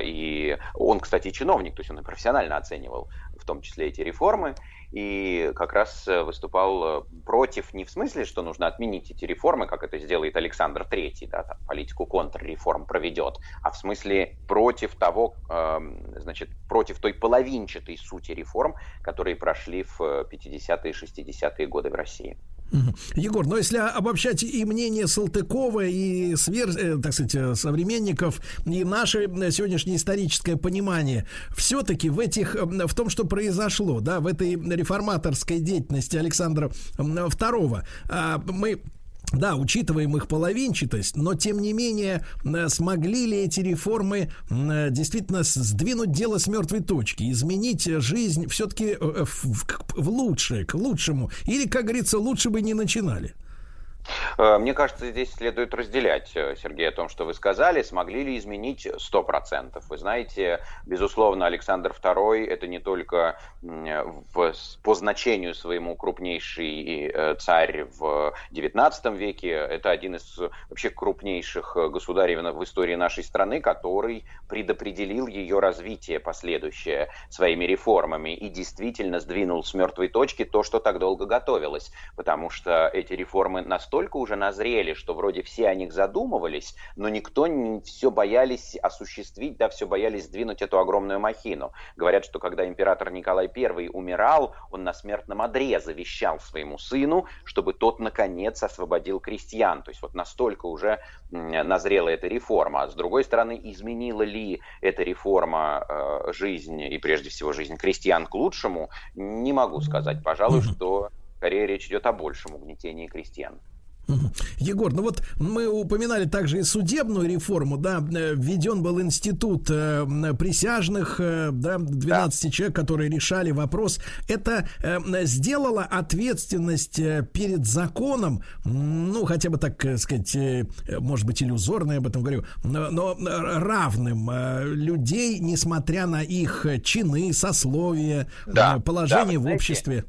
И он, кстати, чиновник, то есть он и профессионально оценивал том числе эти реформы и как раз э, выступал э, против не в смысле, что нужно отменить эти реформы, как это сделает Александр Третий, да, там, политику контрреформ проведет, а в смысле против того, э, значит, против той половинчатой сути реформ, которые прошли в 50-е и 60-е годы в России. Егор, но если обобщать и мнение Салтыкова, и свер, э, так сказать, э, современников, и наше сегодняшнее историческое понимание, все-таки в этих, в том, что произошло, да, в этой реформаторской деятельности Александра II, а, мы да, учитываем их половинчатость, но тем не менее э, смогли ли эти реформы э, действительно сдвинуть дело с мертвой точки, изменить жизнь все-таки в лучшее, к лучшему, или, как говорится, лучше бы не начинали? Э, мне кажется, здесь следует разделять, э, Сергей, о том, что вы сказали. Смогли ли изменить 100%? Вы знаете, безусловно, Александр II это не только в, по значению своему крупнейший э, царь в XIX веке, это один из вообще крупнейших государей в истории нашей страны, который предопределил ее развитие последующее своими реформами и действительно сдвинул с мертвой точки то, что так долго готовилось, потому что эти реформы настолько настолько уже назрели, что вроде все о них задумывались, но никто не все боялись осуществить, да, все боялись сдвинуть эту огромную махину. Говорят, что когда император Николай I умирал, он на смертном одре завещал своему сыну, чтобы тот, наконец, освободил крестьян. То есть вот настолько уже назрела эта реформа. А с другой стороны, изменила ли эта реформа э, жизнь, и прежде всего жизнь крестьян к лучшему, не могу сказать. Пожалуй, что скорее речь идет о большем угнетении крестьян. Егор, ну вот мы упоминали также и судебную реформу, да, э, введен был институт э, присяжных, э, да, 12 да. человек, которые решали вопрос. Это э, сделало ответственность перед законом, ну, хотя бы так сказать, может быть, иллюзорно, я об этом говорю, но, равным людей, несмотря на их чины, сословия, да, положение да, в обществе.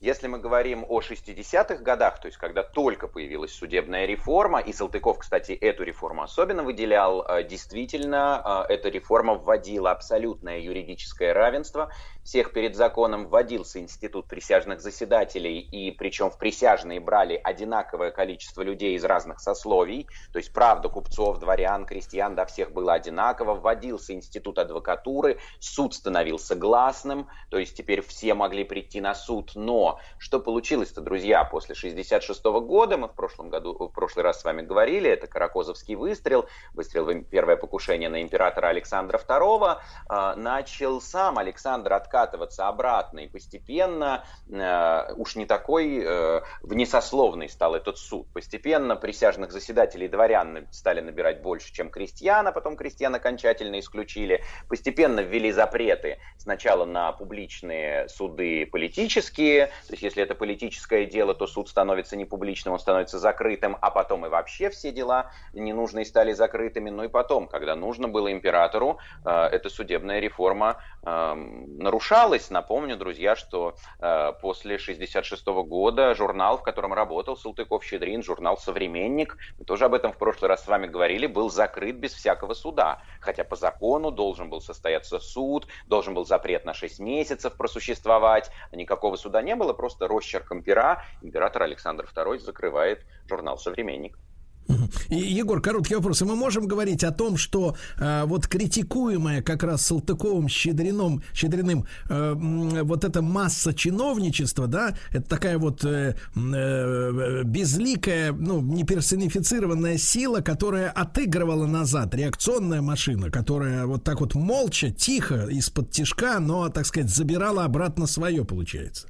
Если мы говорим о 60-х годах, то есть когда только появилась судебная реформа, и Салтыков, кстати, эту реформу особенно выделял, э, действительно, э, эта реформа вводила абсолютное юридическое равенство всех перед законом, вводился институт присяжных заседателей, и причем в присяжные брали одинаковое количество людей из разных сословий, то есть, правда, купцов, дворян, крестьян, да, всех было одинаково, вводился институт адвокатуры, суд становился гласным, то есть теперь все могли прийти на суд, но что получилось-то, друзья, после 66 года, мы в прошлом году, в прошлый раз с вами говорили, это Каракозовский выстрел, выстрел первое покушение на императора Александра II, э, начал сам Александр откатываться обратно, и постепенно, э, уж не такой э, внесословный стал этот суд, постепенно присяжных заседателей дворян стали набирать больше, чем крестьян, а потом крестьян окончательно исключили, постепенно ввели запреты сначала на публичные суды политические, то есть если это политическое дело, то суд становится не публичным, он становится закрытым, а потом и вообще все дела ненужные стали закрытыми. Ну и потом, когда нужно было императору, э, эта судебная реформа э, нарушалась. Напомню, друзья, что э, после 66 года журнал, в котором работал Салтыков-Щедрин, журнал «Современник», мы тоже об этом в прошлый раз с вами говорили, был закрыт без всякого суда. Хотя по закону должен был состояться суд, должен был запрет на 6 месяцев просуществовать, никакого суда не было просто росчерком пера император Александр II закрывает журнал «Современник». Егор, короткий вопрос. Мы можем говорить о том, что э, вот критикуемая как раз Салтыковым, Щедриным, Щедриным э, вот эта масса чиновничества, да, это такая вот э, э, безликая, ну, не персонифицированная сила, которая отыгрывала назад, реакционная машина, которая вот так вот молча, тихо, из-под тишка, но, так сказать, забирала обратно свое, получается.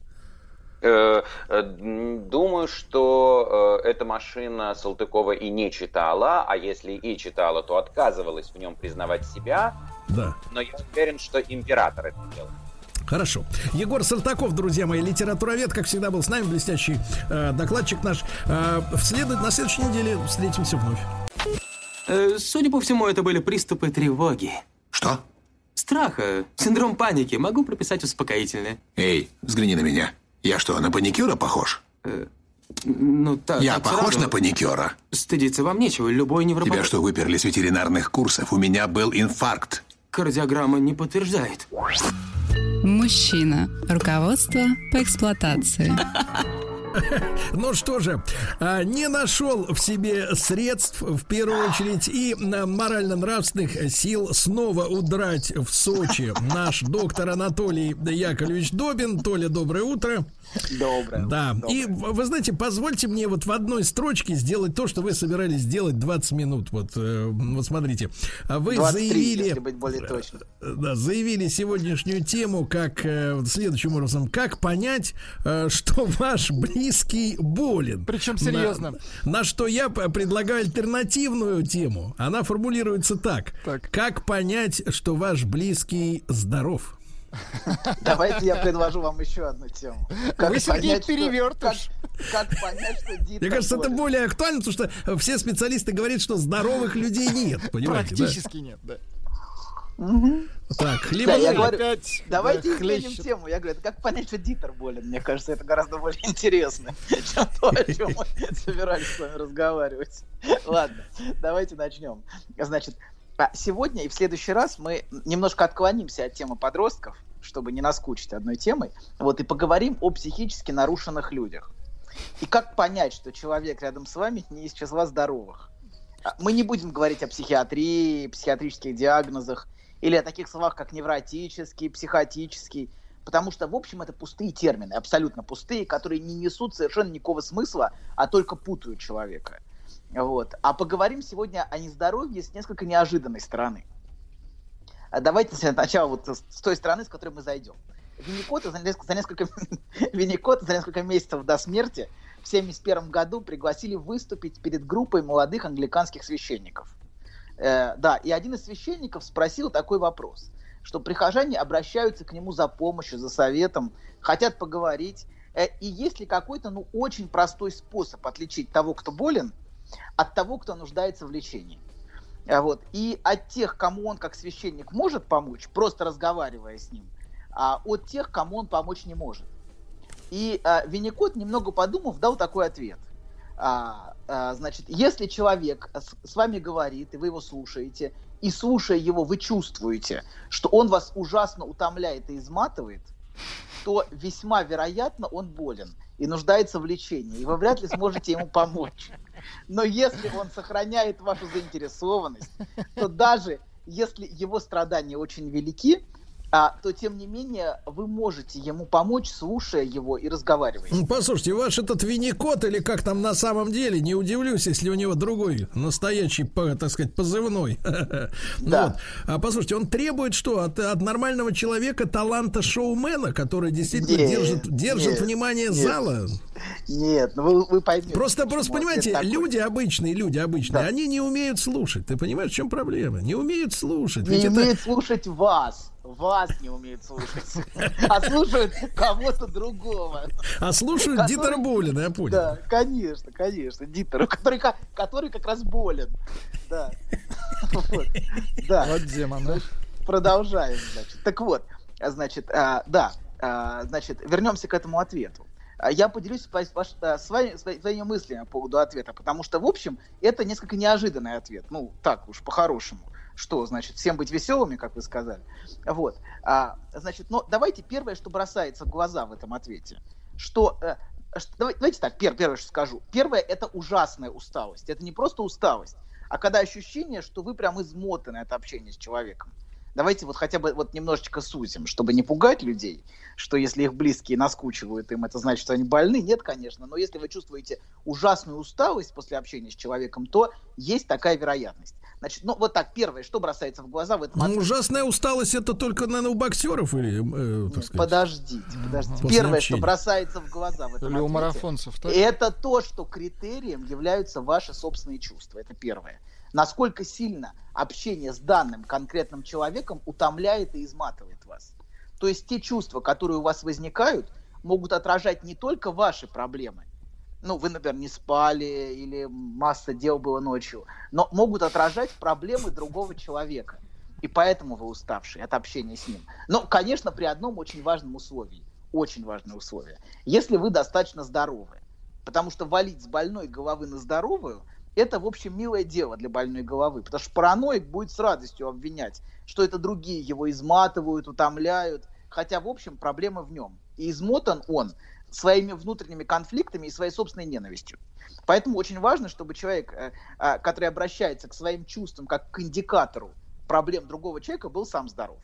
Э, э, думаю, что э, эта машина Салтыкова и не читала, а если и читала, то отказывалась в нем признавать себя. Да. Но я уверен, что император это делал. Хорошо. Егор Сартаков, друзья мои, литературовед, как всегда, был с нами, блестящий э, докладчик наш. Э, вслед, на следующей неделе встретимся вновь. Э, судя по всему, это были приступы тревоги. Что? Страха, синдром паники. Могу прописать успокоительное. Эй, взгляни на меня. Я что, на паникюра похож? Э, ну, так, Я похож сразу... на паникюра? Стыдиться вам нечего, любой невропат... Тебя что, выперли с ветеринарных курсов? У меня был инфаркт. Кардиограмма не подтверждает. Мужчина. Руководство по эксплуатации. Ну что же, а, не нашел в себе средств, в первую очередь, и морально-нравственных сил снова удрать в Сочи наш доктор Анатолий Яковлевич Добин. Толя, доброе утро. Доброе. Да. Доброе. И вы знаете, позвольте мне вот в одной строчке сделать то, что вы собирались сделать 20 минут. Вот, э, вот смотрите. А Вы 23, заявили... если быть более точным. Э, Да, заявили сегодняшнюю тему как э, следующим образом. Как понять, что ваш близкий болен? Причем серьезно. На, на что я предлагаю альтернативную тему. Она формулируется так. Так. Как понять, что ваш близкий здоров? Давайте я предложу вам еще одну тему. Вы, Сергей, понять, что- перевертыш. Как, как понять, что Дита Мне кажется, это болен? более актуально, потому что все специалисты говорят, что здоровых людей нет. Понимаете, да? Практически нет, да. Так, либо Да, я говорю, опять, давайте да, изменим хлещет. тему. Я говорю, это как понять, что Дитер болен? Мне кажется, это гораздо более интересно, чем то, о чем мы собирались с вами разговаривать. Ладно, давайте начнем. Значит, сегодня и в следующий раз мы немножко отклонимся от темы подростков, чтобы не наскучить одной темой, вот, и поговорим о психически нарушенных людях. И как понять, что человек рядом с вами не из числа здоровых? А, Мы не будем говорить о психиатрии, психиатрических диагнозах или о таких словах, как невротический, психотический, потому что, в общем, это пустые термины, абсолютно пустые, которые не несут совершенно никакого смысла, а только путают человека. Вот. А поговорим сегодня о нездоровье с несколько неожиданной стороны. А Давайте сначала вот с той стороны, с которой мы зайдем. Винникота за за несколько, Винникота за несколько месяцев до смерти в 1971 году пригласили выступить перед группой молодых англиканских священников. Э, да, и один из священников спросил такой вопрос, что прихожане обращаются к нему за помощью, за советом, хотят поговорить, э, и есть ли какой-то, ну, очень простой способ отличить того, кто болен, от того, кто нуждается в лечении. А Вот. И от тех, кому он как священник может помочь, просто разговаривая с ним, а от тех, кому он помочь не может. И а, Винникот, немного подумав, дал такой ответ. А, а, значит, если человек с, с вами говорит, и вы его слушаете, и слушая его, вы чувствуете, что он вас ужасно утомляет и изматывает, то весьма вероятно он болен и нуждается в лечении, и вы вряд ли сможете ему помочь. Но если он сохраняет вашу заинтересованность, то даже если его страдания очень велики, а, то тем не менее вы можете ему помочь, слушая его и разговаривая. Ну, Послушайте, ваш этот винникот или как там на самом деле, не удивлюсь, если у него другой настоящий, по- так сказать, позывной. Ну Да. вот. А послушайте, он требует что? От, от нормального человека таланта шоумена, который действительно Нет, держит, держит нет, внимание нет. зала. Нет, ну вы, вы поймете. Просто, просто понимаете, люди обычные, люди обычные, Да. они не умеют слушать. Ты понимаешь, в чем проблема? Не умеют слушать. не Ведь это- умеют слушать вас. Вас не умеют слушать. А слушают кого-то другого. А слушают Который- Дитера Болина, я понял. Да, конечно, конечно. Дитеру, который, который как раз болен. Да. Вот. Да. Вот демон, да? Продолжаем, значит. Так вот, значит, а, да, а, значит, вернемся к этому ответу. А, Я поделюсь с ваш- ваш- а, свои- свои- своими мыслями по поводу ответа, потому что, в общем, это несколько неожиданный ответ. Ну, так уж, по-хорошему. Что, значит, всем быть веселыми, как вы сказали. Вот. А, значит, но давайте первое, что бросается в глаза в этом ответе, что... э, что- давай- давайте так, пер- первое, что скажу. Первое, это ужасная усталость. Это не просто усталость, а когда ощущение, что вы прям измотаны от общения с человеком. Давайте вот хотя бы вот немножечко сузим, чтобы не пугать людей, что если их близкие наскучивают им, это значит, что они больны. Нет, конечно, но если вы чувствуете ужасную усталость после общения с человеком, то есть такая вероятность. Значит, ну вот так, первое, что бросается в глаза в этом Ну, ответе. ужасная усталость это только, наверное, у боксеров или, э, так сказать. Подождите, подождите. После Первое, общения. что бросается в глаза в этом Или у ответе, марафонцев, так? это то, что критерием являются ваши собственные чувства. Это первое. Насколько сильно общение с данным конкретным человеком утомляет и изматывает вас. То есть те чувства, которые у вас возникают, могут отражать не только ваши проблемы. Ну, вы, например, не спали или масса дел было ночью, но могут отражать проблемы другого человека. И поэтому вы уставшие от общения с ним. Но, конечно, при одном очень важном условии. Очень важное условие. Если вы достаточно здоровы. Потому что валить с больной головы на здоровую это, в общем, милое дело для больной головы. Потому что параноик будет с радостью обвинять, что это другие его изматывают, утомляют. Хотя, в общем, проблема в нем. И измотан он своими внутренними конфликтами и своей собственной ненавистью. Поэтому очень важно, чтобы человек, э, э, который обращается к своим чувствам как к индикатору проблем другого человека, был сам здоров.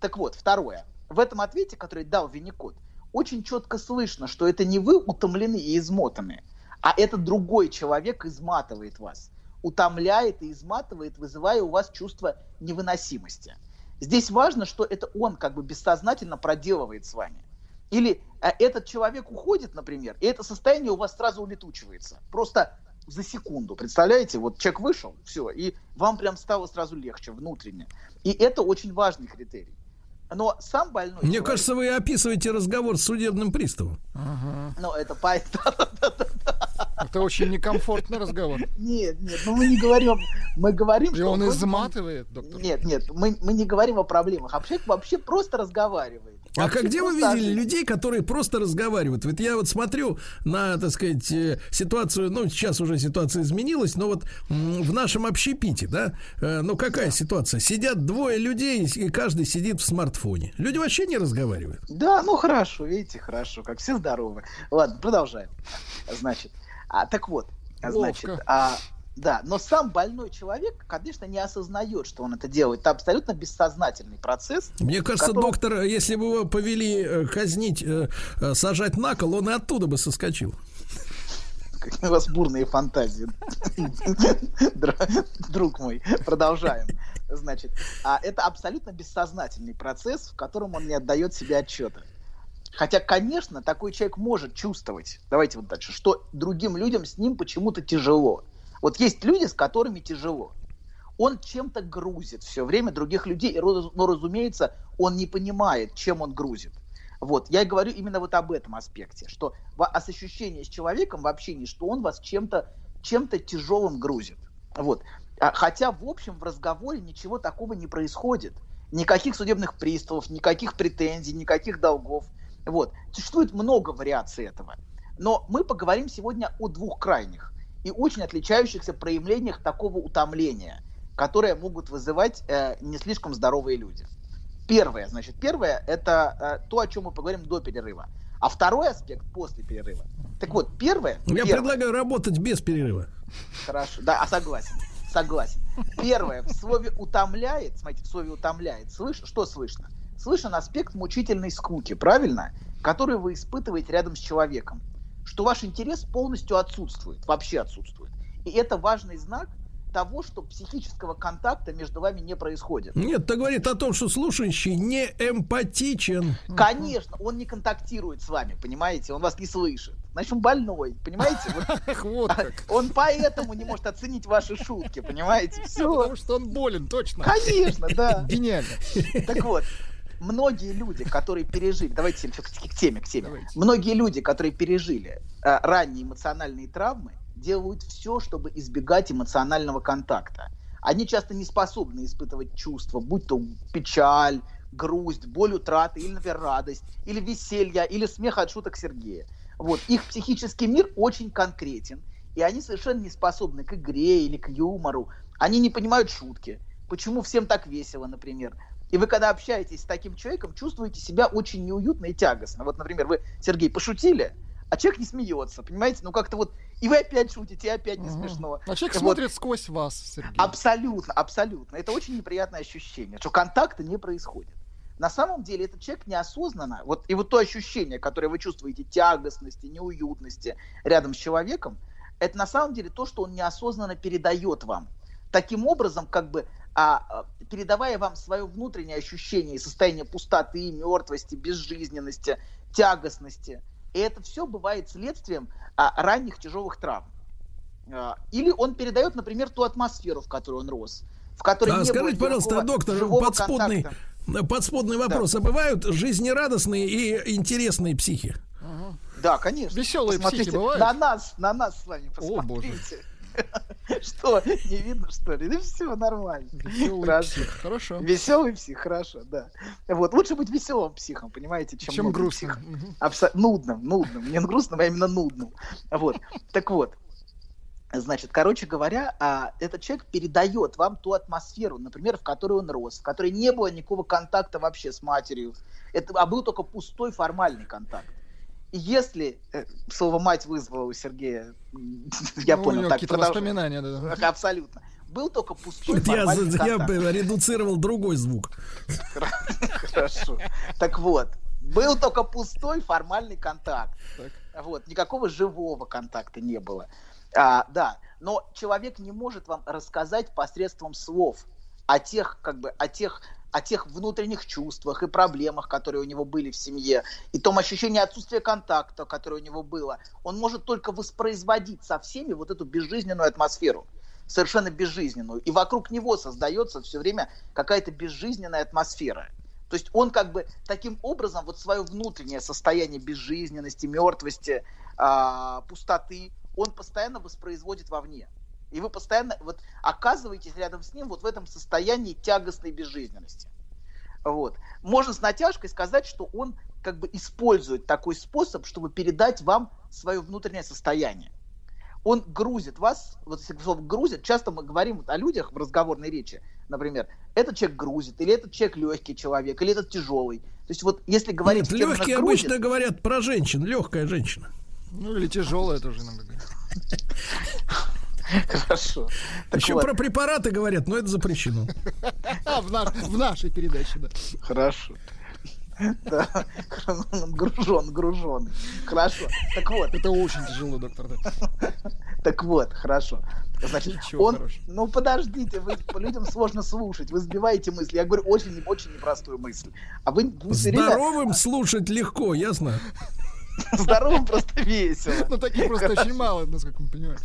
Так вот, второе. В этом ответе, который дал Винникот, очень четко слышно, что это не вы утомлены и измотаны, а это другой человек изматывает вас. Утомляет и изматывает, вызывая у вас чувство невыносимости. Здесь важно, что это он как бы бессознательно проделывает с вами. Или э, этот человек уходит, например, и это состояние у вас сразу улетучивается. Просто за секунду. Представляете, вот человек вышел, все, и вам прям стало сразу легче внутренне. И это очень важный критерий. Но сам больной Мне человек- кажется, вы описываете разговор с судебным приставом. Ну, это. Это очень некомфортный разговор. Нет, нет, ну мы не говорим, мы говорим, И он изматывает, доктор. Нет, нет, мы, мы не говорим о проблемах, а человек вообще просто разговаривает. А как где вы видели жизни. людей, которые просто разговаривают? Вот я вот смотрю на, так сказать, э, ситуацию, ну, сейчас уже ситуация изменилась, но вот в нашем общепите, да, э, ну, какая ситуация? Сидят двое людей, и каждый сидит в смартфоне. Люди вообще не разговаривают. Да, ну хорошо, видите, хорошо, как все здоровы. Ладно, продолжаем. Значит, а, так вот, значит, Ловко. а, да, но сам больной человек, конечно, не осознает, что он это делает. Это абсолютно бессознательный процесс. Мне кажется, Который- доктор, если бы его повели э, казнить, э, э, сажать на кол, он и оттуда бы соскочил. У вас бурные фантазии. Др- Друг мой, продолжаем. Значит, а это абсолютно бессознательный процесс, в котором он не отдает себе отчета. Хотя, конечно, такой человек может чувствовать, давайте вот дальше, что другим людям с ним почему-то тяжело. Вот есть люди, с которыми тяжело. Он чем-то грузит все время других людей, но, разумеется, он не понимает, чем он грузит. Вот, я и говорю именно вот об этом аспекте, что с ощущение с человеком в общении, что он вас чем-то чем-то тяжелым грузит. Вот. А, Хотя, в общем, в разговоре ничего такого не происходит. Никаких судебных приставов, никаких претензий, никаких долгов. Вот. Существует много вариаций этого. Но мы поговорим сегодня о двух крайних и очень отличающихся проявлениях такого утомления, которые могут вызывать э, не слишком здоровые люди. Первое, значит, первое это э, то, о чем мы поговорим до перерыва. А второй аспект после перерыва. Так вот, первое. Я первое- предлагаю работать без перерыва. Хорошо, да, а согласен, согласен. Первое, в слове утомляет, смотрите, в слове утомляет, слыш, что слышно? Слышен аспект мучительной скуки, правильно? Который вы испытываете рядом с человеком. Что ваш интерес полностью отсутствует, вообще отсутствует. И это важный знак того, что психического контакта между вами не происходит. Нет, это говорит о том, что слушающий не эмпатичен. Конечно, он не контактирует с вами, понимаете? Он вас не слышит. Значит, он больной, понимаете? Вот. Он поэтому не может оценить ваши шутки, понимаете? Все. Потому что он болен, точно. Конечно, да. Гениально. Так вот, многие люди, которые пережили, давайте все-таки к теме, к теме. Давайте. Многие люди, которые пережили э, ранние эмоциональные травмы, делают все, чтобы избегать эмоционального контакта. Они часто не способны испытывать чувства, будь то печаль, грусть, боль утраты, или, например, радость, или веселье, или смех от шуток Сергея. Вот. Их психический мир очень конкретен, и они совершенно не способны к игре или к юмору. Они не понимают шутки. Почему всем так весело, например. И вы, когда общаетесь с таким человеком, чувствуете себя очень неуютно и тягостно. Вот, например, вы, Сергей, пошутили, а человек не смеется, понимаете? Ну, как-то вот... И вы опять шутите, и опять не смешно. А человек Вот. смотрит сквозь вас, Сергей. Абсолютно, абсолютно. Это очень неприятное ощущение, что контакта не происходит. На самом деле этот человек неосознанно, вот и вот то ощущение, которое вы чувствуете, тягостности, неуютности рядом с человеком, это на самом деле то, что он неосознанно передает вам. Таким образом, как бы а, а, передавая вам свое внутреннее ощущение и состояние пустоты, мертвости, безжизненности, тягостности. И это все бывает следствием а, ранних тяжелых травм. А, Или он передает, например, ту атмосферу, в которой он рос, в которой А не скажите, было пожалуйста, доктор, живого подспудный, контакта. подспудный вопрос. А бывают жизнерадостные и интересные психи? Да, конечно. Веселые Посмотрите психи бывают? На нас, на нас с вами О, боже. Что, не видно, что ли? Да все нормально. Веселый Хорошо. псих. Хорошо. Веселый псих, хорошо, да. Вот, лучше быть веселым психом, понимаете, чем, Чем нудным грустно. психом. Мгм. Абсо- Нудным, нудным. Не грустным, а именно нудным. Вот. Так вот. Значит, короче говоря, а, этот человек передает вам ту атмосферу, например, в которой он рос, в которой не было никакого контакта вообще с матерью, это, а был только пустой формальный контакт. Если э, слово мать вызвало у Сергея, я Ну, понял, так продолжай. воспоминания, да. Абсолютно. Был только пустой Я, я редуцировал другой звук. Хорошо. Так вот, Был только пустой формальный контакт. Вот, никакого живого контакта не было. А, да, но человек не может вам рассказать посредством слов о тех, как бы, о тех о тех внутренних чувствах и проблемах, которые у него были в семье, и том ощущении отсутствия контакта, которое у него было. Он может только воспроизводить со всеми вот эту безжизненную атмосферу совершенно безжизненную. И вокруг него создается все время какая-то безжизненная атмосфера. То есть он как бы таким образом вот свое внутреннее состояние безжизненности, мертвости, э, пустоты, он постоянно воспроизводит вовне. И вы постоянно вот оказываетесь рядом с ним вот в этом состоянии тягостной безжизненности. Вот. Можно с натяжкой сказать, что он как бы использует такой способ, чтобы передать вам свое внутреннее состояние. Он грузит вас, вот если слово грузит, часто мы говорим о людях в разговорной речи, например, этот человек грузит, или этот человек легкий человек, или этот тяжелый. То есть вот если говорить... Нет, легкие грузит, обычно говорят про женщин, легкая женщина. Ну или тяжелая тоже иногда говорят. Хорошо. Так Еще вот. про препараты говорят, но это запрещено. В, наш, в нашей передаче, да. Хорошо. Да, гружен, гружен. Хорошо. Так вот. Это очень тяжело, доктор. Да. Так вот, хорошо. Значит, Ничего он, хорошего. ну подождите, вы людям сложно слушать, вы сбиваете мысли. Я говорю очень, очень непростую мысль. А вы, вы Здоровым время... слушать легко, ясно? Здоровым просто весело. Ну, таких просто очень мало, насколько мы понимаем.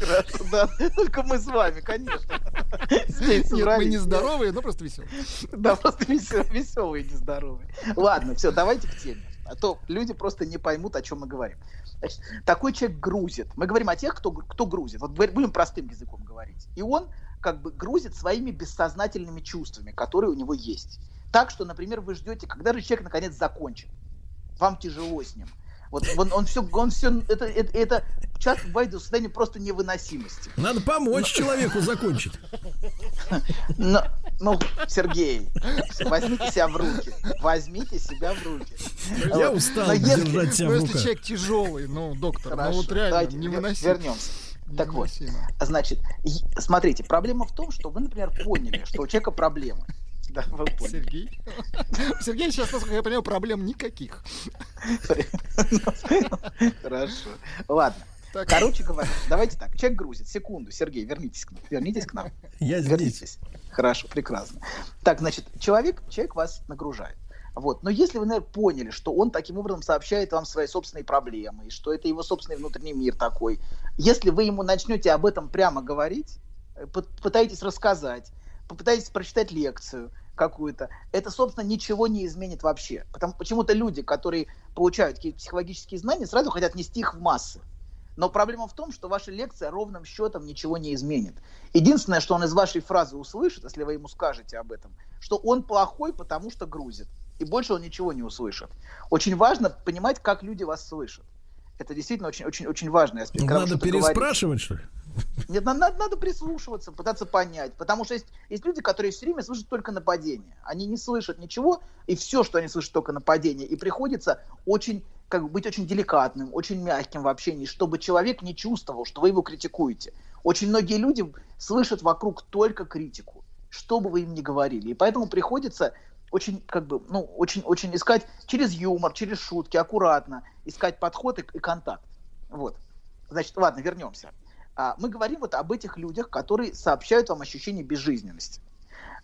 Да. Только мы с вами, конечно. Здесь Нет, мы не здоровые, но просто веселые. Да, просто веселые, не здоровые. Ладно, все, давайте к теме. А то люди просто не поймут, о чем мы говорим. Значит, такой человек грузит. Мы говорим о тех, кто, кто грузит. Вот будем простым языком говорить. И он как бы грузит своими бессознательными чувствами, которые у него есть. Так что, например, вы ждете, когда же человек наконец закончит. Вам тяжело с ним. Вот он, он все, он все, это, это, это часто бывает до состояния просто невыносимости. Надо помочь Но... человеку закончить. Но, ну, Сергей, возьмите себя в руки. Возьмите себя в руки. Я вот. устал Но если, держать себя в руках. Если человек тяжелый, ну, доктор, Хорошо, ну вот реально давайте невыносимо. Вернемся. Так вот, значит, смотрите, проблема в том, что вы, например, поняли, что у человека проблемы. Да, вы поняли. Сергей? Сергей сейчас, насколько я понимаю, проблем никаких. Хорошо. Ладно. Так. Короче говоря, давайте так. Человек грузит. Секунду, Сергей, вернитесь к нам. Вернитесь к нам. Я здесь. Вернитесь. Хорошо, прекрасно. Так, значит, человек, человек вас нагружает. Вот. Но если вы, наверное, поняли, что он таким образом сообщает вам свои собственные проблемы, и что это его собственный внутренний мир такой, если вы ему начнете об этом прямо говорить, э, пытаетесь рассказать, попытаетесь прочитать лекцию какую-то, это, собственно, ничего не изменит вообще. Потому почему-то люди, которые получают какие-то психологические знания, сразу хотят нести их в массы. Но проблема в том, что ваша лекция ровным счетом ничего не изменит. Единственное, что он из вашей фразы услышит, если вы ему скажете об этом, что он плохой, потому что грузит. И больше он ничего не услышит. Очень важно понимать, как люди вас слышат. Это действительно очень, очень, очень важный аспект. Надо переспрашивать, говорите. что ли? Нет, надо, надо прислушиваться, пытаться понять. Потому что есть, есть люди, которые все время слышат только нападение. Они не слышат ничего, и все, что они слышат, только нападение. И приходится очень, как бы, быть очень деликатным, очень мягким в общении, чтобы человек не чувствовал, что вы его критикуете. Очень многие люди слышат вокруг только критику, что бы вы им ни говорили. И поэтому приходится очень, как бы, ну, очень, очень искать через юмор, через шутки, аккуратно, искать подход и, и контакт. Вот. Значит, ладно, вернемся. А, мы говорим вот об этих людях, которые сообщают вам ощущение безжизненности.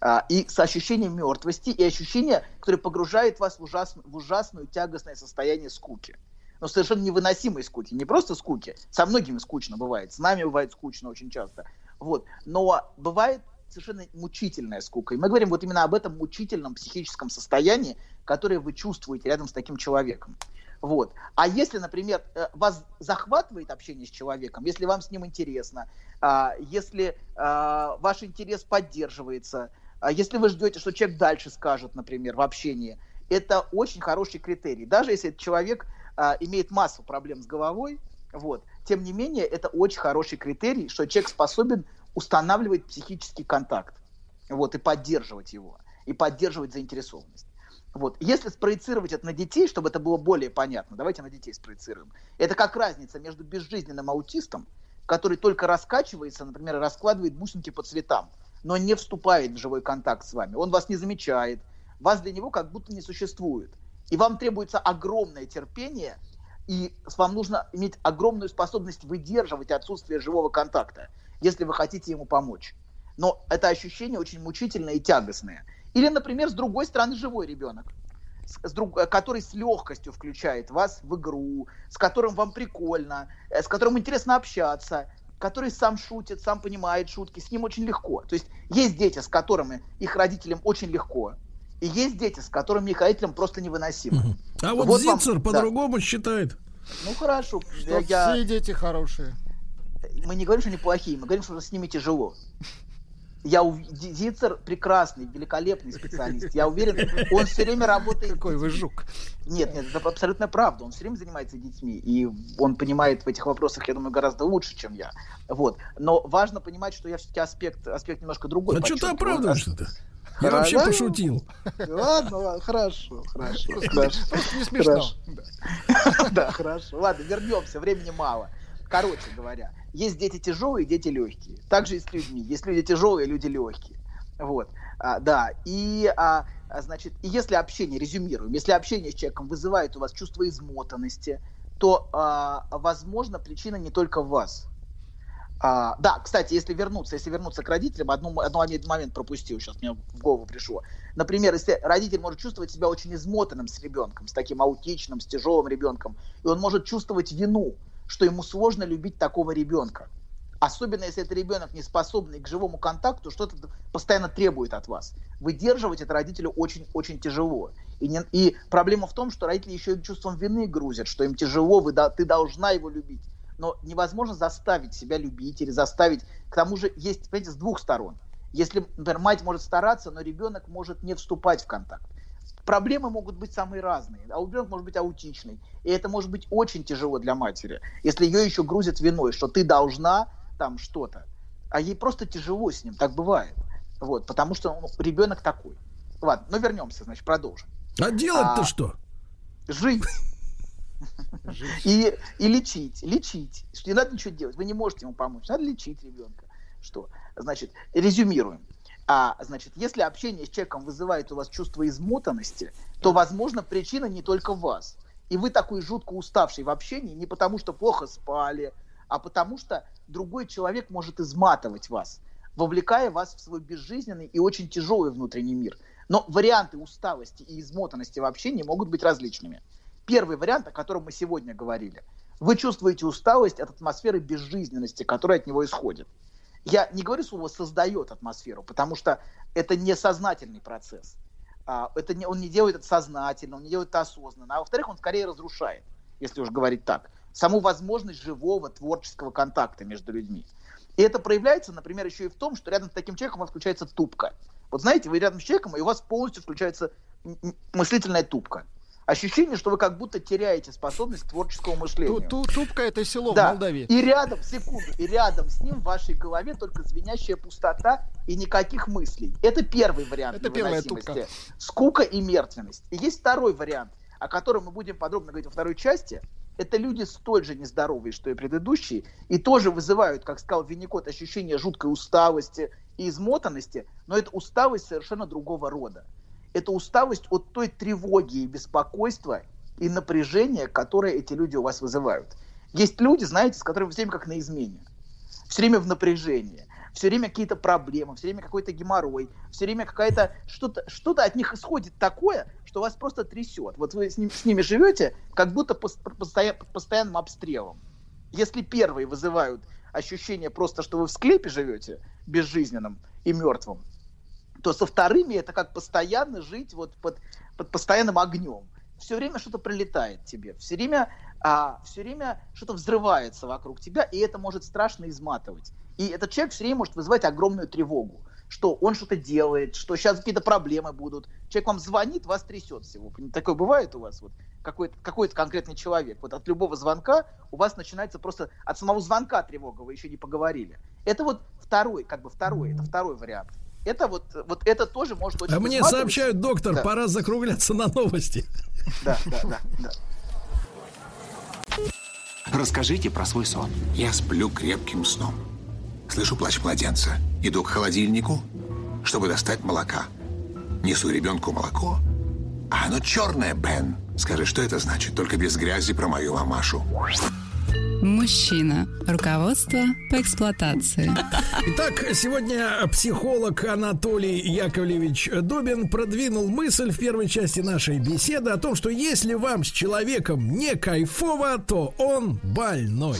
А, и с ощущением мертвости, и ощущение, которое погружает вас в, ужас, в ужасное тягостное состояние скуки. Но совершенно невыносимой скуки. Не просто скуки. Со многими скучно бывает. С нами бывает скучно очень часто. Вот. Но бывает совершенно мучительная скука. И мы говорим вот именно об этом мучительном психическом состоянии, которое вы чувствуете рядом с таким человеком. Вот. А если, например, э, вас захватывает общение с человеком, если вам с ним интересно, а, если а, ваш интерес поддерживается, а если вы ждете, что человек дальше скажет, например, в общении, это очень хороший критерий. Даже если этот человек имеет массу проблем с головой, вот, тем не менее, это очень хороший критерий, что человек способен устанавливать психический контакт вот, и поддерживать его, и поддерживать заинтересованность. Вот. Если спроецировать это на детей, чтобы это было более понятно, давайте на детей спроецируем. Это как разница между безжизненным аутистом, который только раскачивается, например, раскладывает бусинки по цветам, но не вступает в живой контакт с вами. Он вас не замечает, вас для него как будто не существует. И вам требуется огромное терпение, и вам нужно иметь огромную способность выдерживать отсутствие живого контакта, если вы хотите ему помочь. Но это ощущение очень мучительное и тягостное. Или, например, с другой стороны, живой ребенок, с, с друг, который с легкостью включает вас в игру, с которым вам прикольно, э, с которым интересно общаться, который сам шутит, сам понимает шутки, с ним очень легко. То есть есть дети, с которыми их родителям очень легко, и есть дети, с которыми их родителям просто невыносимо. А вот, вот Зицер вам, по-другому да. считает. Ну хорошо. Что я, все дети хорошие. Мы не говорим, что они плохие, мы говорим, что с ними тяжело. Я Зицер прекрасный, великолепный специалист. Я уверен, он все время работает. Какой вы жук. Нет, нет, это абсолютно правда. Он все время занимается детьми, и он понимает в этих вопросах, я думаю, гораздо лучше, чем я. Вот. Но важно понимать, что я все-таки аспект, аспект немножко другой. А что ты оправдываешься-то? Я вообще пошутил. Ладно, ладно, хорошо, хорошо. Просто не смешно. Да, хорошо. Ладно, вернемся, времени мало. Короче говоря, есть дети тяжелые, дети легкие. Также и с людьми. Есть люди тяжелые, люди легкие. Вот, а, да. И, а, значит, если общение, резюмируем, если общение с человеком вызывает у вас чувство измотанности, то, а, возможно, причина не только в вас. А, да, кстати, если вернуться, если вернуться к родителям, одну, одну момент пропустил, сейчас мне в голову пришло. Например, если родитель может чувствовать себя очень измотанным с ребенком, с таким аутичным, с тяжелым ребенком, и он может чувствовать вину, что ему сложно любить такого ребенка. Особенно если это ребенок не способный к живому контакту, что-то постоянно требует от вас. Выдерживать это родителю очень-очень тяжело. И, не, и проблема в том, что родители еще и чувством вины грузят, что им тяжело, вы, да, ты должна его любить но невозможно заставить себя любить или заставить. К тому же есть, понимаете, с двух сторон. Если, например, мать может стараться, но ребенок может не вступать в контакт. Проблемы могут быть самые разные. А у ребенка может быть аутичный. И это может быть очень тяжело для матери, если ее еще грузят виной, что ты должна там что-то. А ей просто тяжело с ним, так бывает. Вот, потому что ну, ребенок такой. Ладно, но вернемся, значит, продолжим. А делать-то а, что? Жить. И, и лечить, лечить. Не надо ничего делать, вы не можете ему помочь. Надо лечить ребенка. Что? Значит, резюмируем. А, значит, если общение с человеком вызывает у вас чувство измотанности, то, возможно, причина не только в вас. И вы такой жутко уставший в общении не потому, что плохо спали, а потому что другой человек может изматывать вас, вовлекая вас в свой безжизненный и очень тяжелый внутренний мир. Но варианты усталости и измотанности в общении могут быть различными первый вариант, о котором мы сегодня говорили. Вы чувствуете усталость от атмосферы безжизненности, которая от него исходит. Я не говорю слово «создает атмосферу», потому что это не сознательный процесс. А, это не, он не делает это сознательно, он не делает это осознанно. А во-вторых, он скорее разрушает, если уж говорить так, саму возможность живого творческого контакта между людьми. И это проявляется, например, еще и в том, что рядом с таким человеком у вас включается тупка. Вот знаете, вы рядом с человеком, и у вас полностью включается мыслительная тупка ощущение, что вы как будто теряете способность к творческому мышлению. Ту Тупка это село да. в Молдавии. И рядом, секунду, и рядом с ним в вашей голове только звенящая пустота и никаких мыслей. Это первый вариант это первая тупка. Скука и мертвенность. И есть второй вариант, о котором мы будем подробно говорить во второй части. Это люди столь же нездоровые, что и предыдущие, и тоже вызывают, как сказал Винникот, ощущение жуткой усталости и измотанности, но это усталость совершенно другого рода это усталость от той тревоги и беспокойства и напряжения, которые эти люди у вас вызывают. Есть люди, знаете, с которыми все время как на измене. Все время в напряжении. Все время какие-то проблемы, все время какой-то геморрой, все время какая-то что-то что от них исходит такое, что вас просто трясет. Вот вы с, ним, с ними живете, как будто по, под постоянным обстрелом. Если первые вызывают ощущение просто, что вы в склепе живете, безжизненном и мертвым, то со вторыми это как постоянно жить вот под, под постоянным огнем. Все время что-то прилетает тебе, все время, а, все время что-то взрывается вокруг тебя, и это может страшно изматывать. И этот человек все время может вызывать огромную тревогу, что он что-то делает, что сейчас какие-то проблемы будут. Человек вам звонит, вас трясет всего. Такое бывает у вас? Вот какой-то, какой-то конкретный человек. Вот от любого звонка у вас начинается просто от самого звонка тревога, вы еще не поговорили. Это вот второй, как бы второй, это второй вариант. Это вот, вот это тоже может очень А мне сообщают, доктор, да. пора закругляться на новости. Да, да, да, да. Расскажите про свой сон. Я сплю крепким сном. Слышу плач младенца. Иду к холодильнику, чтобы достать молока. Несу ребенку молоко. А оно черное, Бен. Скажи, что это значит? Только без грязи про мою мамашу. Мужчина. Руководство по эксплуатации. Итак, сегодня психолог Анатолий Яковлевич Дубин продвинул мысль в первой части нашей беседы о том, что если вам с человеком не кайфово, то он больной.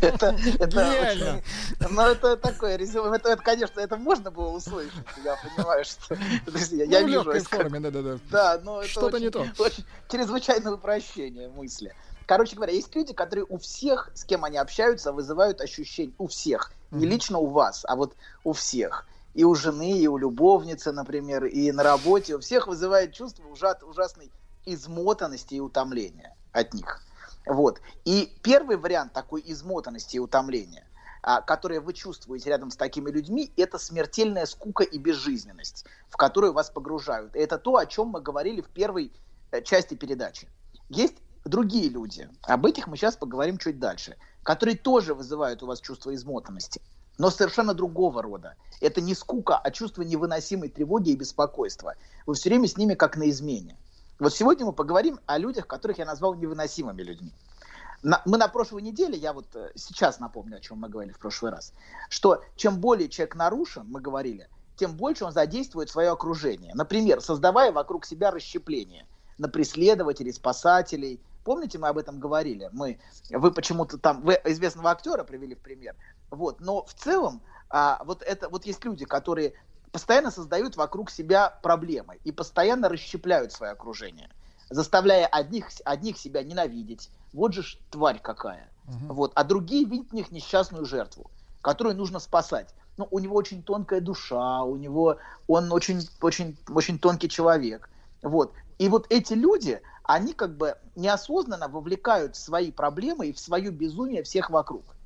Это, это, ну, это такое резюме. Это, это, конечно, это можно было услышать. Я понимаю, что... Я, Ну, вижу... легкой это как- форме, да-да-да. Да, но это Что-то очень- не то. Очень чрезвычайное упрощение мысли. Короче говоря, есть люди, которые у всех, с кем они общаются, вызывают ощущение у всех. Не лично у вас, а вот у всех. И у жены, и у любовницы, например, и на работе. У всех вызывает чувство ужа- ужасной измотанности и утомления от них. Вот. И первый вариант такой измотанности и утомления, а, которое вы чувствуете рядом с такими людьми, это смертельная скука и безжизненность, в которую вас погружают. И это то, о чем мы говорили в первой э, части передачи. Есть другие люди, об этих мы сейчас поговорим чуть дальше, которые тоже вызывают у вас чувство измотанности, но совершенно другого рода. Это не скука, а чувство невыносимой тревоги и беспокойства. Вы все время с ними как на измене. Вот сегодня мы поговорим о людях, которых я назвал невыносимыми людьми. На- мы на прошлой неделе, я вот э, сейчас напомню, о чем мы говорили в прошлый раз, что чем более человек нарушен, мы говорили, тем больше он задействует свое окружение. Например, создавая вокруг себя расщепление на преследователей, спасателей. Помните, мы об этом говорили? Мы, вы почему-то там, вы известного актера привели в пример. Вот. Но в целом, а, вот, это, вот есть люди, которые постоянно создают вокруг себя проблемы и постоянно расщепляют свое окружение, заставляя одних, одних себя ненавидеть. Вот же ж тварь какая. Вот. А другие видят в них несчастную жертву, которую нужно спасать. Ну, у него очень тонкая душа, у него он очень, очень, очень тонкий человек. Вот. И вот эти люди, они как бы неосознанно вовлекают свои проблемы и в свое безумие всех вокруг.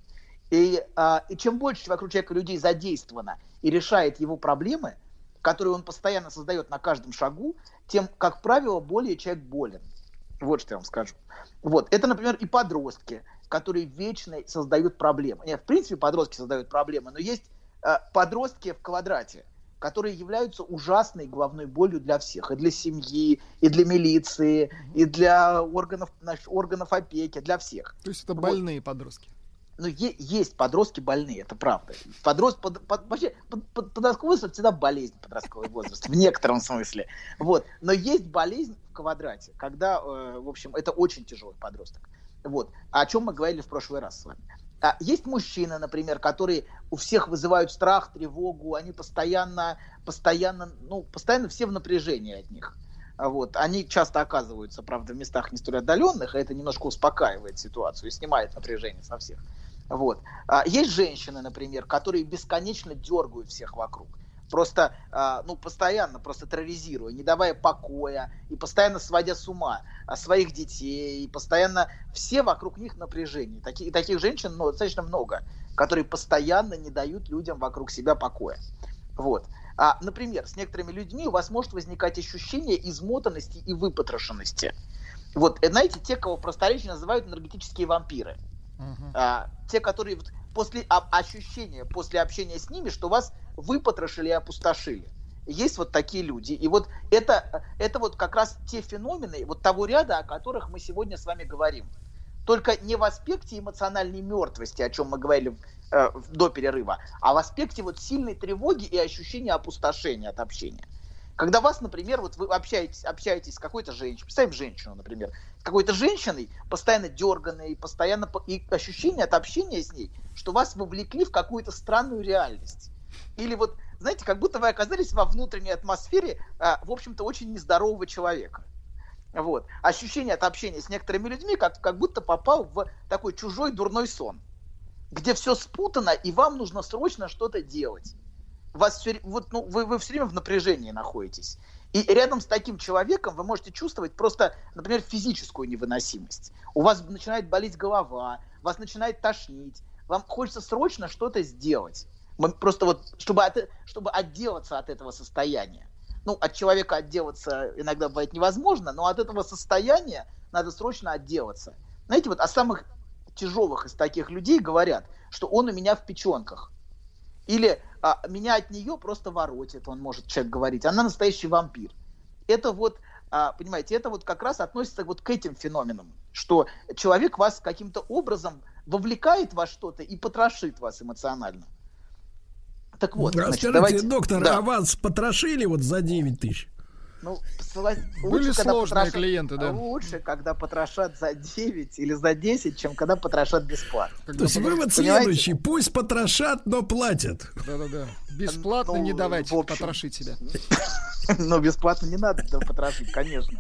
И, а, и чем больше вокруг человека людей задействовано и решает его проблемы, которые он постоянно создает на каждом шагу, тем, как правило, более человек болен. Вот что я вам скажу. Вот. Это, например, и подростки, которые вечно создают проблемы. Нет, в принципе, подростки создают проблемы, но есть э, подростки в квадрате, которые являются ужасной головной болью для всех. И для семьи, и для милиции, и для органов, наш- органов опеки, для всех. То есть это Вот. больные подростки. Ну, е- есть подростки больные, это правда. Подрост, под, под- вообще, под- под- подростковый возраст всегда болезнь подростковый возраст, в некотором смысле. Вот. Но есть болезнь в квадрате, когда, э, в общем, это очень тяжелый подросток. Вот. О чем мы говорили в прошлый раз с вами. А есть мужчины, например, которые у всех вызывают страх, тревогу, они постоянно, постоянно, ну, постоянно все в напряжении от них. А Вот. Они часто оказываются, правда, в местах не столь отдаленных, и это немножко успокаивает ситуацию и снимает напряжение со всех. Вот. А, есть женщины, например, которые бесконечно дергают всех вокруг. Просто, а, ну, постоянно просто терроризируя, не давая покоя, и постоянно сводя с ума а, своих детей, и постоянно все вокруг них напряжение. Таких, таких женщин ну, достаточно много, которые постоянно не дают людям вокруг себя покоя. Вот. А, например, с некоторыми людьми у вас может возникать ощущение измотанности и выпотрошенности. Вот, э, знаете, те, кого в просторечии называют энергетические вампиры. А, те, которые после ощущения, после общения с ними, что вас выпотрошили и опустошили. Есть вот такие люди. И вот это, это вот как раз те феномены вот того ряда, о которых мы сегодня с вами говорим. Только не в аспекте эмоциональной мертвости, о чем мы говорили э, до перерыва, а в аспекте вот сильной тревоги и ощущения опустошения от общения. Когда вас, например, вот вы общаетесь, общаетесь с какой-то женщиной, представим женщину, например, какой-то женщиной, постоянно дерганной, постоянно по- и ощущение от общения с ней, что вас вовлекли в какую-то странную реальность. Или вот, знаете, как будто вы оказались во внутренней атмосфере, а, в общем-то, очень нездорового человека. Вот. Ощущение от общения с некоторыми людьми, как, как будто попал в такой чужой дурной сон, где все спутано, и вам нужно срочно что-то делать. Вас всё, вот, ну, вы, вы все время в напряжении находитесь. И рядом с таким человеком вы можете чувствовать просто, например, физическую невыносимость. У вас начинает болеть голова, вас начинает тошнить, вам хочется срочно что-то сделать. Просто вот, чтобы, от- чтобы отделаться от этого состояния. Ну, от человека отделаться иногда бывает невозможно, но от этого состояния надо срочно отделаться. Знаете, вот о самых тяжелых из таких людей говорят, что он у меня в печенках. Или а, меня от нее просто воротит, он может человек говорить. Она настоящий вампир. это вот, а, понимаете, это вот как раз относится вот к этим феноменам, что человек вас каким-то образом вовлекает во что-то и потрошит вас эмоционально. Так вот, Расскажите, значит, давайте... доктор, Да. а вас потрошили вот за 9 тысяч? Ну, сла- Были лучше, когда сложные потрошат- клиенты, да. Лучше, когда потрошат за 9 или за 10, чем когда потрошат бесплатно. То есть вывод Понимаете? следующий. Пусть потрошат, но платят. Да-да-да. Бесплатно не Ну, давайте в общем. потрошить себя. Но бесплатно не надо этого потрошить, конечно.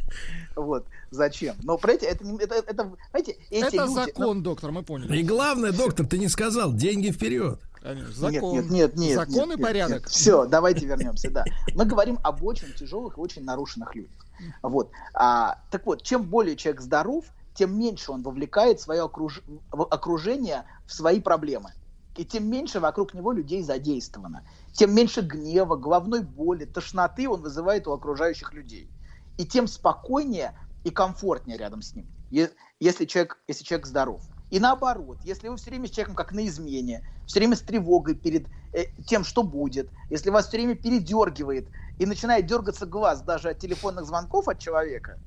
Вот. Зачем? Но, понимаете, это, не- это, это знаете, эти Это люди... закон, доктор, мы поняли. И главное, доктор, ты не сказал, деньги вперед. Конечно, Нет, закон. нет, нет, нет. Закон нет, и порядок. Все, давайте вернемся, да. Мы говорим об очень тяжелых и очень нарушенных людях. Вот. А, так вот, чем более человек здоров, тем меньше он вовлекает свое окруж- окружение в свои проблемы. И тем меньше вокруг него людей задействовано. Тем меньше гнева, головной боли, тошноты он вызывает у окружающих людей. И тем спокойнее и комфортнее рядом с ним, если человек, если человек здоров. И наоборот, если вы все время с человеком как на измене, все время с тревогой перед э, тем, что будет, если вас все время передергивает и начинает дергаться глаз даже от телефонных звонков от человека,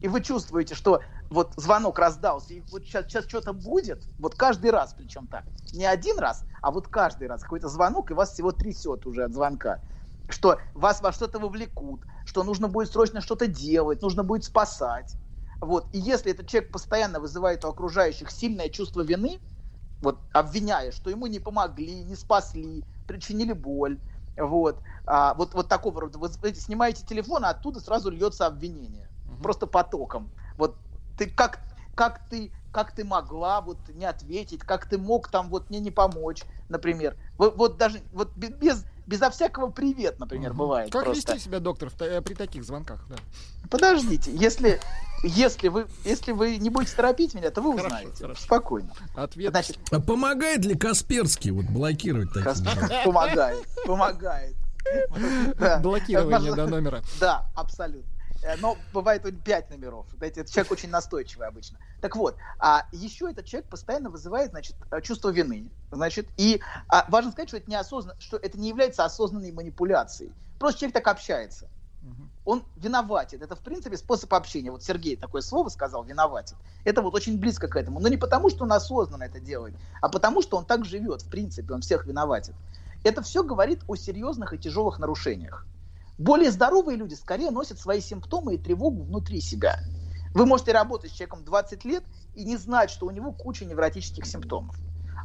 и вы чувствуете, что вот звонок раздался, и вот сейчас, сейчас что-то будет, вот каждый раз причем так, не один раз, а вот каждый раз какой-то звонок, и вас всего трясет уже от звонка, что вас во что-то вовлекут, что нужно будет срочно что-то делать, нужно будет спасать. Вот. И если этот человек постоянно вызывает у окружающих сильное чувство вины, вот, обвиняя, что ему не помогли, не спасли, причинили боль, вот, а, вот, вот такого рода. Вы снимаете телефон, а оттуда сразу льется обвинение. Просто потоком. Вот ты как, как ты как ты могла вот не ответить, как ты мог там вот мне не помочь, например. Вот, вот даже вот бе- без безо всякого привет, например, бывает. Как просто. вести себя, доктор, в э, при таких звонках? Да. Подождите, если если вы если вы не будете торопить меня, то вы Хорошо, узнаете. хорошо. Спокойно. Ответ. Значит, А помогает ли Касперский вот блокировать такие? Каспер помогает, помогает. Блокирование до номера. Да, абсолютно. Э, Но бывает он 5 номеров. Этот человек очень настойчивый обычно. Так вот, а еще этот человек постоянно вызывает, значит, э, чувство вины. Значит, и а, важно сказать, что это, неосознанно, что это не является осознанной манипуляцией. Просто человек так общается. Он виноватит. Это, в принципе, способ общения. Вот Сергей такое слово сказал, виноватит. Это вот очень близко к этому. Но не потому, что он осознанно это делает, а потому, что он так живет, в принципе, он всех виноватит. Это все говорит о серьезных и тяжелых нарушениях. Более здоровые люди скорее носят свои симптомы и тревогу внутри себя. Вы можете работать с человеком 20 лет и не знать, что у него куча невротических симптомов.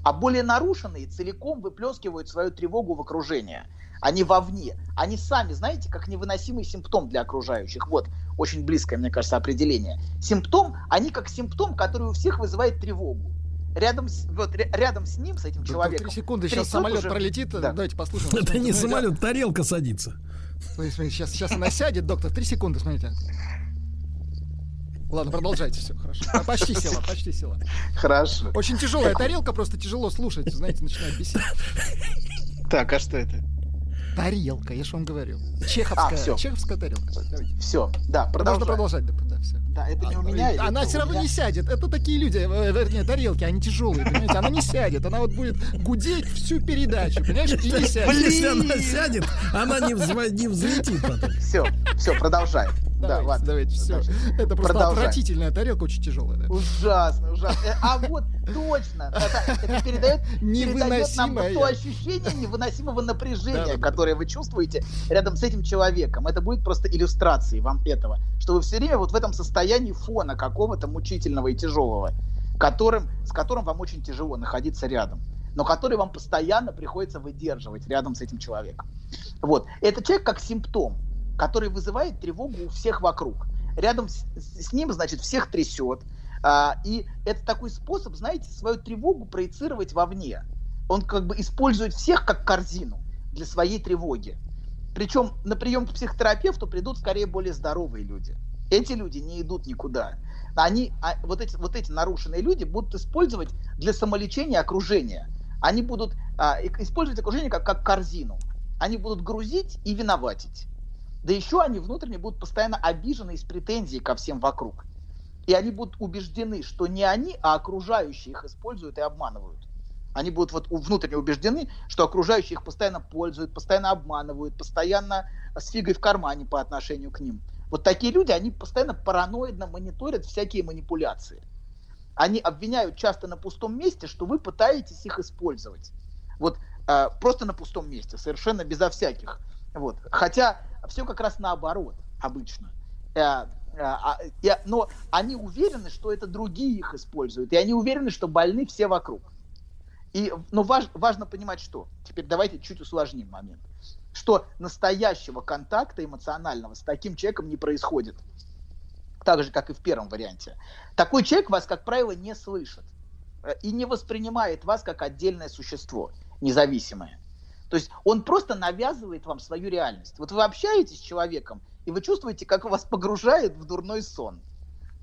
А более нарушенные целиком выплескивают свою тревогу в окружение. Они вовне. Они сами, знаете, как невыносимый симптом для окружающих. Вот, очень близкое, мне кажется, определение. Симптом, они как симптом, который у всех вызывает тревогу. Рядом с, вот, ря- рядом с ним, с этим Доктор, человеком. Три секунды, сейчас самолет уже- пролетит. Да. Давайте послушаем. Это не самолет, тарелка садится. Смотрите, смотрите, сейчас, сейчас она сядет, доктор. Три секунды, смотрите. Ладно, продолжайте, все, хорошо. А, Почти села, почти села. Хорошо. Очень тяжелая тарелка, просто тяжело слушать, знаете, начинает бесить. Так, а что это? Тарелка, я же вам говорил. Чеховская, А, всё. чеховская тарелка. Давайте. Все, да, Можно продолжаем. продолжать, доктор, да, все. Да, это не у меня. или Она это все равно меня? не сядет. Это такие люди, э, вернее, тарелки, они тяжелые, понимаете? Она не сядет. Она вот будет гудеть всю передачу, понимаешь? И не сядет. Если она сядет, она не, взлетит потом. Все, все, продолжаем. Да, Давайте, ладно. давайте, все. Это просто продолжаем. отвратительная тарелка, очень тяжелая. да. Ужасно, ужасно. Э, А вот точно, это, передает, передает нам то ощущение невыносимого напряжения, которое вы чувствуете рядом с этим человеком. Это будет просто иллюстрацией вам этого, что вы все время вот в этом состоянии фона какого-то мучительного и тяжелого, которым, с которым вам очень тяжело находиться рядом но который вам постоянно приходится выдерживать рядом с этим человеком. Вот. Это человек как симптом, который вызывает тревогу у всех вокруг. Рядом с, с ним, значит, всех трясет. А, и это такой способ, знаете, свою тревогу проецировать вовне. Он как бы использует всех как корзину для своей тревоги. Причем на прием к психотерапевту придут скорее более здоровые люди. Эти люди не идут никуда. Они, а, вот, эти, вот эти нарушенные люди будут использовать для самолечения окружения. Они будут а, использовать окружение как, как корзину. Они будут грузить и виноватить. Да еще они внутренне будут постоянно обижены и с претензией ко всем вокруг. И они будут убеждены, что не они, а окружающие их используют и обманывают. Они будут вот внутренне убеждены, что окружающие их постоянно пользуют, постоянно обманывают, постоянно с фигой в кармане по отношению к ним. Вот такие люди, они постоянно параноидно мониторят всякие манипуляции. Они обвиняют часто на пустом месте, что вы пытаетесь их использовать. Вот э, просто на пустом месте, совершенно безо всяких. Вот. Хотя все как раз наоборот обычно. Э, э, э, но они уверены, что это другие их используют, и они уверены, что больны все вокруг. И, но важ, важно понимать, что. Теперь давайте чуть усложним момент. Что настоящего контакта эмоционального с таким человеком не происходит. Так же, как и в первом варианте. Такой человек вас, как правило, не слышит э, и не воспринимает вас как отдельное существо, независимое. То есть он просто навязывает вам свою реальность. Вот вы общаетесь с человеком, и вы чувствуете, как вас погружает в дурной сон.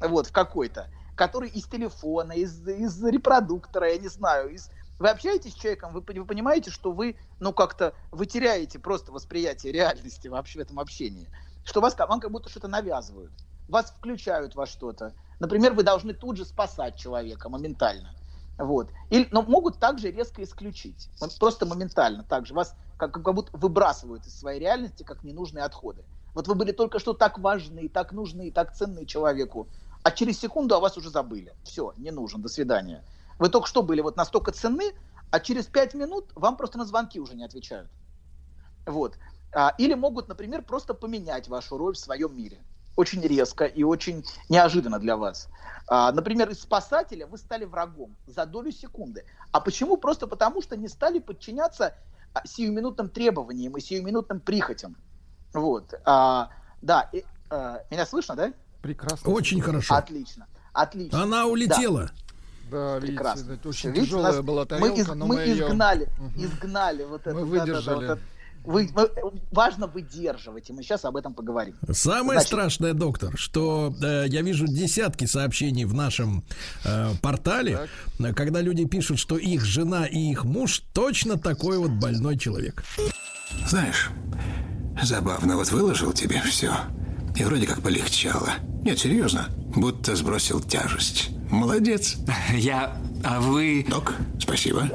Вот, в какой-то. Который из телефона, из, из репродуктора, я не знаю, из вы общаетесь с человеком, вы, вы понимаете, что вы, ну, как-то, вы теряете просто восприятие реальности вообще в этом общении. Что вас, вам как будто что-то навязывают. Вас включают во что-то. Например, вы должны тут же спасать человека моментально. Вот. Или, но могут также резко исключить. Просто моментально также. Вас как, как будто выбрасывают из своей реальности как ненужные отходы. Вот вы были только что так важны, так нужны, так ценны человеку, а через секунду о вас уже забыли. Все, не нужен, до свидания. Вы только что были вот настолько ценны, а через пять минут вам просто на звонки уже не отвечают. Вот. А, или могут, например, просто поменять вашу роль в своем мире. Очень резко и очень неожиданно для вас. А, например, из спасателя вы стали врагом за долю секунды. А почему? Просто потому, что не стали подчиняться а, сиюминутным требованиям и сиюминутным прихотям. Вот. А, да, и, а, меня слышно, да? Прекрасно. Очень хорошо. Отлично. Отлично. Она улетела. Да. Да, Прекрасно. Видите, очень видите, тяжелая нас, была тарелка, мы, из, но мы, мы изгнали, ее... изгнали вот это. Мы выдержали. Да, да, вот это. Вы, важно выдерживать, и мы сейчас об этом поговорим. Самое Значит, страшное, доктор, что э, я вижу десятки сообщений в нашем э, портале, так. когда люди пишут, что их жена и их муж точно такой вот больной человек. Знаешь, забавно, вот выложил тебе все, и вроде как полегчало. Нет, серьезно, будто сбросил тяжесть. Молодец. Я... А вы... Док, спасибо.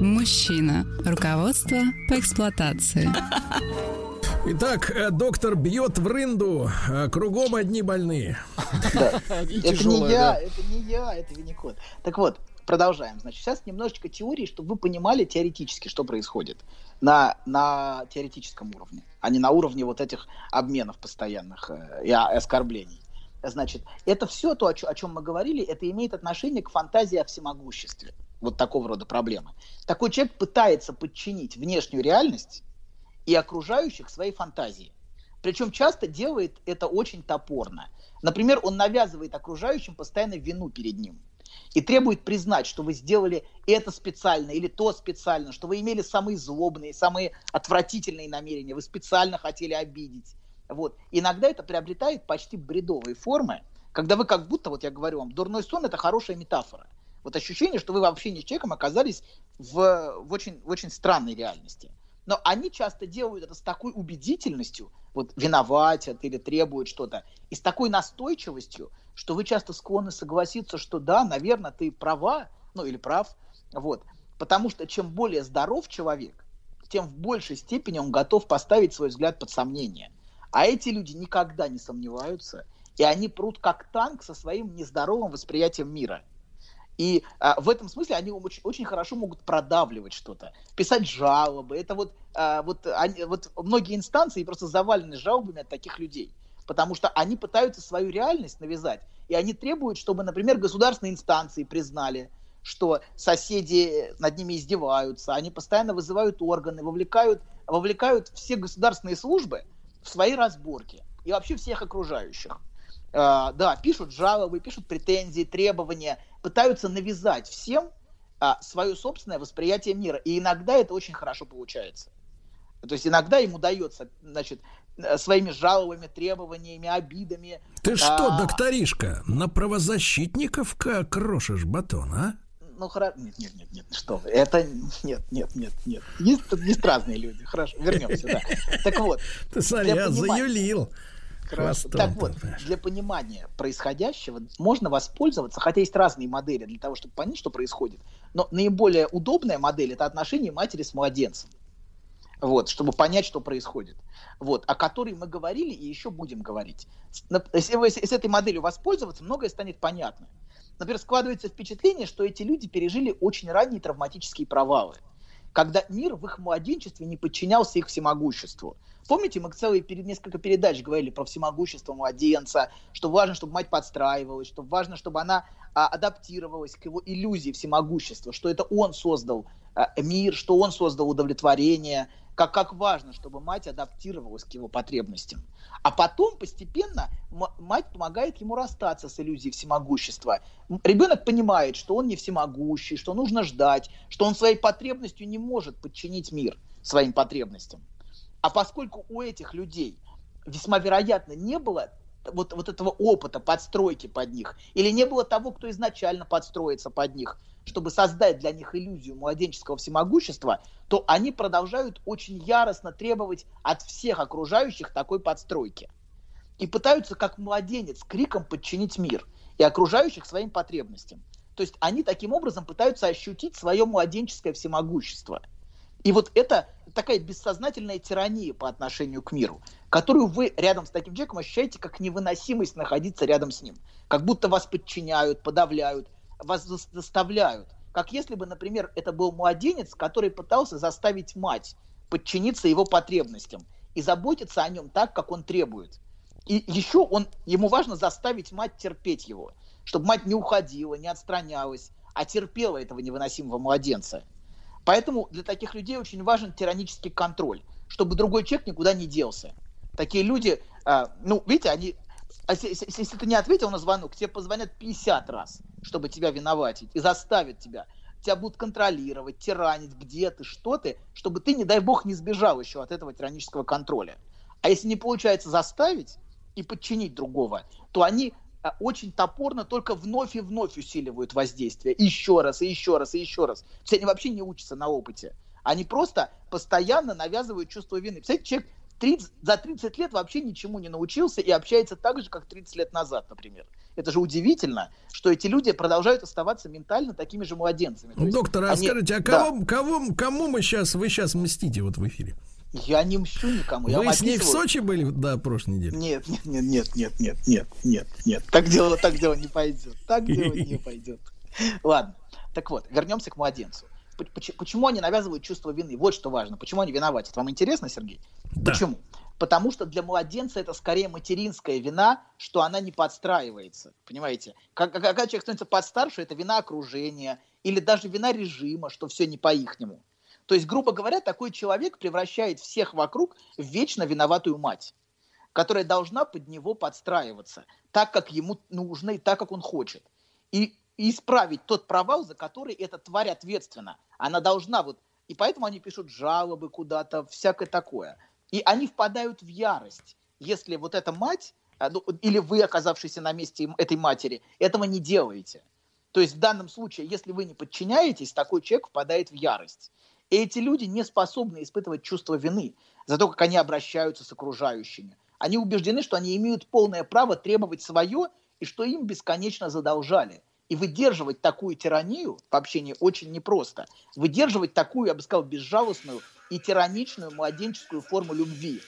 Мужчина. Руководство по эксплуатации. Итак, э, доктор бьет в рынду, э, кругом одни больные. Это не я, это не я, это Винникот. Так вот, продолжаем. Значит, сейчас немножечко теории, чтобы вы понимали теоретически, что происходит на, на теоретическом уровне, а не на уровне вот этих обменов постоянных э, и оскорблений. Значит, это все то, о, о чем мы говорили, это имеет отношение к фантазии о всемогуществе. Вот такого рода проблемы. Такой человек пытается подчинить внешнюю реальность и окружающих своей фантазии. Причем часто делает это очень топорно. Например, он навязывает окружающим постоянно вину перед ним и требует признать, что вы сделали это специально или то специально, что вы имели самые злобные, самые отвратительные намерения, вы специально хотели обидеть вот. Иногда это приобретает почти бредовые формы, когда вы как будто, вот я говорю вам, дурной сон – это хорошая метафора. Вот ощущение, что вы в общении с человеком оказались в, в, очень, в очень странной реальности. Но они часто делают это с такой убедительностью, вот виноватят или требуют что-то, и с такой настойчивостью, что вы часто склонны согласиться, что да, наверное, ты права, ну или прав, вот. Потому что чем более здоров человек, тем в большей степени он готов поставить свой взгляд под сомнение – а эти люди никогда не сомневаются, и они прут как танк со своим нездоровым восприятием мира. И а, в этом смысле они очень, очень хорошо могут продавливать что-то, писать жалобы. Это вот, а, вот, они, вот многие инстанции просто завалены жалобами от таких людей, потому что они пытаются свою реальность навязать, и они требуют, чтобы, например, государственные инстанции признали, что соседи над ними издеваются, они постоянно вызывают органы, вовлекают, вовлекают все государственные службы, в свои разборки и вообще всех окружающих. Uh, да, пишут жалобы, пишут претензии, требования, пытаются навязать всем uh, свое собственное восприятие мира. И иногда это очень хорошо получается. То есть иногда им удается, значит, э, своими жалобами, требованиями, обидами. Ты а... что, докторишка, на правозащитников крошишь батон, а? ну хорошо. Нет, нет, нет, нет, что вы. Это нет, нет, нет, нет. Есть, есть разные люди. Хорошо, вернемся, да. Так вот. Ты смотри, я заюлил. Хорошо. Так вот, для понимания происходящего можно воспользоваться, хотя есть разные модели для того, чтобы понять, что происходит. Но наиболее удобная модель это отношение матери с младенцем. вот, чтобы понять, что происходит, вот, о которой мы говорили и еще будем говорить. Если вы с этой моделью воспользоваться, многое станет понятно. Например, складывается впечатление, что эти люди пережили очень ранние травматические провалы, когда мир в их младенчестве не подчинялся их всемогуществу. Помните, мы целые несколько передач говорили про всемогущество младенца, что важно, чтобы мать подстраивалась, что важно, чтобы она а, адаптировалась к его иллюзии всемогущества, что это он создал мир, что он создал удовлетворение, как, как важно, чтобы мать адаптировалась к его потребностям. А потом постепенно мать помогает ему расстаться с иллюзией всемогущества. Ребенок понимает, что он не всемогущий, что нужно ждать, что он своей потребностью не может подчинить мир своим потребностям. А поскольку у этих людей весьма вероятно не было вот, вот этого опыта подстройки под них, или не было того, кто изначально подстроится под них, чтобы создать для них иллюзию младенческого всемогущества, то они продолжают очень яростно требовать от всех окружающих такой подстройки. И пытаются, как младенец, криком подчинить мир и окружающих своим потребностям. То есть они таким образом пытаются ощутить свое младенческое всемогущество. И вот это такая бессознательная тирания по отношению к миру, которую вы рядом с таким человеком ощущаете как невыносимость находиться рядом с ним. Как будто вас подчиняют, подавляют, вас заставляют. Как если бы, например, это был младенец, который пытался заставить мать подчиниться его потребностям и заботиться о нем так, как он требует. И еще он, ему важно заставить мать терпеть его, чтобы мать не уходила, не отстранялась, а терпела этого невыносимого младенца. Поэтому для таких людей очень важен тиранический контроль, чтобы другой человек никуда не делся. Такие люди, э, ну, видите, они, а если, ты не ответил на звонок, тебе позвонят 50 раз, чтобы тебя виноватить, и заставят тебя. Тебя будут контролировать, тиранить, где ты, что ты, чтобы ты, не дай бог, не сбежал еще от этого тиранического контроля. А если не получается заставить и подчинить другого, то они а, очень топорно только вновь и вновь усиливают воздействие. Еще раз, и еще раз, и еще раз. То есть они вообще не учатся на опыте. Они просто постоянно навязывают чувство вины. Представляете, человек 30, за 30 лет вообще ничему не научился и общается так же, как 30 лет назад, например. Это же удивительно, что эти люди продолжают оставаться ментально такими же младенцами. Доктор, а они... скажите, а кого, да. кого, кому мы сейчас, вы сейчас мстите вот в эфире? Я не мщу никому. Вы я с ней в Сочи были, да, прошлой неделе? Нет, нет, нет, нет, нет, нет, нет, нет, нет. Так дело, так дело не пойдет. Так дело не пойдет. Ладно. Так вот, вернемся к младенцу. Почему они навязывают чувство вины? Вот что важно. Почему они виноваты? Вам интересно, Сергей? Да. Почему? Потому что для младенца это скорее материнская вина, что она не подстраивается. Понимаете? Как, когда человек становится подстарше, это вина окружения или даже вина режима, что все не по-ихнему. То есть, грубо говоря, такой человек превращает всех вокруг в вечно виноватую мать, которая должна под него подстраиваться, так, как ему нужно и так, как он хочет. И, и исправить тот провал, за который эта тварь ответственна. Она должна вот... И поэтому они пишут жалобы куда-то, всякое такое. И они впадают в ярость, если вот эта мать, а, ну, или вы, оказавшиеся на месте этой матери, этого не делаете. То есть в данном случае, если вы не подчиняетесь, такой человек впадает в ярость. И эти люди не способны испытывать чувство вины за то, как они обращаются с окружающими. Они убеждены, что они имеют полное право требовать свое и что им бесконечно задолжали. И выдерживать такую тиранию в общении очень непросто. Выдерживать такую, я бы сказал, безжалостную и тираничную младенческую форму любви.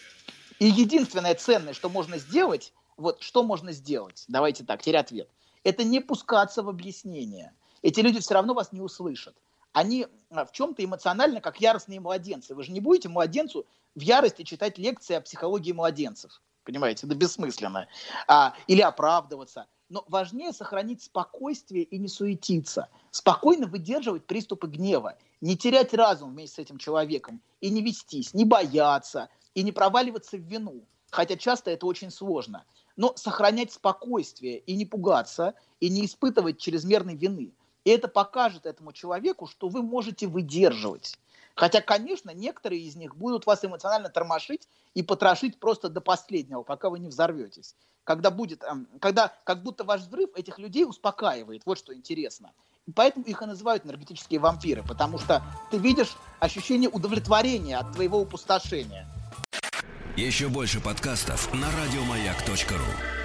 И единственное ценное, что можно сделать, вот что можно сделать, давайте так, теперь ответ, это не пускаться в объяснение. Эти люди все равно вас не услышат они а, в чем-то эмоционально как яростные младенцы. Вы же не будете младенцу в ярости читать лекции о психологии младенцев. Понимаете, это бессмысленно. А, или оправдываться. Но важнее сохранить спокойствие и не суетиться. Спокойно выдерживать приступы гнева. Не терять разум вместе с этим человеком. И не вестись, не бояться. И не проваливаться в вину. Хотя часто это очень сложно. Но сохранять спокойствие и не пугаться. И не испытывать чрезмерной вины – и это покажет этому человеку, что вы можете выдерживать. Хотя, конечно, некоторые из них будут вас эмоционально тормошить и потрошить просто до последнего, пока вы не взорветесь. Когда будет, эм, когда как будто ваш взрыв этих людей успокаивает. Вот что интересно. И поэтому их и называют энергетические вампиры, потому что ты видишь ощущение удовлетворения от твоего опустошения. Еще больше подкастов на радиомаяк.ру